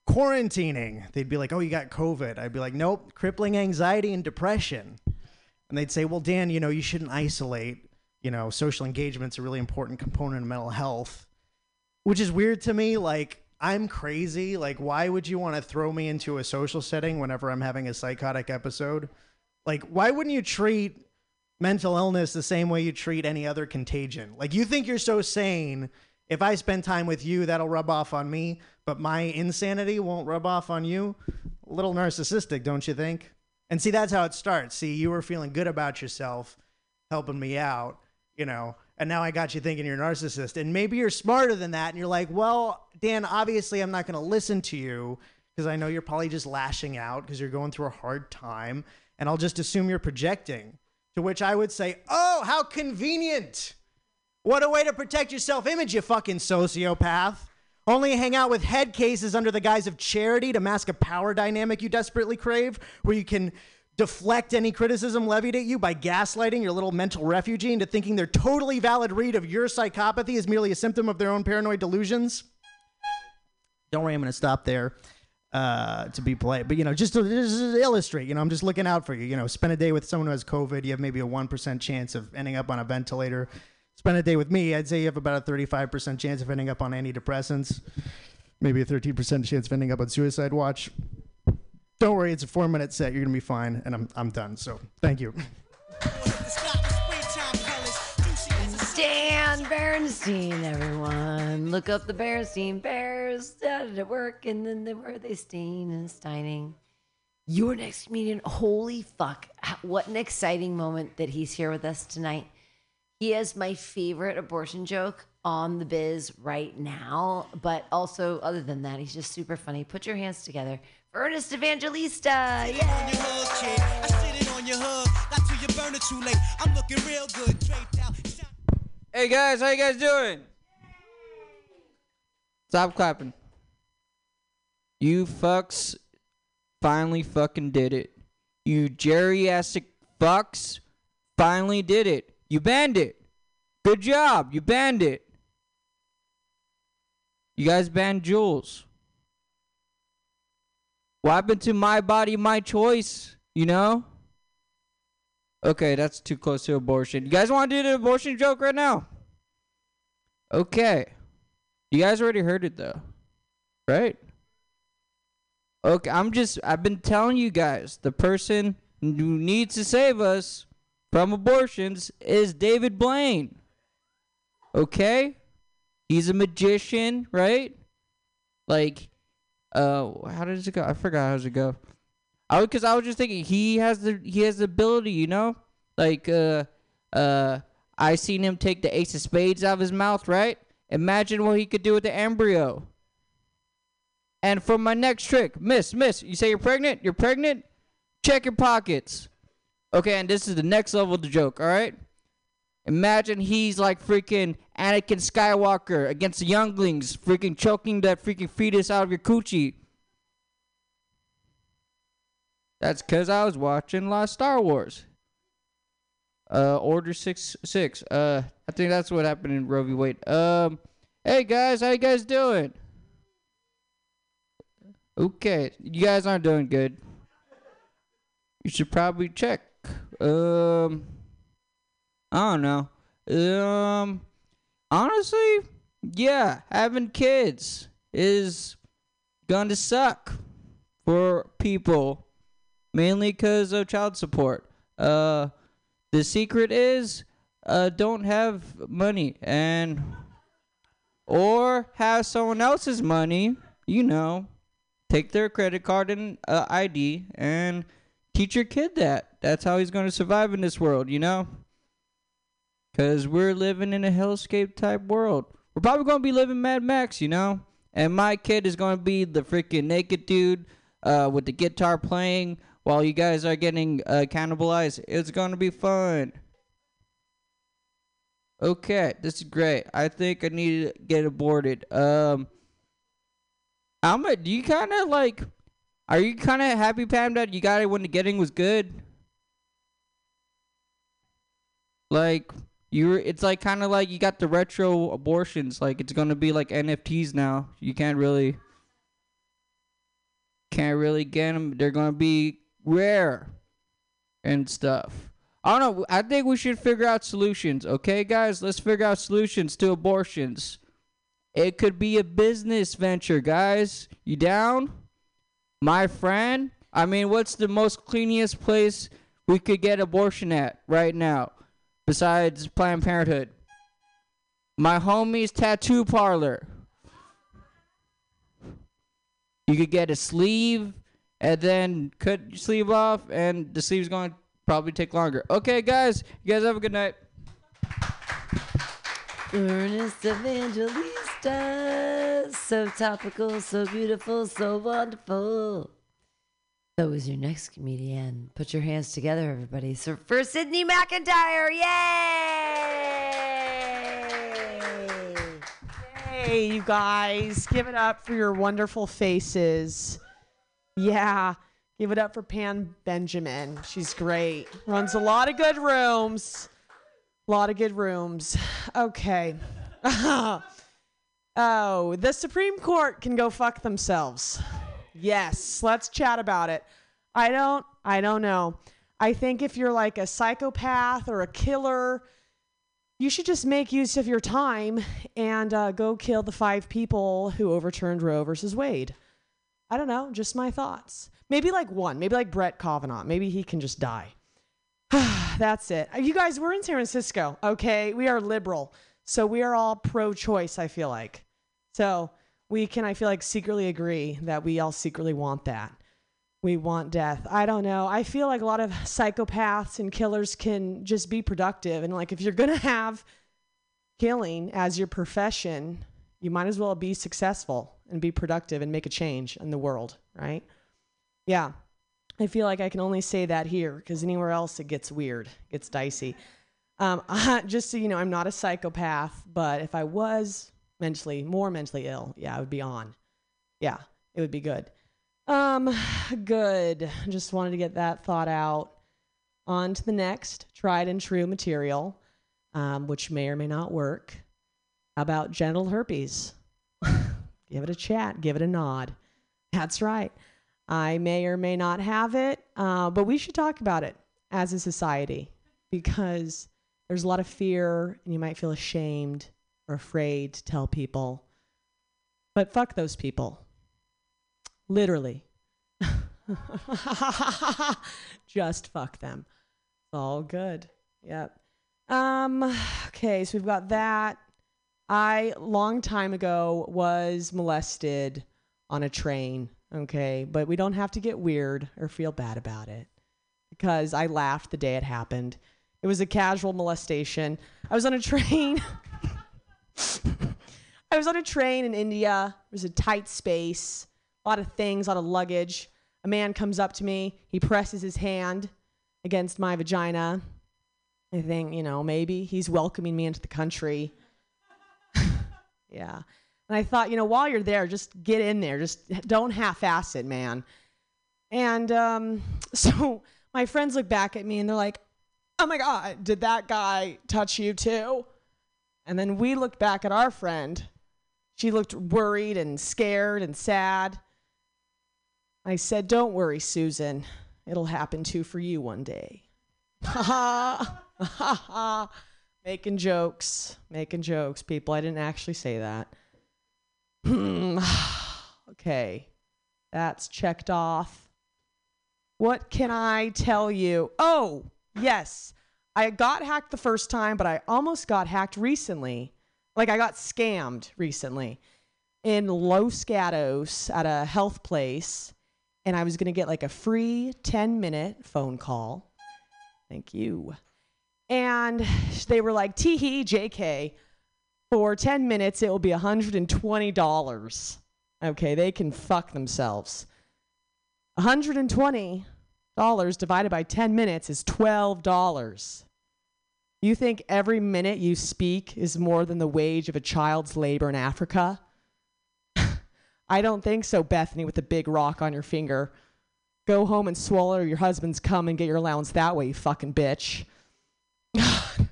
Speaker 23: "Quarantining." They'd be like, "Oh, you got COVID." I'd be like, "Nope, crippling anxiety and depression." And they'd say, "Well, Dan, you know, you shouldn't isolate. You know, social engagement's a really important component of mental health." Which is weird to me. Like, I'm crazy. Like, why would you want to throw me into a social setting whenever I'm having a psychotic episode? Like, why wouldn't you treat mental illness the same way you treat any other contagion? Like, you think you're so sane. If I spend time with you, that'll rub off on me, but my insanity won't rub off on you. A little narcissistic, don't you think? And see, that's how it starts. See, you were feeling good about yourself, helping me out, you know, and now I got you thinking you're a narcissist. And maybe you're smarter than that, and you're like, well, Dan, obviously I'm not going to listen to you because I know you're probably just lashing out because you're going through a hard time, and I'll just assume you're projecting. To which I would say, oh, how convenient. What a way to protect your self image, you fucking sociopath. Only hang out with head cases under the guise of charity to mask a power dynamic you desperately crave, where you can deflect any criticism levied at you by gaslighting your little mental refugee into thinking their totally valid read of your psychopathy is merely a symptom of their own paranoid delusions. Don't worry, I'm going to stop there uh, to be polite. But, you know, just to, just to illustrate, you know, I'm just looking out for you. You know, spend a day with someone who has COVID, you have maybe a 1% chance of ending up on a ventilator. Spend a day with me, I'd say you have about a 35% chance of ending up on antidepressants, maybe a 13% chance of ending up on suicide watch. Don't worry, it's a four minute set. You're to be fine. And I'm, I'm done. So thank you. *laughs*
Speaker 2: Dan Bernstein, everyone. Look up the Bernstein Bears. Started at work, and then they were they Steen and Steining. Your next comedian. Holy fuck. What an exciting moment that he's here with us tonight. He has my favorite abortion joke on the biz right now, but also, other than that, he's just super funny. Put your hands together for Ernest Evangelista.
Speaker 24: It it late. I'm looking real good.
Speaker 25: Hey guys, how you guys doing? Stop clapping. You fucks finally fucking did it. You geriatric fucks finally did it. You banned it. Good job. You banned it. You guys banned Juuls. What happened to my body, my choice? You know? Okay, that's too close to abortion. You guys want to do the abortion joke right now? Okay. You guys already heard it though, right? Okay, I'm just, I've been telling you guys, the person who needs to save us from abortions is David Blaine. Okay? He's a magician, right? Like, uh, how does it go? I forgot how does it go. I because I was just thinking he has the he has the ability, you know, like uh uh I seen him take the ace of spades out of his mouth, right? Imagine what he could do with the embryo. And for my next trick, miss, miss, you say you're pregnant? You're pregnant? Check your pockets. Okay, and this is the next level of the joke, all right? Imagine he's like freaking Anakin Skywalker against the younglings, freaking choking that freaking fetus out of your coochie. That's because I was watching of Star Wars. Uh, Order six six. Uh, I think that's what happened in Roe v. Wade. Um, hey guys, how you guys doing? Okay, you guys aren't doing good. You should probably check. Um, I don't know. Um, honestly, yeah, having kids is gonna suck for people, mainly because of child support. Uh, the secret is, uh, don't have money and or have someone else's money. You know, take their credit card and uh, ID and teach your kid that. That's how he's going to survive in this world, you know? Because we're living in a hellscape type world. We're probably going to be living Mad Max, you know? And my kid is going to be the freaking naked dude uh, with the guitar playing while you guys are getting uh, cannibalized. It's to be fun. Okay, this is great. I think I need to get aborted. Um, I'm a, do you kind of like, are you kind of happy, Pam, that you got it when the getting was good? Like, you were, it's like kind of like you got the retro abortions. Like, it's going to be like NFTs now. You can't really, can't really get them. They're going to be rare and stuff. I don't know. I think we should figure out solutions. Okay, guys, let's figure out solutions to abortions. It could be a business venture, guys. You down? My friend? I mean, what's the most cleanest place we could get abortion at right now besides Planned Parenthood? My homie's tattoo parlor. You could get a sleeve and then cut your sleeve off, and the sleeve's going to probably take longer. Okay, guys, you guys have a good night.
Speaker 2: Ernest Evangelista, so topical, so beautiful, so wonderful. So is your next comedian. Put your hands together, everybody. So for Sydney McIntyre, yay!
Speaker 26: Hey, you guys, give it up for your wonderful faces. Yeah, give it up for Pam Benjamin. She's great. Runs a lot of good rooms. A lot of good rooms. Okay. *laughs* oh, the Supreme Court can go fuck themselves. Yes, let's chat about it. I don't I don't know. I think if you're like a psychopath or a killer, you should just make use of your time and uh, go kill the five people who overturned Roe versus Wade. I don't know, just my thoughts. Maybe like one, maybe like Brett Kavanaugh. Maybe he can just die. *sighs* That's it. You guys, we're in San Francisco, okay? We are liberal. So we are all pro choice, I feel like. So we can, I feel like, secretly agree that we all secretly want that. We want death. I don't know. I feel like a lot of psychopaths and killers can just be productive. And like, if you're going to have killing as your profession, you might as well be successful and be productive and make a change in the world, right? Yeah. I feel like I can only say that here because anywhere else it gets weird, gets dicey. Um, *laughs* just so you know, I'm not a psychopath, but if I was mentally, more mentally ill, yeah, I would be on. Yeah, it would be good. Um, *sighs* good. Just wanted to get that thought out. On to the next tried and true material, um, which may or may not work. About genital herpes? *laughs* give it a chat, give it a nod. That's right. I may or may not have it, uh, but we should talk about it as a society because there's a lot of fear and you might feel ashamed or afraid to tell people. But fuck those people. Literally. *laughs* Just fuck them. All good. Yep. Um okay, so we've got that. I long time ago was molested on a train, okay? But we don't have to get weird or feel bad about it because I laughed the day it happened. It was a casual molestation. I was on a train. *laughs* I was on a train in India. It was a tight space, a lot of things, a lot of luggage. A man comes up to me. He presses his hand against my vagina. I think, you know, maybe he's welcoming me into the country. Yeah. And I thought, you know, while you're there, just get in there. Just *laughs* don't half ass it, man. And um, *laughs* so my friends look back at me and they're like, oh my God, did that guy touch you too? And then we looked back at our friend. She looked worried and scared and sad. I said, Don't worry, Susan. It'll happen too for you one day. *laughs* Ha ha. Ha ha. Making jokes. Making jokes, people. I didn't actually say that. *sighs* Okay. That's checked off. What can I tell you? Oh, yes. I got hacked the first time, but I almost got hacked recently. Like I got scammed recently in Los Gatos at a health place, and I was gonna get like a free 10 minute phone call. Thank you. And *sighs* they were like, tee hee, JK, for 10 minutes it will be $120. Okay, they can fuck themselves. $120 divided by 10 minutes is $12. You think every minute you speak is more than the wage of a child's labor in Africa? *laughs* I don't think so, Bethany, with a big rock on your finger. Go home and swallow your husband's cum and get your allowance that way, you fucking bitch. It's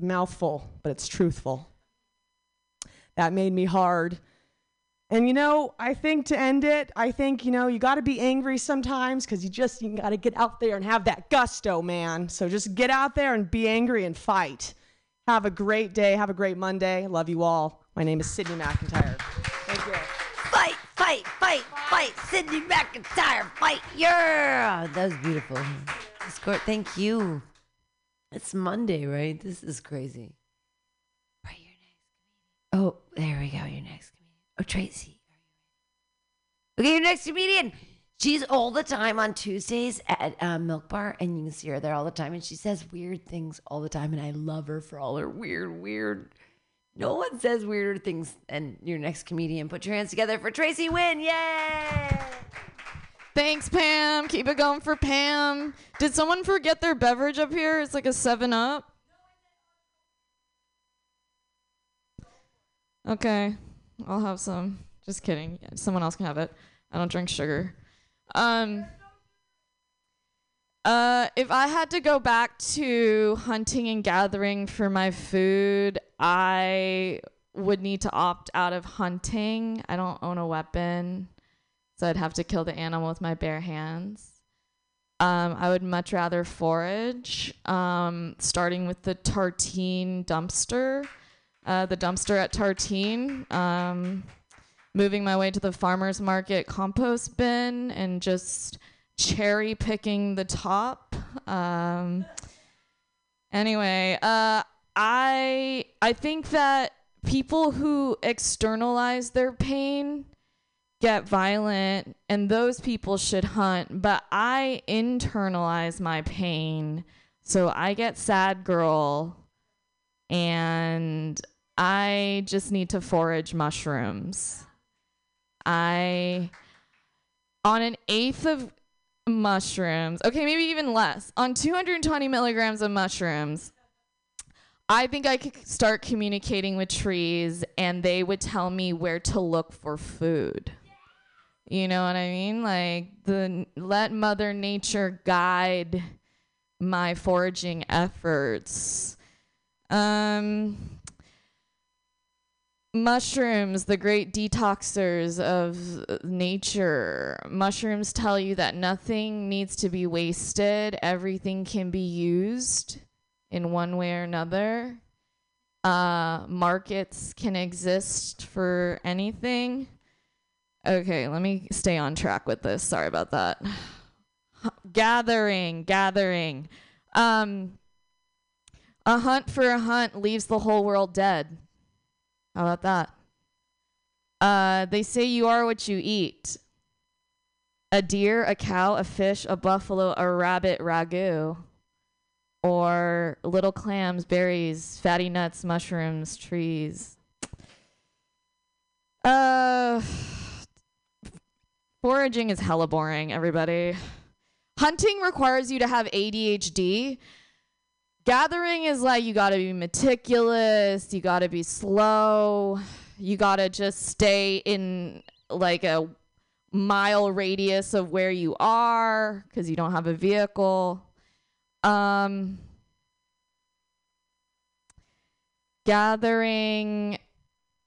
Speaker 26: a mouthful, but it's truthful. That made me hard. And you know, I think to end it, I think, you know, you got to be angry sometimes because you just, you got to get out there and have that gusto, man. So just get out there and be angry and fight. Have a great day. Have a great Monday. Love you all. My name is Sydney McIntyre. Thank you.
Speaker 2: Fight, fight, fight, fight. Sydney McIntyre, fight. Yeah. That was beautiful. Escort, thank you. It's Monday, right? This is crazy. Right, your next comedian. Oh, there we go. Your next comedian. Oh, Tracy. Okay, your next comedian. She's all the time on Tuesdays at uh, Milk Bar, and you can see her there all the time. And she says weird things all the time, and I love her for all her weird, weird. No one says weirder things than your next comedian. Put your hands together for Tracy Wynn. Yay!
Speaker 27: Thanks, Pam. Keep it going for Pam. Did someone forget their beverage up here? It's like a 7 Up. Okay, I'll have some. Just kidding. Someone else can have it. I don't drink sugar. Um. Uh, if I had to go back to hunting and gathering for my food, I would need to opt out of hunting. I don't own a weapon, so I'd have to kill the animal with my bare hands. Um, I would much rather forage, um, starting with the Tartine dumpster, uh, the dumpster at Tartine. Um, moving my way to the farmer's market compost bin and just cherry picking the top. Um, anyway, uh, I I think that people who externalize their pain get violent and those people should hunt, but I internalize my pain. So I get sad girl and I just need to forage mushrooms. I on an eighth of mushrooms, okay, maybe even less, on 220 milligrams of mushrooms, I think I could start communicating with trees and they would tell me where to look for food. You know what I mean? Like the let mother nature guide my foraging efforts. Um Mushrooms, the great detoxers of nature. Mushrooms tell you that nothing needs to be wasted, everything can be used in one way or another. Uh, markets can exist for anything. Okay, let me stay on track with this. Sorry about that. *sighs* gathering, gathering. Um, a hunt for a hunt leaves the whole world dead. How about that? Uh, they say you are what you eat. A deer, a cow, a fish, a buffalo, a rabbit ragu. Or little clams, berries, fatty nuts, mushrooms, trees. Uh, foraging is hella boring, everybody. Hunting requires you to have ADHD. Gathering is like you gotta be meticulous, you gotta be slow, you gotta just stay in like a mile radius of where you are because you don't have a vehicle. Um, gathering.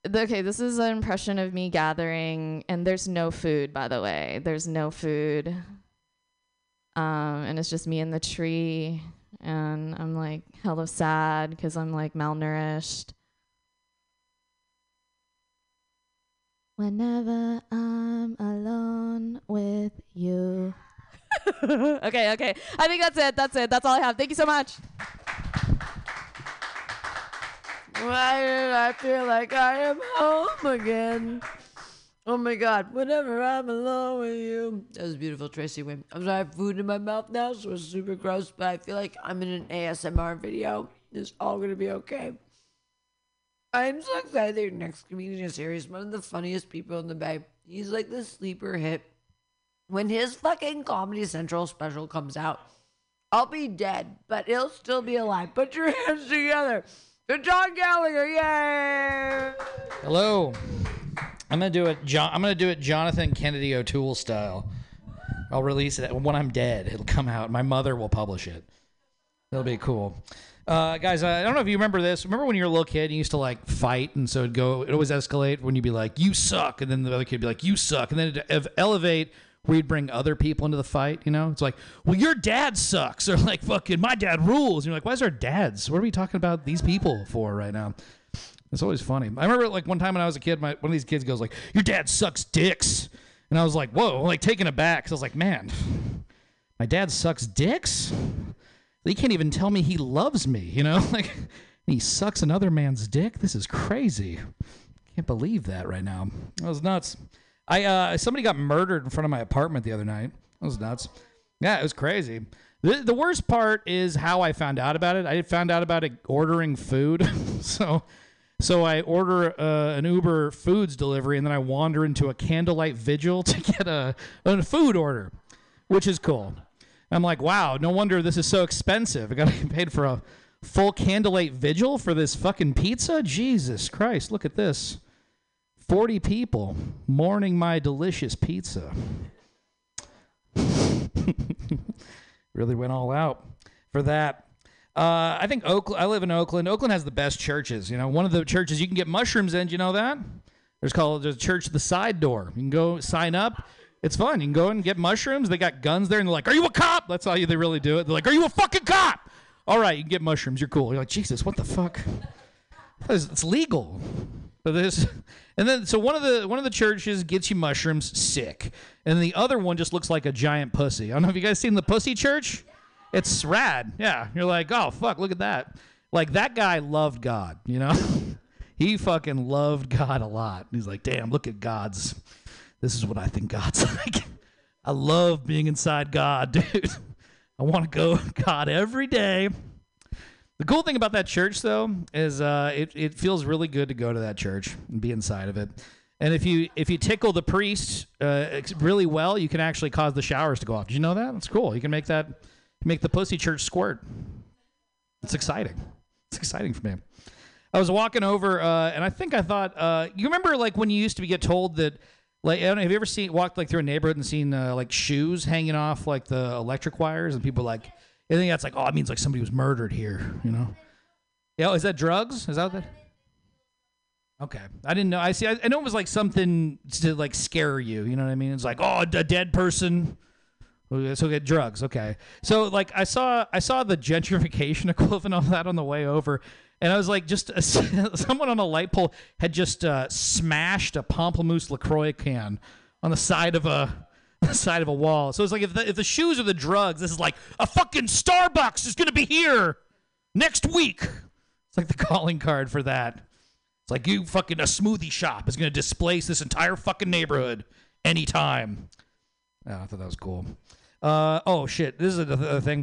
Speaker 27: Okay, this is an impression of me gathering, and there's no food, by the way. There's no food. Um, and it's just me in the tree, and I'm like hella sad because I'm like malnourished. Whenever I'm alone with you. *laughs* *laughs* okay, okay. I think that's it. That's it. That's all I have. Thank you so much.
Speaker 2: Why did I feel like I am home again? Oh my God! Whenever I'm alone with you, that was beautiful, Tracy Wynn. I'm sorry, I have food in my mouth now, so it's super gross. But I feel like I'm in an ASMR video. It's all gonna be okay. I'm so excited that your next comedian He's one of the funniest people in the Bay. He's like the sleeper hit. When his fucking Comedy Central special comes out, I'll be dead, but he'll still be alive. Put your *laughs* hands together for John Gallagher. Yay!
Speaker 16: Hello. I'm gonna do it. John. I'm gonna do it. Jonathan Kennedy O'Toole style. I'll release it when I'm dead. It'll come out. My mother will publish it. It'll be cool. Uh, guys, I don't know if you remember this. Remember when you were a little kid, and you used to like fight, and so it'd go. It always escalate when you'd be like, "You suck," and then the other kid would be like, "You suck," and then it'd elevate you'd bring other people into the fight. You know, it's like, "Well, your dad sucks," *laughs* or like, "Fucking my dad rules." And you're like, "Why is our dads? What are we talking about these people for right now?" It's always funny. I remember like one time when I was a kid, my one of these kids goes like, "Your dad sucks dicks," and I was like, "Whoa!" Like taken aback because I was like, "Man, my dad sucks dicks." He can't even tell me he loves me, you know? *laughs* Like he sucks another man's dick. This is crazy. Can't believe that right now. That was nuts. I uh somebody got murdered in front of my apartment the other night. That was nuts. Yeah, it was crazy. The, the worst part is how I found out about it. I found out about it ordering food. *laughs* so so I order uh, an Uber foods delivery and then I wander into a candlelight vigil *laughs* to get a, a food order, which is cool. I'm like, wow, no wonder this is so expensive. I got to *laughs* get paid for a full candlelight vigil for this fucking pizza? Jesus Christ, look at this. 40 people mourning my delicious pizza. *laughs* really went all out for that. Uh, I think Oakland. I live in Oakland. Oakland has the best churches. You know, one of the churches you can get mushrooms in. You know that? There's called there's a church the Zide Door. You can go sign up. It's fun. You can go and get mushrooms. They got guns there, and they're like, "Are you a cop?" That's how you, they really do it. They're like, "Are you a fucking cop?" All right, you can get mushrooms. You're cool. You're like, Jesus, what the fuck? It's legal. But this, and then so one of the one of the churches gets you mushrooms, sick, and the other one just looks like a giant pussy. I don't know if you guys seen the pussy church. It's rad. Yeah, you're like, oh fuck, look at that. Like that guy loved God. You know, *laughs* he fucking loved God a lot. He's like, damn, look at God's. This is what I think God's *laughs* like. I love being inside God, *laughs* dude. I want to go God every day. The cool thing about that church, though, is uh, it it feels really good to go to that church and be inside of it. And if you if you tickle the priest uh, really well, you can actually cause the showers to go off. Did you know that? That's cool. You can make that make the pussy church squirt. It's exciting. It's exciting for me. I was walking over, uh, and I think I thought, uh, you remember like when you used to get told that, like, I don't know, have you ever seen walked like through a neighborhood and seen uh, like shoes hanging off like the electric wires, and people like, I think that's like, oh, it means like somebody was murdered here, you know? Yeah, oh, is that drugs? Is that that? Okay, I didn't know. I see. I, I know it was like something to like scare you. You know what I mean? It's like, oh, a dead person. So get drugs. Okay. So like I saw I saw the gentrification *laughs* equivalent of that on the way over, and I was like, just *laughs* someone on a light pole had just uh, smashed a Pamplemousse LaCroix can on the side of a *laughs* side of a wall. So it's like if the, if the shoes are the drugs, this is like a fucking Starbucks is gonna be here next week. It's like the calling card for that. It's like you fucking a smoothie shop is gonna displace this entire fucking neighborhood anytime. Oh, I thought that was cool. Uh, oh shit, this is another thing.